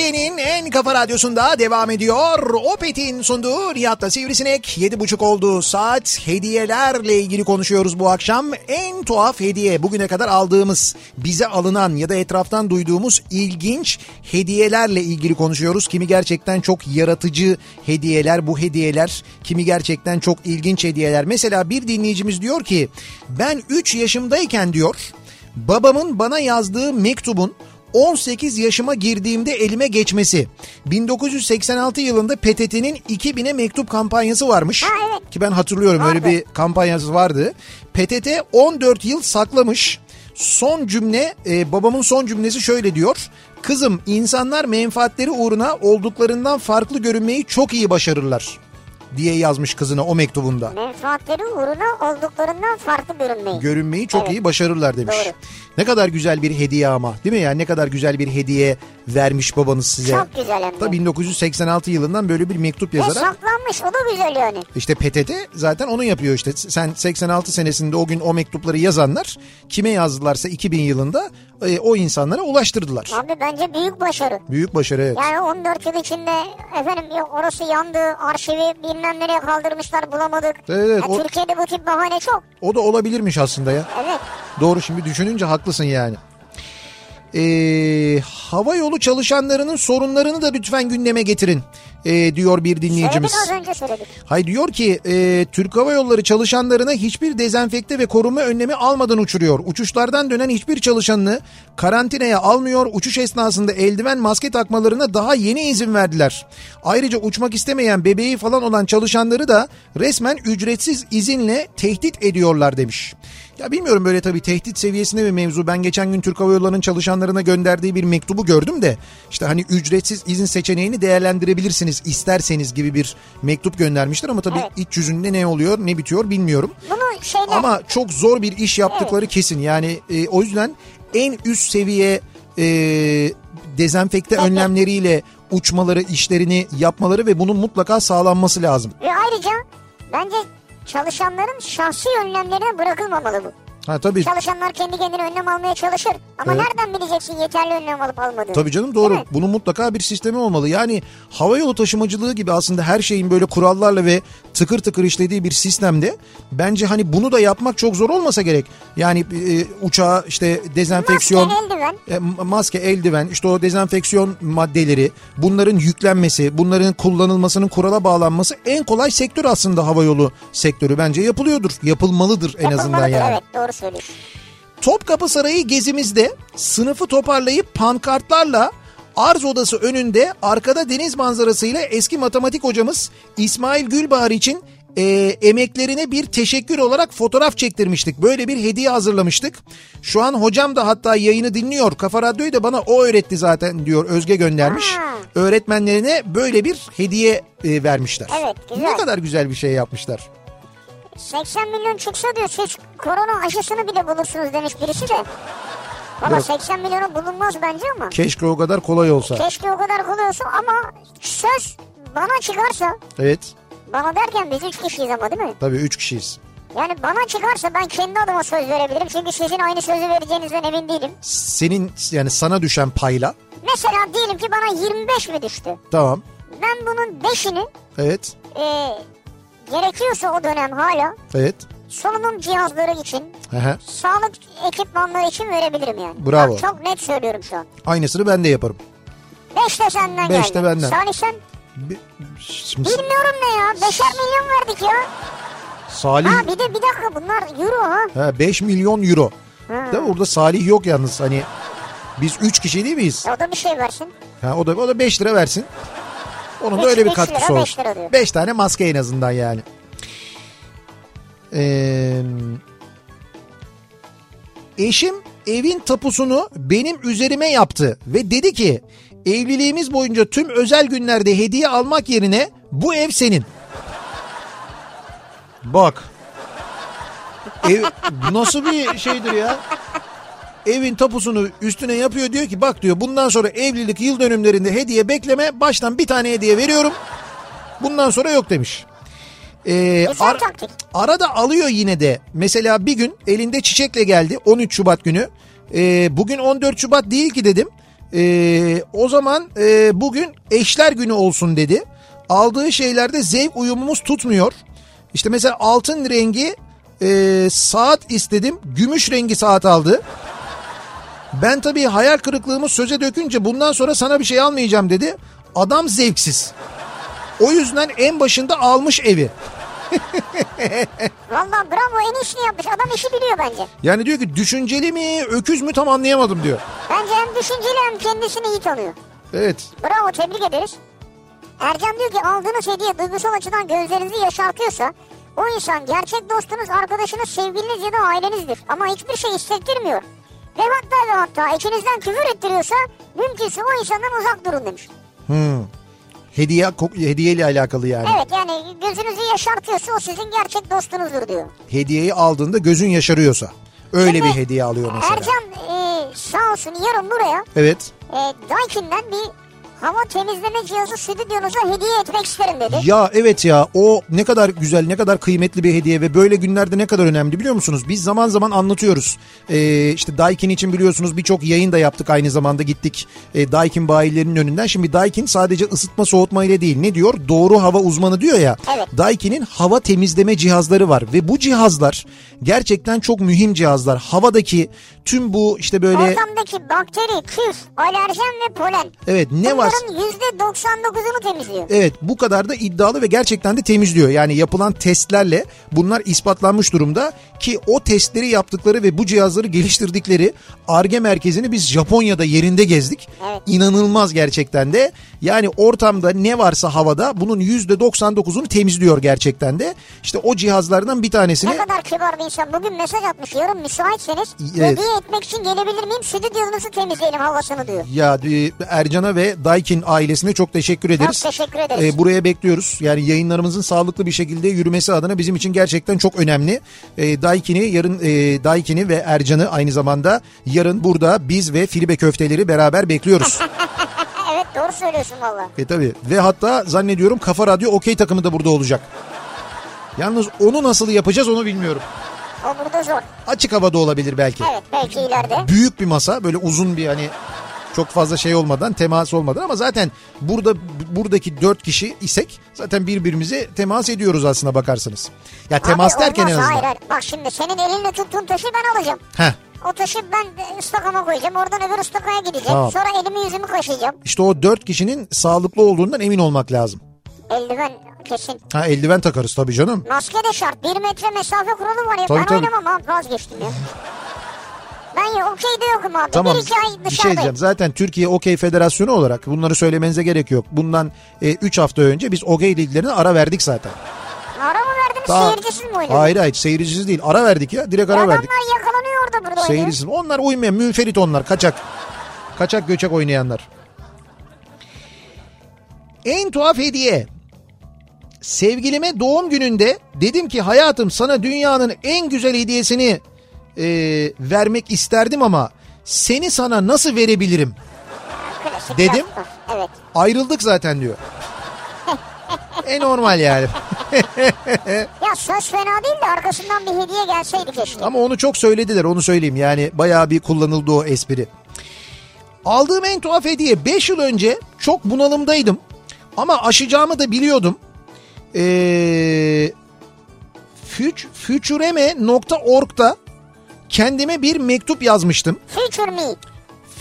Speaker 1: Türkiye'nin en kafa radyosunda devam ediyor. Opet'in sunduğu Nihat'la Sivrisinek 7.30 oldu saat. Hediyelerle ilgili konuşuyoruz bu akşam. En tuhaf hediye bugüne kadar aldığımız, bize alınan ya da etraftan duyduğumuz ilginç hediyelerle ilgili konuşuyoruz. Kimi gerçekten çok yaratıcı hediyeler bu hediyeler, kimi gerçekten çok ilginç hediyeler. Mesela bir dinleyicimiz diyor ki ben 3 yaşımdayken diyor babamın bana yazdığı mektubun 18 yaşıma girdiğimde elime geçmesi. 1986 yılında PTT'nin 2000'e mektup kampanyası varmış.
Speaker 2: Ha, evet.
Speaker 1: Ki ben hatırlıyorum öyle
Speaker 2: Vardı.
Speaker 1: bir kampanyası vardı. PTT 14 yıl saklamış. Son cümle e, babamın son cümlesi şöyle diyor. Kızım insanlar menfaatleri uğruna olduklarından farklı görünmeyi çok iyi başarırlar diye yazmış kızına o mektubunda.
Speaker 2: Menfaatleri uğruna olduklarından farklı görünmeyi.
Speaker 1: Görünmeyi çok
Speaker 2: Evet.
Speaker 1: iyi başarırlar demiş.
Speaker 2: Doğru.
Speaker 1: Ne kadar güzel bir hediye ama değil mi yani ne kadar güzel bir hediye vermiş babanız size.
Speaker 2: Çok güzel hem de.
Speaker 1: Da 1986 yılından böyle bir mektup
Speaker 2: Ve
Speaker 1: yazarak
Speaker 2: saklanmış o da güzel yani.
Speaker 1: işte PTT zaten onu yapıyor işte. Sen 86 senesinde o gün o mektupları yazanlar kime yazdılarsa 2000 yılında e, o insanlara ulaştırdılar.
Speaker 2: Abi bence büyük başarı.
Speaker 1: Büyük başarı evet.
Speaker 2: Yani 14 yıl içinde efendim yok orası yandı arşivi bilmem nereye kaldırmışlar bulamadık.
Speaker 1: Evet, evet,
Speaker 2: Ya
Speaker 1: o-
Speaker 2: Türkiye'de bu tip bahane çok.
Speaker 1: O da olabilirmiş aslında ya.
Speaker 2: Evet.
Speaker 1: Doğru şimdi düşününce haklısın yani. Ee, hava yolu çalışanlarının sorunlarını da lütfen gündeme getirin ee, diyor bir dinleyicimiz.
Speaker 2: Söyledik az önce söyledik.
Speaker 1: Hay diyor ki e, Türk Hava Yolları çalışanlarına hiçbir dezenfekte ve koruma önlemi almadan uçuruyor. Uçuşlardan dönen hiçbir çalışanını karantinaya almıyor. Uçuş esnasında eldiven maske takmalarına daha yeni izin verdiler. Ayrıca uçmak istemeyen bebeği falan olan çalışanları da resmen ücretsiz izinle tehdit ediyorlar demiş. Ya bilmiyorum böyle tabii tehdit seviyesinde bir mevzu. Ben geçen gün Türk Hava Yolları'nın çalışanlarına gönderdiği bir mektubu gördüm de işte hani ücretsiz izin seçeneğini değerlendirebilirsiniz isterseniz gibi bir mektup göndermişler ama tabii
Speaker 2: Evet.
Speaker 1: iç yüzünde ne oluyor ne bitiyor bilmiyorum.
Speaker 2: Bunu şeyler
Speaker 1: Ama çok zor bir iş yaptıkları kesin. Yani e, o yüzden en üst seviye e, dezenfekte
Speaker 2: Tabii.
Speaker 1: önlemleriyle uçmaları, işlerini yapmaları ve bunun mutlaka sağlanması lazım.
Speaker 2: ve ayrıca Bence çalışanların şahsi önlemlerine bırakılmamalı bu.
Speaker 1: Ha tabii.
Speaker 2: Çalışanlar kendi kendine önlem almaya çalışır. Ama
Speaker 1: Evet.
Speaker 2: nereden bileceksin yeterli önlem alıp almadığını?
Speaker 1: Tabii canım doğru. Bunun mutlaka bir sistemi olmalı. Yani havayolu taşımacılığı gibi aslında her şeyin böyle kurallarla ve tıkır tıkır işlediği bir sistemde bence hani bunu da yapmak çok zor olmasa gerek. Yani e, uçağa işte dezenfeksiyon
Speaker 2: Maske, eldiven.
Speaker 1: e, maske, eldiven, işte o dezenfeksiyon maddeleri, bunların yüklenmesi, bunların kullanılmasının kurala bağlanması en kolay sektör aslında havayolu sektörü bence yapılıyordur. Yapılmalıdır en azından
Speaker 2: Yapılmalıdır,
Speaker 1: yani.
Speaker 2: Evet doğru söylüyorsun.
Speaker 1: Topkapı Sarayı gezimizde sınıfı toparlayıp pankartlarla arz odası önünde arkada deniz manzarasıyla eski matematik hocamız İsmail Gülbahar için e, emeklerine bir teşekkür olarak fotoğraf çektirmiştik. Böyle bir hediye hazırlamıştık. Şu an hocam da hatta yayını dinliyor. Kafa Radyo'yu da bana o öğretti zaten diyor Özge göndermiş. Öğretmenlerine böyle bir hediye e, vermişler.
Speaker 2: Evet, güzel.
Speaker 1: Ne kadar güzel bir şey yapmışlar.
Speaker 2: 80 milyon çıksa diyor siz korona aşısını bile bulursunuz demiş birisi de. Valla
Speaker 1: Yok.
Speaker 2: 80 milyonu bulunmaz bence ama.
Speaker 1: Keşke o kadar kolay olsa.
Speaker 2: Keşke o kadar kolay olsa ama söz bana çıkarsa
Speaker 1: Evet.
Speaker 2: bana derken biz üç kişiyiz ama değil mi?
Speaker 1: Tabii üç kişiyiz.
Speaker 2: Yani bana çıkarsa ben kendi adıma söz verebilirim. Çünkü sizin aynı sözü vereceğinizden emin değilim.
Speaker 1: senin yani sana düşen payla
Speaker 2: Mesela diyelim ki bana 25 mi düştü?
Speaker 1: tamam
Speaker 2: Ben bunun 5'ini
Speaker 1: evet
Speaker 2: e, gerekiyorsa o dönem hala
Speaker 1: evet
Speaker 2: solunum cihazları için,
Speaker 1: hı.
Speaker 2: sağlık ekipmanları için verebilirim yani.
Speaker 1: Bravo.
Speaker 2: Bak, çok net söylüyorum şu an.
Speaker 1: aynısını ben de yaparım.
Speaker 2: 5 de senden
Speaker 1: Beş
Speaker 2: geldi.
Speaker 1: de benden.
Speaker 2: Salih sen
Speaker 1: Bi- Şimdi
Speaker 2: bilmiyorum ne ya. 5'er milyon verdik ya.
Speaker 1: Salih
Speaker 2: Ha bir de bir dakika bunlar euro ha.
Speaker 1: ha, 5 milyon euro.
Speaker 2: Ha.
Speaker 1: Değil mi? Orada Salih yok yalnız hani biz 3 kişi değil miyiz?
Speaker 2: O da bir şey versin.
Speaker 1: Ha, o da o da 5 lira versin. Onun da
Speaker 2: Beş-
Speaker 1: öyle bir katkısı olsun.
Speaker 2: beş lira diyor.
Speaker 1: 5 tane maske en azından yani. Ee, eşim evin tapusunu benim üzerime yaptı ve dedi ki evliliğimiz boyunca tüm özel günlerde hediye almak yerine bu ev senin. Bak. Ev, nasıl bir şeydir ya? Evin tapusunu üstüne yapıyor diyor ki bak diyor bundan sonra evlilik yıl dönümlerinde hediye bekleme baştan bir tane hediye veriyorum. Bundan sonra yok demiş. Ee, ar-
Speaker 2: taktik.
Speaker 1: arada alıyor yine de. Mesela bir gün elinde çiçekle geldi 13 Şubat günü. Ee, bugün 14 Şubat değil ki dedim. Ee, o zaman e, bugün eşler günü olsun dedi. Aldığı şeylerde zevk uyumumuz tutmuyor. İşte mesela altın rengi e, saat istedim. Gümüş rengi saat aldı. Ben tabii hayal kırıklığımı söze dökünce bundan sonra sana bir şey almayacağım dedi. Adam zevksiz. O yüzden en başında almış evi. [laughs]
Speaker 2: Valla bravo en iyisini yapmış. Adam işi biliyor bence.
Speaker 1: Yani diyor ki düşünceli mi öküz mü tam anlayamadım diyor.
Speaker 2: Bence hem düşünceli hem kendisini iyi tanıyor.
Speaker 1: Evet.
Speaker 2: Bravo tebrik ederiz. Ercan diyor ki aldığınız hediye duygusal açıdan gözlerinizi yaşartıyorsa o insan gerçek dostunuz, arkadaşınız, sevgiliniz ya da ailenizdir. Ama hiçbir şey hissettirmiyor. Ve hatta ve hatta içinizden küfür ettiriyorsa mümkünse o insandan uzak durun demiş.
Speaker 1: Hmm. Hediye hediye ile alakalı yani.
Speaker 2: Evet yani gözünüzü yaşartıyorsa o sizin gerçek dostunuzdur diyor.
Speaker 1: Hediyeyi aldığında gözün yaşarıyorsa. Öyle
Speaker 2: Şimdi
Speaker 1: bir hediye alıyor mesela.
Speaker 2: Ercan e, sağ olsun yarın buraya
Speaker 1: Evet.
Speaker 2: e, Daikin'den bir hava temizleme cihazı stüdyonuza hediye etmek isterim dedi.
Speaker 1: Ya evet ya o ne kadar güzel ne kadar kıymetli bir hediye ve böyle günlerde ne kadar önemli biliyor musunuz? Biz zaman zaman anlatıyoruz. Ee, işte Daikin için biliyorsunuz birçok yayın da yaptık aynı zamanda gittik e, Daikin bayilerinin önünden. Şimdi Daikin sadece ısıtma soğutma ile değil ne diyor? Doğru hava uzmanı diyor ya.
Speaker 2: Evet.
Speaker 1: Daikin'in hava temizleme cihazları var ve bu cihazlar gerçekten çok mühim cihazlar. Havadaki tüm bu işte böyle
Speaker 2: Ortamdaki bakteri, küf, alerjen ve polen.
Speaker 1: evet ne var?
Speaker 2: Bunların %99'unu temizliyor.
Speaker 1: Evet bu kadar da iddialı ve gerçekten de temizliyor. Yani yapılan testlerle bunlar ispatlanmış durumda ki o testleri yaptıkları ve bu cihazları geliştirdikleri ARGE merkezini biz Japonya'da yerinde gezdik.
Speaker 2: Evet.
Speaker 1: İnanılmaz gerçekten de. Yani ortamda ne varsa havada bunun %99'unu temizliyor gerçekten de. İşte o cihazlardan bir tanesini
Speaker 2: Ne kadar kibar bir insan. Bugün mesaj atmış. Yarın müsaitseniz
Speaker 1: Evet.
Speaker 2: hediye etmek için gelebilir miyim? Stüdyonuzu temizleyelim havasını diyor.
Speaker 1: ya e, Ercan'a ve Daikin ailesine çok teşekkür ederiz.
Speaker 2: Çok teşekkür ederiz.
Speaker 1: E, buraya bekliyoruz. Yani yayınlarımızın sağlıklı bir şekilde yürümesi adına bizim için gerçekten çok önemli. E, Daikin'i yarın e, Daikin'i ve Ercan'ı aynı zamanda yarın burada biz ve Filibe köfteleri beraber bekliyoruz. [laughs]
Speaker 2: evet doğru söylüyorsun valla.
Speaker 1: e tabi ve hatta zannediyorum Kafa Radyo Okey takımı da burada olacak. Yalnız onu nasıl yapacağız onu bilmiyorum.
Speaker 2: O burada zor.
Speaker 1: Açık havada olabilir belki.
Speaker 2: Evet belki ileride.
Speaker 1: Büyük bir masa böyle uzun bir hani çok fazla şey olmadan temas olmadan ama zaten burada buradaki dört kişi isek zaten birbirimize temas ediyoruz aslında bakarsanız. Ya temas
Speaker 2: Abi
Speaker 1: derken en
Speaker 2: olmaz,
Speaker 1: azından.
Speaker 2: Hayır hayır. Bak şimdi senin elinle tuttuğun taşı ben alacağım.
Speaker 1: Heh.
Speaker 2: O taşı ben ıstakama koyacağım. Oradan öbür ıstakaya gideceğim.
Speaker 1: Tamam.
Speaker 2: Sonra elimi yüzümü kaşıyacağım.
Speaker 1: İşte o dört kişinin sağlıklı olduğundan emin olmak lazım.
Speaker 2: Eldiven kesin.
Speaker 1: Ha eldiven takarız tabii canım.
Speaker 2: Maske de şart. Bir metre mesafe kuralı var ya.
Speaker 1: Tabii,
Speaker 2: ben
Speaker 1: tabii.
Speaker 2: oynamam abi vazgeçtim ya. [laughs] Ben okeyde yokum abi.
Speaker 1: Tamam
Speaker 2: Bir iki ay
Speaker 1: bir şey
Speaker 2: dışarıdayım.
Speaker 1: diyeceğim. Zaten Türkiye Okey Federasyonu olarak bunları söylemenize gerek yok. Bundan 3 hafta önce biz Okey liglerine ara verdik zaten.
Speaker 2: Ara mı verdiniz
Speaker 1: Daha-
Speaker 2: seyircisiz mi oynadın?
Speaker 1: Hayır hayır seyircisiz değil. Ara verdik ya. Direkt ara
Speaker 2: adamlar
Speaker 1: verdik.
Speaker 2: yakalanıyor orada burada oynuyor.
Speaker 1: Seyircisiz. Onlar uymayan münferit onlar. Kaçak. Kaçak göçek oynayanlar. En tuhaf hediye. Sevgilime doğum gününde dedim ki hayatım sana dünyanın en güzel hediyesini e, vermek isterdim ama seni sana nasıl verebilirim? Dedim.
Speaker 2: Evet.
Speaker 1: Ayrıldık zaten diyor. [laughs] e normal yani.
Speaker 2: Ya söz fena değil de arkasından bir hediye gelseydi keşke.
Speaker 1: Ama onu çok söylediler onu söyleyeyim. Yani bayağı bir kullanıldı o espri. Aldığım en tuhaf hediye 5 yıl önce çok bunalımdaydım. Ama aşacağımı da biliyordum. Ee, Future- Futureme.org'da kendime bir mektup yazmıştım.
Speaker 2: Future me.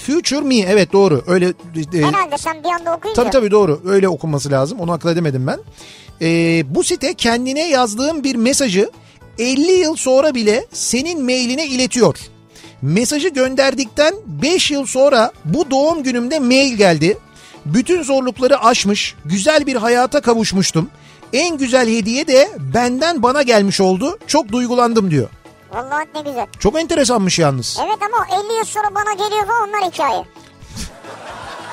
Speaker 1: Future me evet doğru öyle e,
Speaker 2: Herhalde sen bir anda okuyunca.
Speaker 1: Tabii tabii doğru. Öyle okunması lazım. Onu akıl edemedim ben. Ee, bu site kendine yazdığım bir mesajı 50 yıl sonra bile senin mailine iletiyor. Mesajı gönderdikten 5 yıl sonra bu doğum günümde mail geldi. Bütün zorlukları aşmış, güzel bir hayata kavuşmuştum. En güzel hediye de benden bana gelmiş oldu. Çok duygulandım diyor.
Speaker 2: Vallahi ne güzel.
Speaker 1: Çok enteresanmış yalnız.
Speaker 2: Evet ama 50 yıl sonra bana geliyor falan onlar hikaye.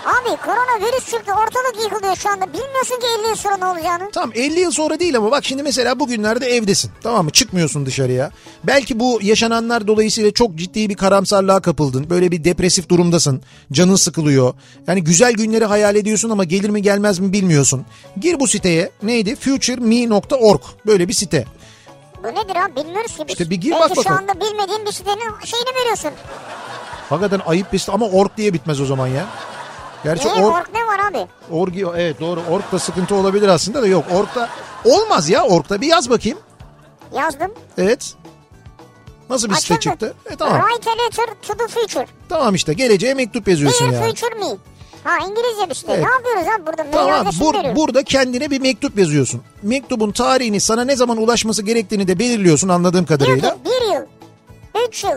Speaker 2: Abi koronavirüs çıktı ortalık yıkılıyor şu anda. Bilmiyorsun ki 50 yıl sonra ne olacağını.
Speaker 1: Tamam 50 yıl sonra değil ama bak şimdi mesela bugünlerde evdesin tamam mı çıkmıyorsun dışarıya. Belki bu yaşananlar dolayısıyla çok ciddi bir karamsarlığa kapıldın. Böyle bir depresif durumdasın canın sıkılıyor. Yani güzel günleri hayal ediyorsun ama gelir mi gelmez mi bilmiyorsun. Gir bu siteye neydi futureme.org böyle bir site.
Speaker 2: Bu nedir abi bilmiyoruz ki biz.
Speaker 1: İşte bir gir
Speaker 2: Belki
Speaker 1: bak
Speaker 2: şu
Speaker 1: bakalım.
Speaker 2: anda bilmediğin bir sitenin şeyini veriyorsun.
Speaker 1: Hakikaten ayıp bir site ama org diye bitmez o zaman ya. Gerçi
Speaker 2: Niye
Speaker 1: org,
Speaker 2: ork ne var abi?
Speaker 1: orgi evet doğru org da sıkıntı olabilir aslında da yok orgda olmaz ya orgda bir yaz bakayım.
Speaker 2: Yazdım.
Speaker 1: Evet. Nasıl bir site
Speaker 2: Açıldı.
Speaker 1: çıktı? E tamam.
Speaker 2: Write a letter to the future.
Speaker 1: Tamam işte geleceğe mektup yazıyorsun
Speaker 2: Dear
Speaker 1: yani.
Speaker 2: future me. Ha İngilizce bir site.
Speaker 1: Evet.
Speaker 2: Ne yapıyoruz abi burada?
Speaker 1: Tamam bur-
Speaker 2: veriyoruz.
Speaker 1: burada kendine bir mektup yazıyorsun. Mektubun tarihini sana ne zaman ulaşması gerektiğini de belirliyorsun anladığım
Speaker 2: Diyor
Speaker 1: kadarıyla.
Speaker 2: ki bir yıl, üç yıl,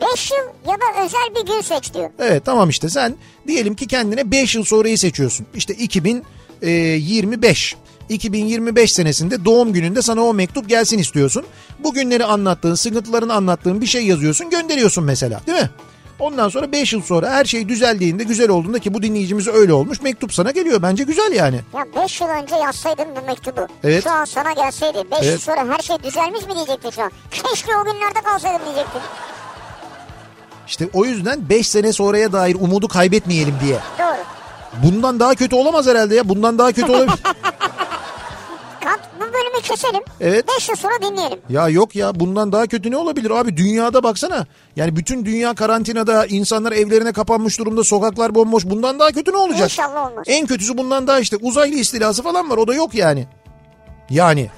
Speaker 2: beş yıl ya da özel bir gün seç diyor.
Speaker 1: Evet tamam işte sen diyelim ki kendine 5 yıl sonrayı seçiyorsun. İşte 2025. 2025 senesinde doğum gününde sana o mektup gelsin istiyorsun. Bugünleri anlattığın, sıkıntılarını anlattığın bir şey yazıyorsun, gönderiyorsun mesela, değil mi? Ondan sonra 5 yıl sonra her şey düzeldiğinde, güzel olduğunda ki bu dinleyicimiz öyle olmuş, mektup sana geliyor. Bence güzel yani.
Speaker 2: Ya beş yıl önce yazsaydın bu mektubu.
Speaker 1: Evet.
Speaker 2: Şu an sana gelseydi. Beş yıl
Speaker 1: Evet.
Speaker 2: sonra her şey düzelmiş mi diyecektin şu an. Keşke o günlerde kalsaydım diyecektin.
Speaker 1: İşte o yüzden 5 sene sonraya dair umudu kaybetmeyelim diye.
Speaker 2: Doğru.
Speaker 1: Bundan daha kötü olamaz herhalde ya. Bundan daha kötü olabilir. [laughs]
Speaker 2: Bölümü keselim.
Speaker 1: Evet.
Speaker 2: Beş yıl sonra dinleyelim.
Speaker 1: Ya yok ya bundan daha kötü ne olabilir abi dünyada baksana. Yani bütün dünya karantinada insanlar evlerine kapanmış durumda sokaklar bomboş bundan daha kötü ne olacak?
Speaker 2: İnşallah olmaz.
Speaker 1: En kötüsü bundan daha işte uzaylı istilası falan var o da yok yani. Yani.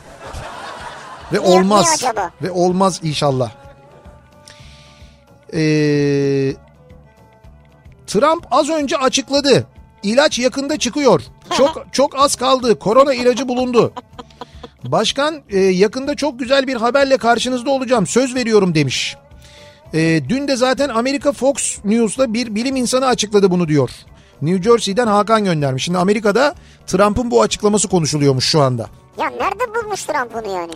Speaker 1: Ve
Speaker 2: Niye-
Speaker 1: olmaz.
Speaker 2: niye acaba?
Speaker 1: Ve olmaz inşallah. Ee, Trump az önce açıkladı. İlaç yakında çıkıyor. Çok [laughs] çok az kaldı. Korona ilacı bulundu. Başkan e, yakında çok güzel bir haberle karşınızda olacağım. Söz veriyorum demiş. E, dün de zaten Amerika Fox News'ta bir bilim insanı açıkladı bunu diyor. New Jersey'den Hakan göndermiş. Şimdi Amerika'da Trump'ın bu açıklaması konuşuluyormuş şu anda.
Speaker 2: Ya nerede bulmuş Trump bunu yani?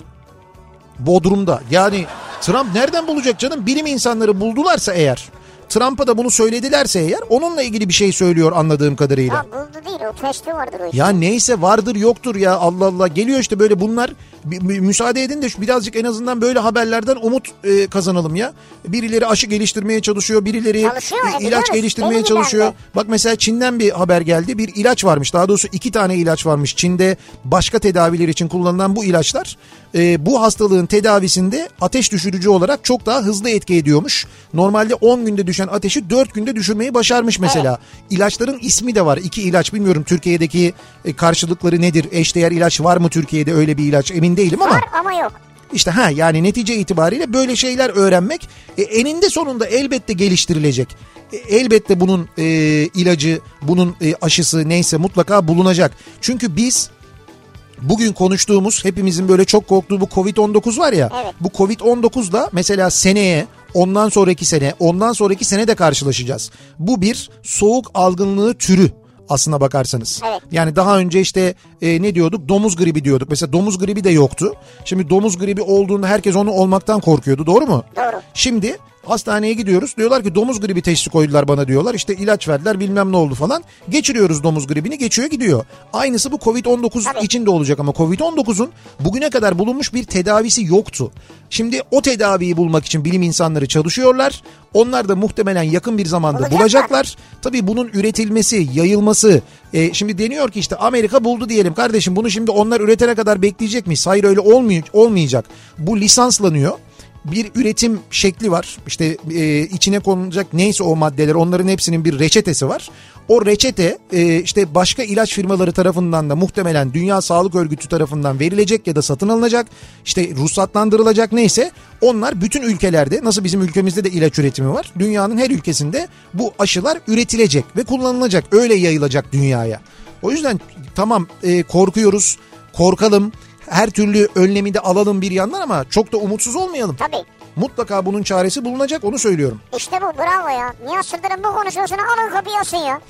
Speaker 1: Bodrum'da. Yani Trump nereden bulacak canım? Bilim insanları buldularsa eğer. Trump'a da bunu söyledilerse eğer onunla ilgili bir şey söylüyor anladığım kadarıyla.
Speaker 2: Ya buldu değil o testi vardır o işte.
Speaker 1: Ya neyse vardır yoktur ya Allah Allah. Geliyor işte böyle bunlar. Müsaade edin de şu birazcık en azından böyle haberlerden umut e, kazanalım ya. Birileri aşı geliştirmeye çalışıyor. Birileri
Speaker 2: Çalışıyor,
Speaker 1: e,
Speaker 2: e,
Speaker 1: ilaç geliştirmeye
Speaker 2: Benim
Speaker 1: çalışıyor.
Speaker 2: de.
Speaker 1: Bak mesela Çin'den bir haber geldi. Bir ilaç varmış. Daha doğrusu iki tane ilaç varmış. Çin'de başka tedaviler için kullanılan bu ilaçlar e, bu hastalığın tedavisinde ateş düşürücü olarak çok daha hızlı etki ediyormuş. Normalde 10 günde düşen ateşi 4 günde düşürmeyi başarmış mesela. İlaçların ismi de var. İki ilaç bilmiyorum Türkiye'deki e, karşılıkları nedir? Eşdeğer ilaç var mı Türkiye'de öyle bir ilaç emin değilim ama.
Speaker 2: Var ama yok.
Speaker 1: İşte ha yani netice itibariyle böyle şeyler öğrenmek e, eninde sonunda elbette geliştirilecek. E, elbette bunun e, ilacı, bunun e, aşısı neyse mutlaka bulunacak. Çünkü biz bugün konuştuğumuz hepimizin böyle çok korktuğu bu Covid-19 var ya.
Speaker 2: Evet.
Speaker 1: Bu Covid-19'la mesela seneye ondan sonraki sene ondan sonraki sene de karşılaşacağız. Bu bir soğuk algınlığı türü aslına bakarsanız.
Speaker 2: Evet.
Speaker 1: Yani daha önce işte e, ne diyorduk? Domuz gribi diyorduk. Mesela domuz gribi de yoktu. Şimdi domuz gribi olduğunda herkes onu olmaktan korkuyordu. Doğru mu?
Speaker 2: Doğru.
Speaker 1: Şimdi hastaneye gidiyoruz. Diyorlar ki domuz gribi teşhisi koydular bana diyorlar. İşte ilaç verdiler bilmem ne oldu falan. Geçiriyoruz domuz gribini geçiyor gidiyor. Aynısı bu Covid-19
Speaker 2: Tabii.
Speaker 1: için de olacak ama Covid-19'un bugüne kadar bulunmuş bir tedavisi yoktu. Şimdi o tedaviyi bulmak için bilim insanları çalışıyorlar. Onlar da muhtemelen yakın bir zamanda
Speaker 2: Bulacaklar.
Speaker 1: bulacaklar. Tabii bunun üretilmesi, yayılması. e, şimdi deniyor ki işte Amerika buldu diyelim kardeşim bunu şimdi onlar üretene kadar bekleyecek miyiz? Hayır öyle olmuyor, olmayacak. Bu lisanslanıyor bir üretim şekli var. İşte e, içine konulacak neyse o maddeler onların hepsinin bir reçetesi var. O reçete e, işte başka ilaç firmaları tarafından da muhtemelen Dünya Sağlık Örgütü tarafından verilecek ya da satın alınacak. İşte ruhsatlandırılacak neyse onlar bütün ülkelerde nasıl bizim ülkemizde de ilaç üretimi var. Dünyanın her ülkesinde bu aşılar üretilecek ve kullanılacak. Öyle yayılacak dünyaya. O yüzden tamam e, korkuyoruz, korkalım. Her türlü önlemi de alalım bir yandan ama çok da umutsuz olmayalım.
Speaker 2: Tabii.
Speaker 1: Mutlaka bunun çaresi bulunacak onu söylüyorum.
Speaker 2: İşte bu bravo ya. Nihat Sırdar'ın bu konuşmasını alın kapıyı asın ya.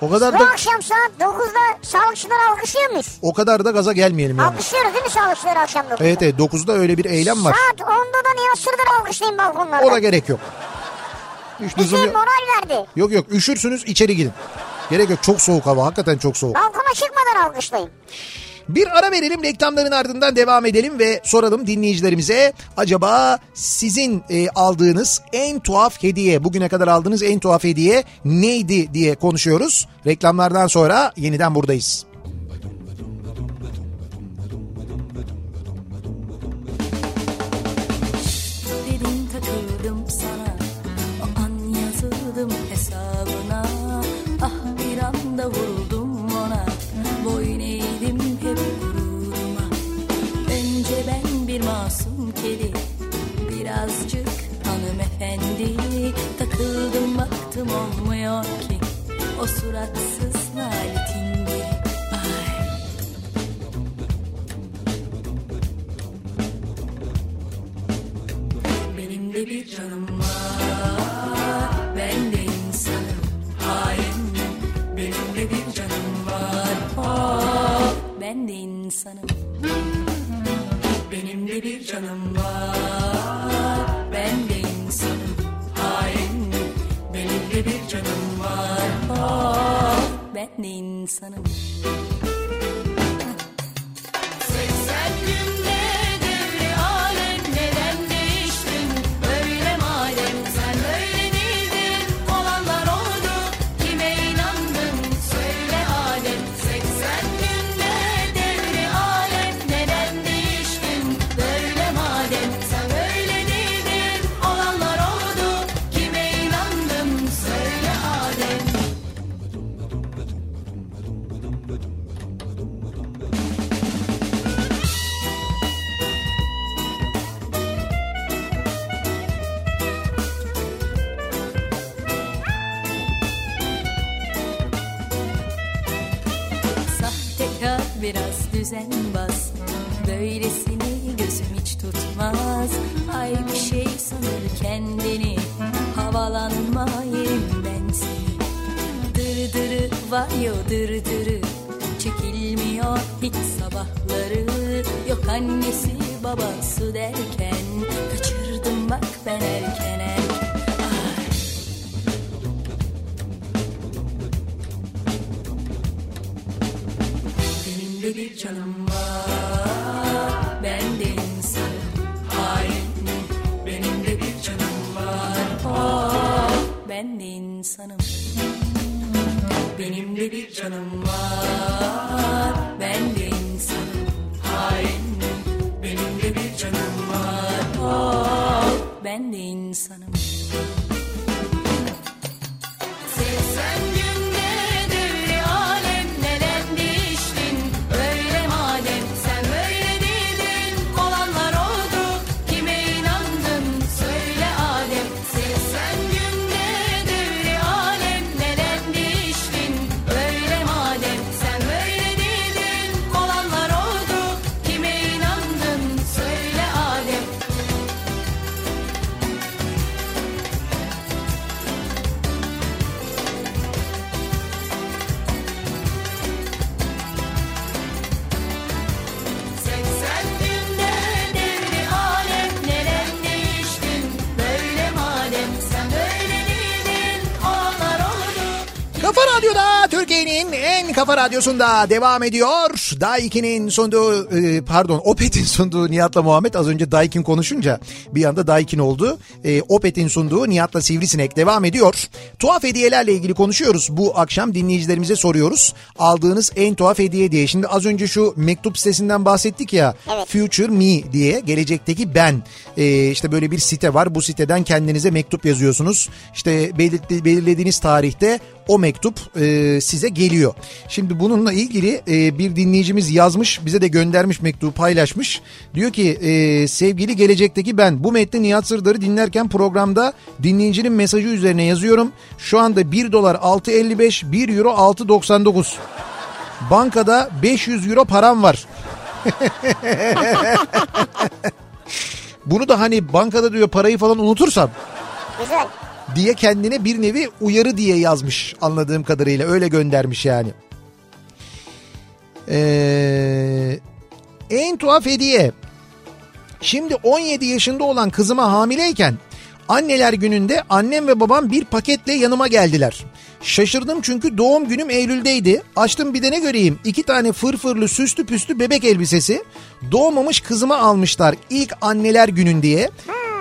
Speaker 1: O kadar
Speaker 2: Bu
Speaker 1: da
Speaker 2: akşam saat 9'da sağlıkçıları alkışlıyor muyuz?
Speaker 1: o kadar da gaza gelmeyelim yani.
Speaker 2: Alkışlıyoruz değil mi sağlıkçıları akşam 9'da?
Speaker 1: Evet evet 9'da öyle bir eylem var.
Speaker 2: Saat 10'da da Nihat Sırdar'ı alkışlayın balkonlarda.
Speaker 1: O da gerek yok. Hiç lüzum
Speaker 2: Bize
Speaker 1: yok.
Speaker 2: moral verdi.
Speaker 1: Yok yok üşürsünüz içeri gidin. Gerek yok çok soğuk hava hakikaten çok soğuk.
Speaker 2: Balkona çıkmadan alkışlayın.
Speaker 1: Bir ara verelim reklamların ardından devam edelim ve soralım dinleyicilerimize acaba sizin e, aldığınız en tuhaf hediye bugüne kadar aldığınız en tuhaf hediye neydi diye konuşuyoruz. Reklamlardan sonra yeniden buradayız.
Speaker 3: De bir canım var. Ben de insanım. Hain. Benim de bir canım var. Oh, Ben de insanım. Benim de bir canım var. Ben de insanım. Hain. Benim de bir canım var. Oh, Ben de insanım düzenbaz Böylesini gözüm hiç tutmaz. Ay bir şey sanır kendini. Havalanma yerim ben seni Dırdırı var ya dırdırı Çekilmiyor hiç sabahları. Yok annesi babası derken Kaçırdım bak ben erken Benim de bir canım var. Ben de insanım hain Benim de bir canım var. Oh, Ben de insanım
Speaker 1: kafa radyosunda devam ediyor. Daikin'in sunduğu e, pardon Opet'in sunduğu Nihat'la Muhammed az önce Daikin konuşunca bir anda Daikin oldu. E, Opet'in sunduğu Nihat'la Sivrisinek devam ediyor. Tuhaf hediyelerle ilgili konuşuyoruz. Bu akşam dinleyicilerimize soruyoruz. Aldığınız en tuhaf hediye diye. Şimdi az önce şu mektup sitesinden bahsettik ya.
Speaker 2: Evet.
Speaker 1: Future Me diye gelecekteki ben Ee, işte böyle bir site var bu siteden kendinize mektup yazıyorsunuz işte belirlediğiniz tarihte o mektup e, size geliyor. Şimdi bununla ilgili e, bir dinleyicimiz yazmış bize de göndermiş mektubu paylaşmış. Diyor ki e, sevgili gelecekteki ben bu metni Nihat Sırdar'ı dinlerken programda dinleyicinin mesajı üzerine yazıyorum. Şu anda 1 dolar 6.55 1 euro 6.99 bankada 500 euro param var. [laughs] Bunu da hani bankada diyor parayı falan unutursam
Speaker 2: Güzel.
Speaker 1: Diye kendine bir nevi uyarı diye yazmış anladığım kadarıyla öyle göndermiş yani. Ee, en tuhaf hediye. Şimdi 17 yaşında olan kızıma hamileyken anneler gününde annem ve babam bir paketle yanıma geldiler. Şaşırdım çünkü doğum günüm Eylül'deydi. Açtım bir de ne göreyim iki tane fırfırlı süslü püslü bebek elbisesi doğmamış kızıma almışlar ilk anneler günün diye.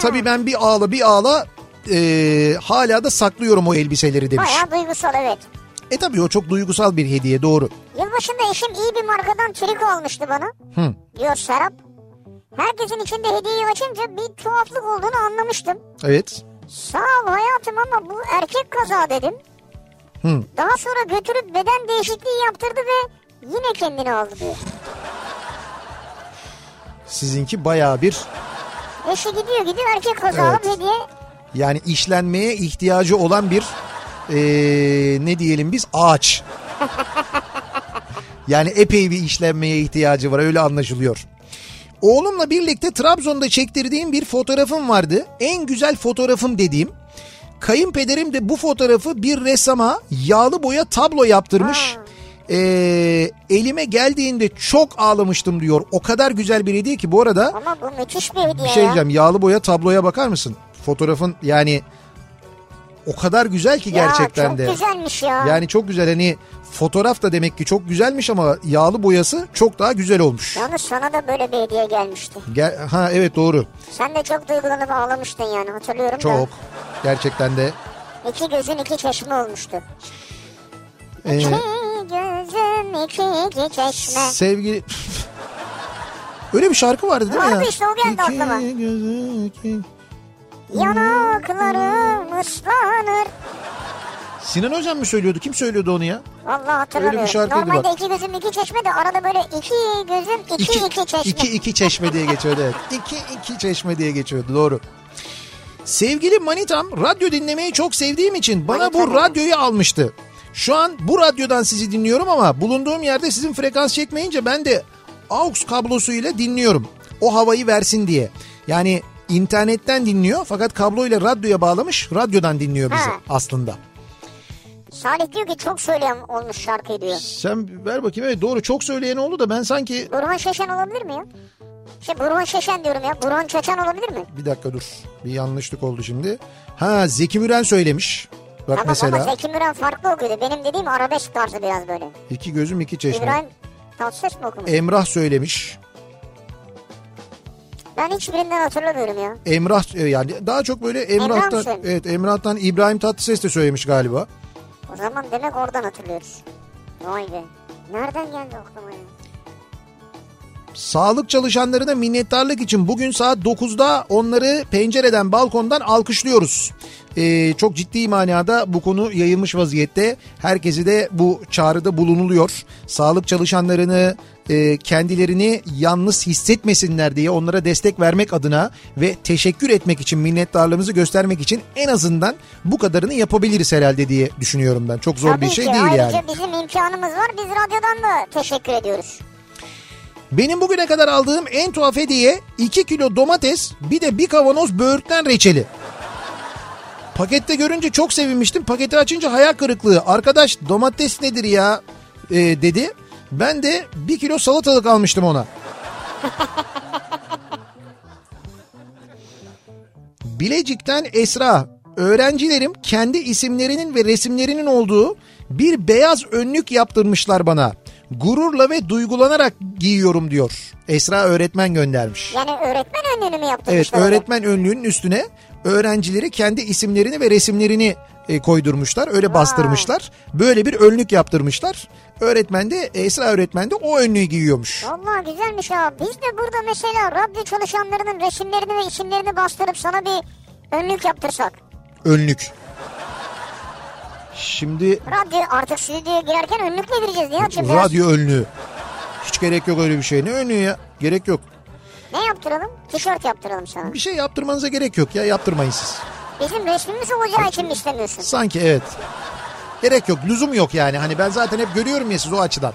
Speaker 1: Tabii ben bir ağla bir ağla e, hala da saklıyorum o elbiseleri demiş.
Speaker 2: Bayağı duygusal evet.
Speaker 1: E tabii o çok duygusal bir hediye doğru.
Speaker 2: Yılbaşında eşim iyi bir markadan triko almıştı bana.
Speaker 1: Hı.
Speaker 2: Diyor Serap. Herkesin içinde hediyeyi açınca bir tuhaflık olduğunu anlamıştım.
Speaker 1: Evet.
Speaker 2: Sağ ol hayatım ama bu erkek kaza dedim.
Speaker 1: Hı.
Speaker 2: Daha sonra götürüp beden değişikliği yaptırdı ve yine kendini aldı diyor.
Speaker 1: Sizinki bayağı bir
Speaker 2: Eşi gidiyor gidiyor erkek kaza
Speaker 1: Evet.
Speaker 2: hediye.
Speaker 1: Yani işlenmeye ihtiyacı olan bir e, ne diyelim biz ağaç. [laughs] yani epey bir işlenmeye ihtiyacı var öyle anlaşılıyor. Oğlumla birlikte Trabzon'da çektirdiğim bir fotoğrafım vardı. En güzel fotoğrafım dediğim. Kayınpederim de bu fotoğrafı bir ressama yağlı boya tablo yaptırmış. Ee, elime geldiğinde çok ağlamıştım diyor. O kadar güzel bir hediye ki bu arada
Speaker 2: Ama bu müthiş bir hediye
Speaker 1: bir şey
Speaker 2: ya.
Speaker 1: diyeceğim. Yağlı boya tabloya bakar mısın? Fotoğrafın yani o kadar güzel ki
Speaker 2: Ya
Speaker 1: gerçekten
Speaker 2: çok
Speaker 1: de.
Speaker 2: güzelmiş ya.
Speaker 1: Yani çok güzel hani fotoğraf da demek ki çok güzelmiş ama yağlı boyası çok daha güzel olmuş.
Speaker 2: Yalnız sana da böyle bir hediye gelmişti.
Speaker 1: Gel, ha evet doğru.
Speaker 2: Sen de çok duygulanıp ağlamıştın yani hatırlıyorum
Speaker 1: Çok.
Speaker 2: da.
Speaker 1: Gerçekten de.
Speaker 2: İki gözün iki çeşme olmuştu.
Speaker 1: Ee,
Speaker 2: İki gözüm iki iki çeşme.
Speaker 1: sevgili... Öyle bir şarkı vardı değil mi
Speaker 2: Vardı
Speaker 1: ya?
Speaker 2: işte, o geldi
Speaker 1: İki
Speaker 2: aklıma.
Speaker 1: gözü, iki-
Speaker 2: Yanaklarım ıslanır.
Speaker 1: Sinan Hocam mı söylüyordu? Kim söylüyordu onu ya?
Speaker 2: Vallahi hatırlamıyorum.
Speaker 1: Öyle bir şarkıydı
Speaker 2: Normalde
Speaker 1: bak.
Speaker 2: iki gözüm iki çeşme de arada böyle iki gözüm iki iki, çeşme.
Speaker 1: İki, iki çeşme diye geçiyordu evet. [laughs] İki, iki çeşme diye geçiyordu doğru. Sevgili Manitam radyo dinlemeyi çok sevdiğim için bana bu
Speaker 2: Manitam.
Speaker 1: radyoyu almıştı. Şu an bu radyodan sizi dinliyorum ama bulunduğum yerde sizin frekans çekmeyince ben de AUX kablosuyla dinliyorum. O havayı versin diye. Yani internetten dinliyor fakat kabloyla radyoya bağlamış radyodan dinliyor bizi
Speaker 2: Ha.
Speaker 1: aslında.
Speaker 2: Salih diyor ki çok söyleyen olmuş şarkıyı diyor.
Speaker 1: Sen ver bakayım evet doğru çok söyleyen oldu da ben sanki
Speaker 2: Burhan Şeşen olabilir mi ya? Şey Burhan Şeşen diyorum ya. Burhan Çeçen olabilir mi?
Speaker 1: bir dakika dur bir yanlışlık oldu şimdi. Ha Zeki Müren söylemiş. Bak
Speaker 2: Tamam
Speaker 1: mesela
Speaker 2: ama Zeki Müren farklı okuyordu. Benim dediğim arabesk tarzı biraz böyle.
Speaker 1: iki gözüm iki çeşme.
Speaker 2: İbrahim Tatlıses mi okumuş?
Speaker 1: Emrah söylemiş.
Speaker 2: Ben hiçbirinden hatırlamıyorum ya.
Speaker 1: Emrah e, yani daha çok böyle Emrah'tan
Speaker 2: söylemiş?
Speaker 1: evet Emrah'tan İbrahim Tatlıses de söylemiş galiba.
Speaker 2: O zaman demek oradan hatırlıyoruz. Vay be. Nereden geldi aklıma ya?
Speaker 1: Sağlık çalışanlarına minnettarlık için bugün saat 9'da onları pencereden balkondan alkışlıyoruz. Ee, çok ciddi manada bu konu yayılmış vaziyette. Herkesi de bu çağrıda bulunuluyor. Sağlık çalışanlarını e, kendilerini yalnız hissetmesinler diye onlara destek vermek adına ve teşekkür etmek için minnettarlığımızı göstermek için en azından bu kadarını yapabiliriz herhalde diye düşünüyorum ben. Çok zor
Speaker 2: Tabii
Speaker 1: bir şey
Speaker 2: ki.
Speaker 1: değil
Speaker 2: Ayrıca
Speaker 1: yani.
Speaker 2: bizim imkanımız var. Biz radyodan da teşekkür ediyoruz.
Speaker 1: Benim bugüne kadar aldığım en tuhaf hediye 2 kilo domates bir de bir kavanoz böğürtlen reçeli. Pakette görünce çok sevinmiştim. Paketi açınca hayal kırıklığı. Arkadaş domates nedir ya e, dedi. Ben de bir kilo salatalık almıştım ona. [laughs] Bilecik'ten Esra. Öğrencilerim kendi isimlerinin ve resimlerinin olduğu bir beyaz önlük yaptırmışlar bana. Gururla ve duygulanarak giyiyorum diyor. Esra öğretmen göndermiş.
Speaker 2: Yani öğretmen önlüğünü mü
Speaker 1: Evet
Speaker 2: yaptırmışlar? orada?
Speaker 1: öğretmen önlüğünün üstüne öğrencileri kendi isimlerini ve resimlerini e, koydurmuşlar. Öyle bastırmışlar. Böyle bir önlük yaptırmışlar. Öğretmen de Esra öğretmen de o önlüğü giyiyormuş.
Speaker 2: Vallahi güzelmiş ha. Biz de burada mesela radyo çalışanlarının resimlerini ve isimlerini bastırıp sana bir önlük yaptırsak.
Speaker 1: Önlük. Şimdi
Speaker 2: Radyo artık stüdyoya girerken önlükle gireceğiz diye açayım. biraz.
Speaker 1: radyo önlüğü. Hiç gerek yok öyle bir şey. Ne önlüğü ya? Gerek yok.
Speaker 2: Ne yaptıralım? Tişört yaptıralım sana.
Speaker 1: Bir şey yaptırmanıza gerek yok ya. Yaptırmayın siz.
Speaker 2: Bizim resmimiz olacağı için mi istemiyorsun?
Speaker 1: Sanki evet. Gerek yok. Lüzum yok yani. Hani ben zaten hep görüyorum ya siz o açıdan.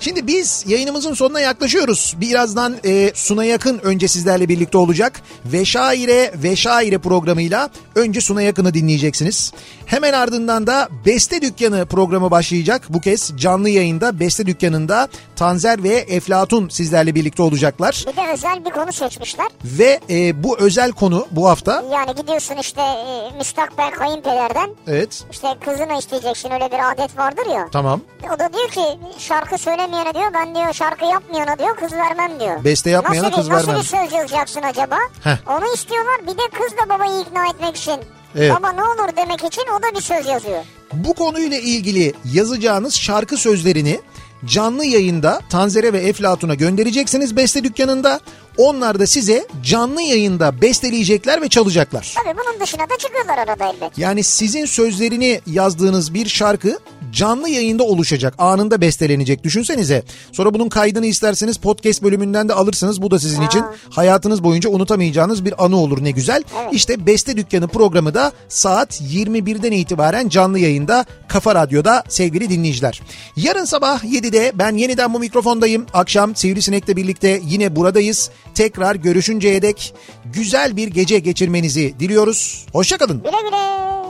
Speaker 1: Şimdi biz yayınımızın sonuna yaklaşıyoruz. Birazdan e, Suna Yakın önce sizlerle birlikte olacak. Veşaire Veşaire programıyla önce Suna Yakın'ı dinleyeceksiniz. Hemen ardından da Beste Dükkanı programı başlayacak. Bu kez canlı yayında Beste Dükkanı'nda Tanzer ve Eflatun sizlerle birlikte olacaklar.
Speaker 2: Bir de özel bir konu seçmişler.
Speaker 1: Ve e, bu özel konu bu hafta
Speaker 2: Yani gidiyorsun işte e, müstakbel kayınpederden
Speaker 1: evet
Speaker 2: işte kızını isteyeceksin öyle bir adet vardır ya.
Speaker 1: tamam
Speaker 2: O da diyor ki şarkı söylemeyene diyor ben diyor şarkı yapmayana diyor kız vermem diyor.
Speaker 1: Beste yapmayana
Speaker 2: nasıl
Speaker 1: kız vermem.
Speaker 2: Nasıl bir söz yazacaksın acaba?
Speaker 1: Heh.
Speaker 2: Onu istiyorlar bir de kız da babayı ikna etmek için.
Speaker 1: Evet.
Speaker 2: Baba ne olur demek için o da bir söz yazıyor.
Speaker 1: Bu konuyla ilgili yazacağınız şarkı sözlerini canlı yayında Tanzere ve Eflatun'a göndereceksiniz beste dükkanında. Onlar da size canlı yayında besteleyecekler ve çalacaklar.
Speaker 2: Tabii bunun dışına da çıkıyorlar arada elbet.
Speaker 1: Yani sizin sözlerini yazdığınız bir şarkı canlı yayında oluşacak. Anında bestelenecek. Düşünsenize. Sonra bunun kaydını isterseniz podcast bölümünden de alırsınız. Bu da sizin için hayatınız boyunca unutamayacağınız bir anı olur ne güzel. İşte Beste Dükkanı programı da saat 21'den itibaren canlı yayında Kafa Radyo'da sevgili dinleyiciler. Yarın sabah 7'de ben yeniden bu mikrofondayım. Akşam Sivrisinek'le birlikte yine buradayız. Tekrar görüşünceye dek güzel bir gece geçirmenizi diliyoruz. Hoşçakalın.
Speaker 2: Güle güle.